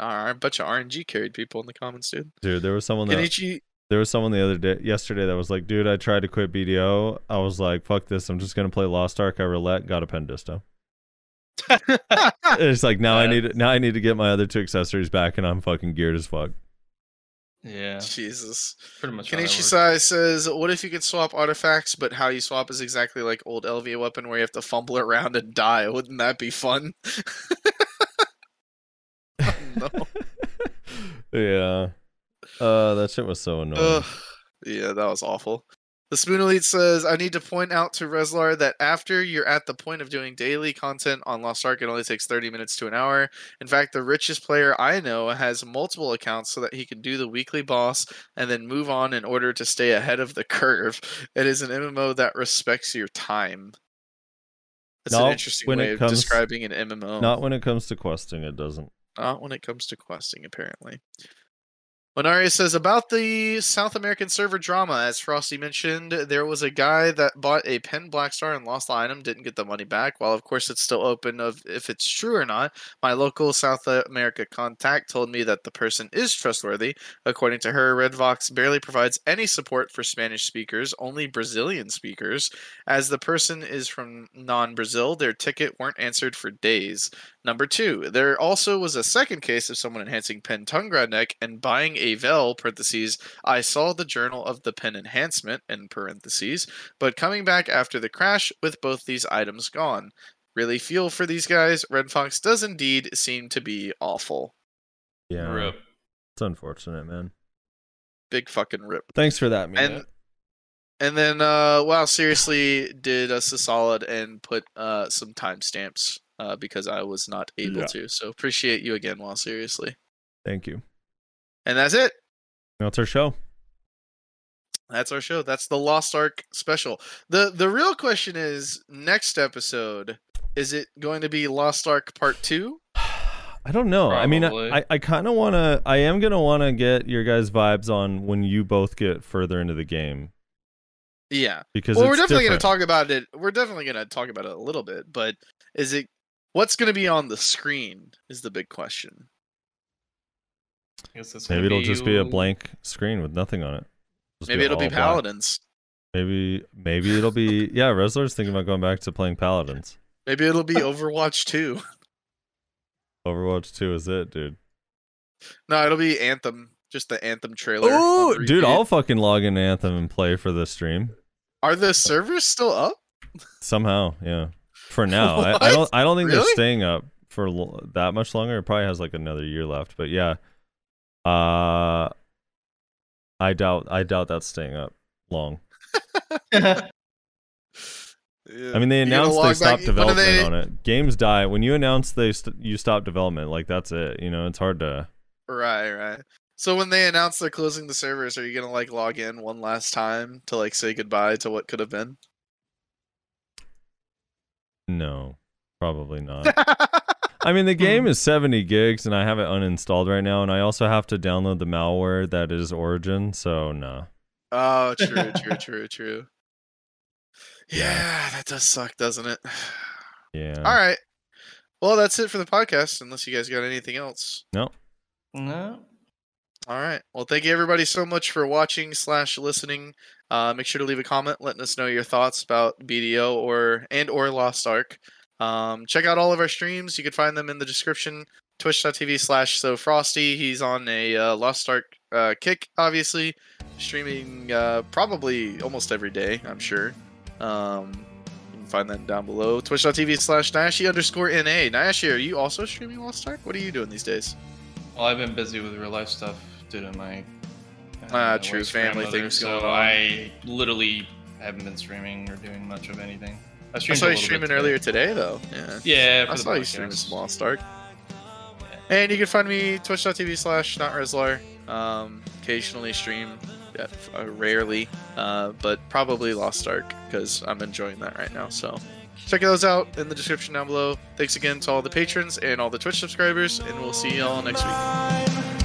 Alright, a bunch of RNG carried people in the comments, dude. dude. There was someone that Kenichi there was someone the other day, yesterday, that was like, dude, I tried to quit BDO. I was like, fuck this. I'm just gonna play Lost Ark. I roulette, got a pen disto. *laughs* It's like now I need now I need to get my other two accessories back, and I'm fucking geared as fuck. Yeah, Jesus. pretty much. how that Kenichi works. Sai says, "What if you could swap artifacts, but how you swap is exactly like old LV weapon, where you have to fumble around and die? Wouldn't that be fun?" *laughs* *laughs* No. yeah. Uh, that shit was so annoying. Ugh. Yeah, that was awful. The Spoon Elite says, I need to point out to Rezlar that after you're at the point of doing daily content on Lost Ark, it only takes 30 minutes to an hour. In fact, the richest player I know has multiple accounts so that he can do the weekly boss and then move on in order to stay ahead of the curve. It is an MMO that respects your time. That's No, an interesting when way it of describing an MMO. Not when it comes to questing, it doesn't. Not when it comes to questing, apparently. Onaria says about the South American server drama, as Frosty mentioned, there was a guy that bought a pen black star and lost the item, didn't get the money back. While of course it's still open of if it's true or not. My local South America contact told me that the person is trustworthy. According to her, Redfox barely provides any support for Spanish speakers, only Brazilian speakers. As the person is from non-Brazil, their ticket weren't answered for days. Number two, there also was a second case of someone enhancing pen Tungrad neck and buying a Vel, parentheses, I saw the journal of the pen enhancement, in parentheses, but coming back after the crash with both these items gone. Really feel for these guys. Redfox does indeed seem to be awful. Yeah, Rip. it's unfortunate, man. Big fucking rip. Thanks for that, man. And and then uh wow, seriously did us a solid and put uh some timestamps uh because I was not able Yeah. to. So appreciate you again, while seriously. Thank you. And that's it. That's our show. That's our show. That's the Lost Ark special. The the real question is next episode, is it going to be Lost Ark Part 2? *sighs* I don't know. I mean, I, I kind of want to. I am gonna want to get your guys' vibes on when you both get further into the game Yeah. because Well, we're it's definitely going to talk about it. We're definitely going to talk about it a little bit, but is it what's going to be on the screen is the big question. I Maybe it'll just be a blank screen with nothing on it. Just Maybe it'll be all black. Paladins. Maybe maybe it'll be *laughs* yeah. Rezlar's thinking about going back to playing Paladins. Maybe it'll be Overwatch 2. Overwatch Two is it, dude. No, it'll be Anthem. Just the Anthem trailer. Oh, dude. I'll fucking log in Anthem and play for the stream Are the servers still up? somehow. Yeah, for now. I, I *laughs* don't. I don't think they're staying up for lo- that much longer. It probably has like another year left. But yeah, uh, I doubt. I doubt that's staying up long. yeah. *laughs* I mean, they announced they stopped back- development they- on it. Games die when you announce they st- you stop development. Like that's it. You know, it's hard to. Right, right. So when they announce they're closing the servers, are you gonna like log in one last time to like say goodbye to what could have been? No, probably not. *laughs* I mean, the game is 70 gigs, and I have it uninstalled right now, and I also have to download the malware that is Origin. So no. oh, *laughs* true, true, true, true. Yeah, that does suck, doesn't it? *sighs* Yeah. All right. Well, that's it for the podcast. Unless you guys got anything else. No. no. All right. Well, thank you everybody so much for watching slash listening. Uh, make sure to leave a comment, letting us know your thoughts about BDO or and or Lost Ark. Um, check out all of our streams. You can find them in the description. Twitch.tv slash so frosty. He's on a uh, Lost Ark uh, kick, obviously, streaming uh, probably almost every day. I'm sure. Um, you can find that down below. Twitch.tv slash Nayashe underscore NA. Nayashe, are you also streaming Lost Ark? What are you doing these days? Well, I've been busy with real life stuff due to my uh, Ah, true, family things so going on. I literally haven't been streaming or doing much of anything. I, I saw you streaming earlier today, though. Yeah. Yeah, I saw you streaming some Lost Ark. And you can find me twitch.tv slash notrezlar. Um, occasionally stream, yeah, uh, rarely, uh, but probably Lost Ark because I'm enjoying that right now. So check those out in the description down below. Thanks again to all the patrons and all the Twitch subscribers, and we'll see you all next week.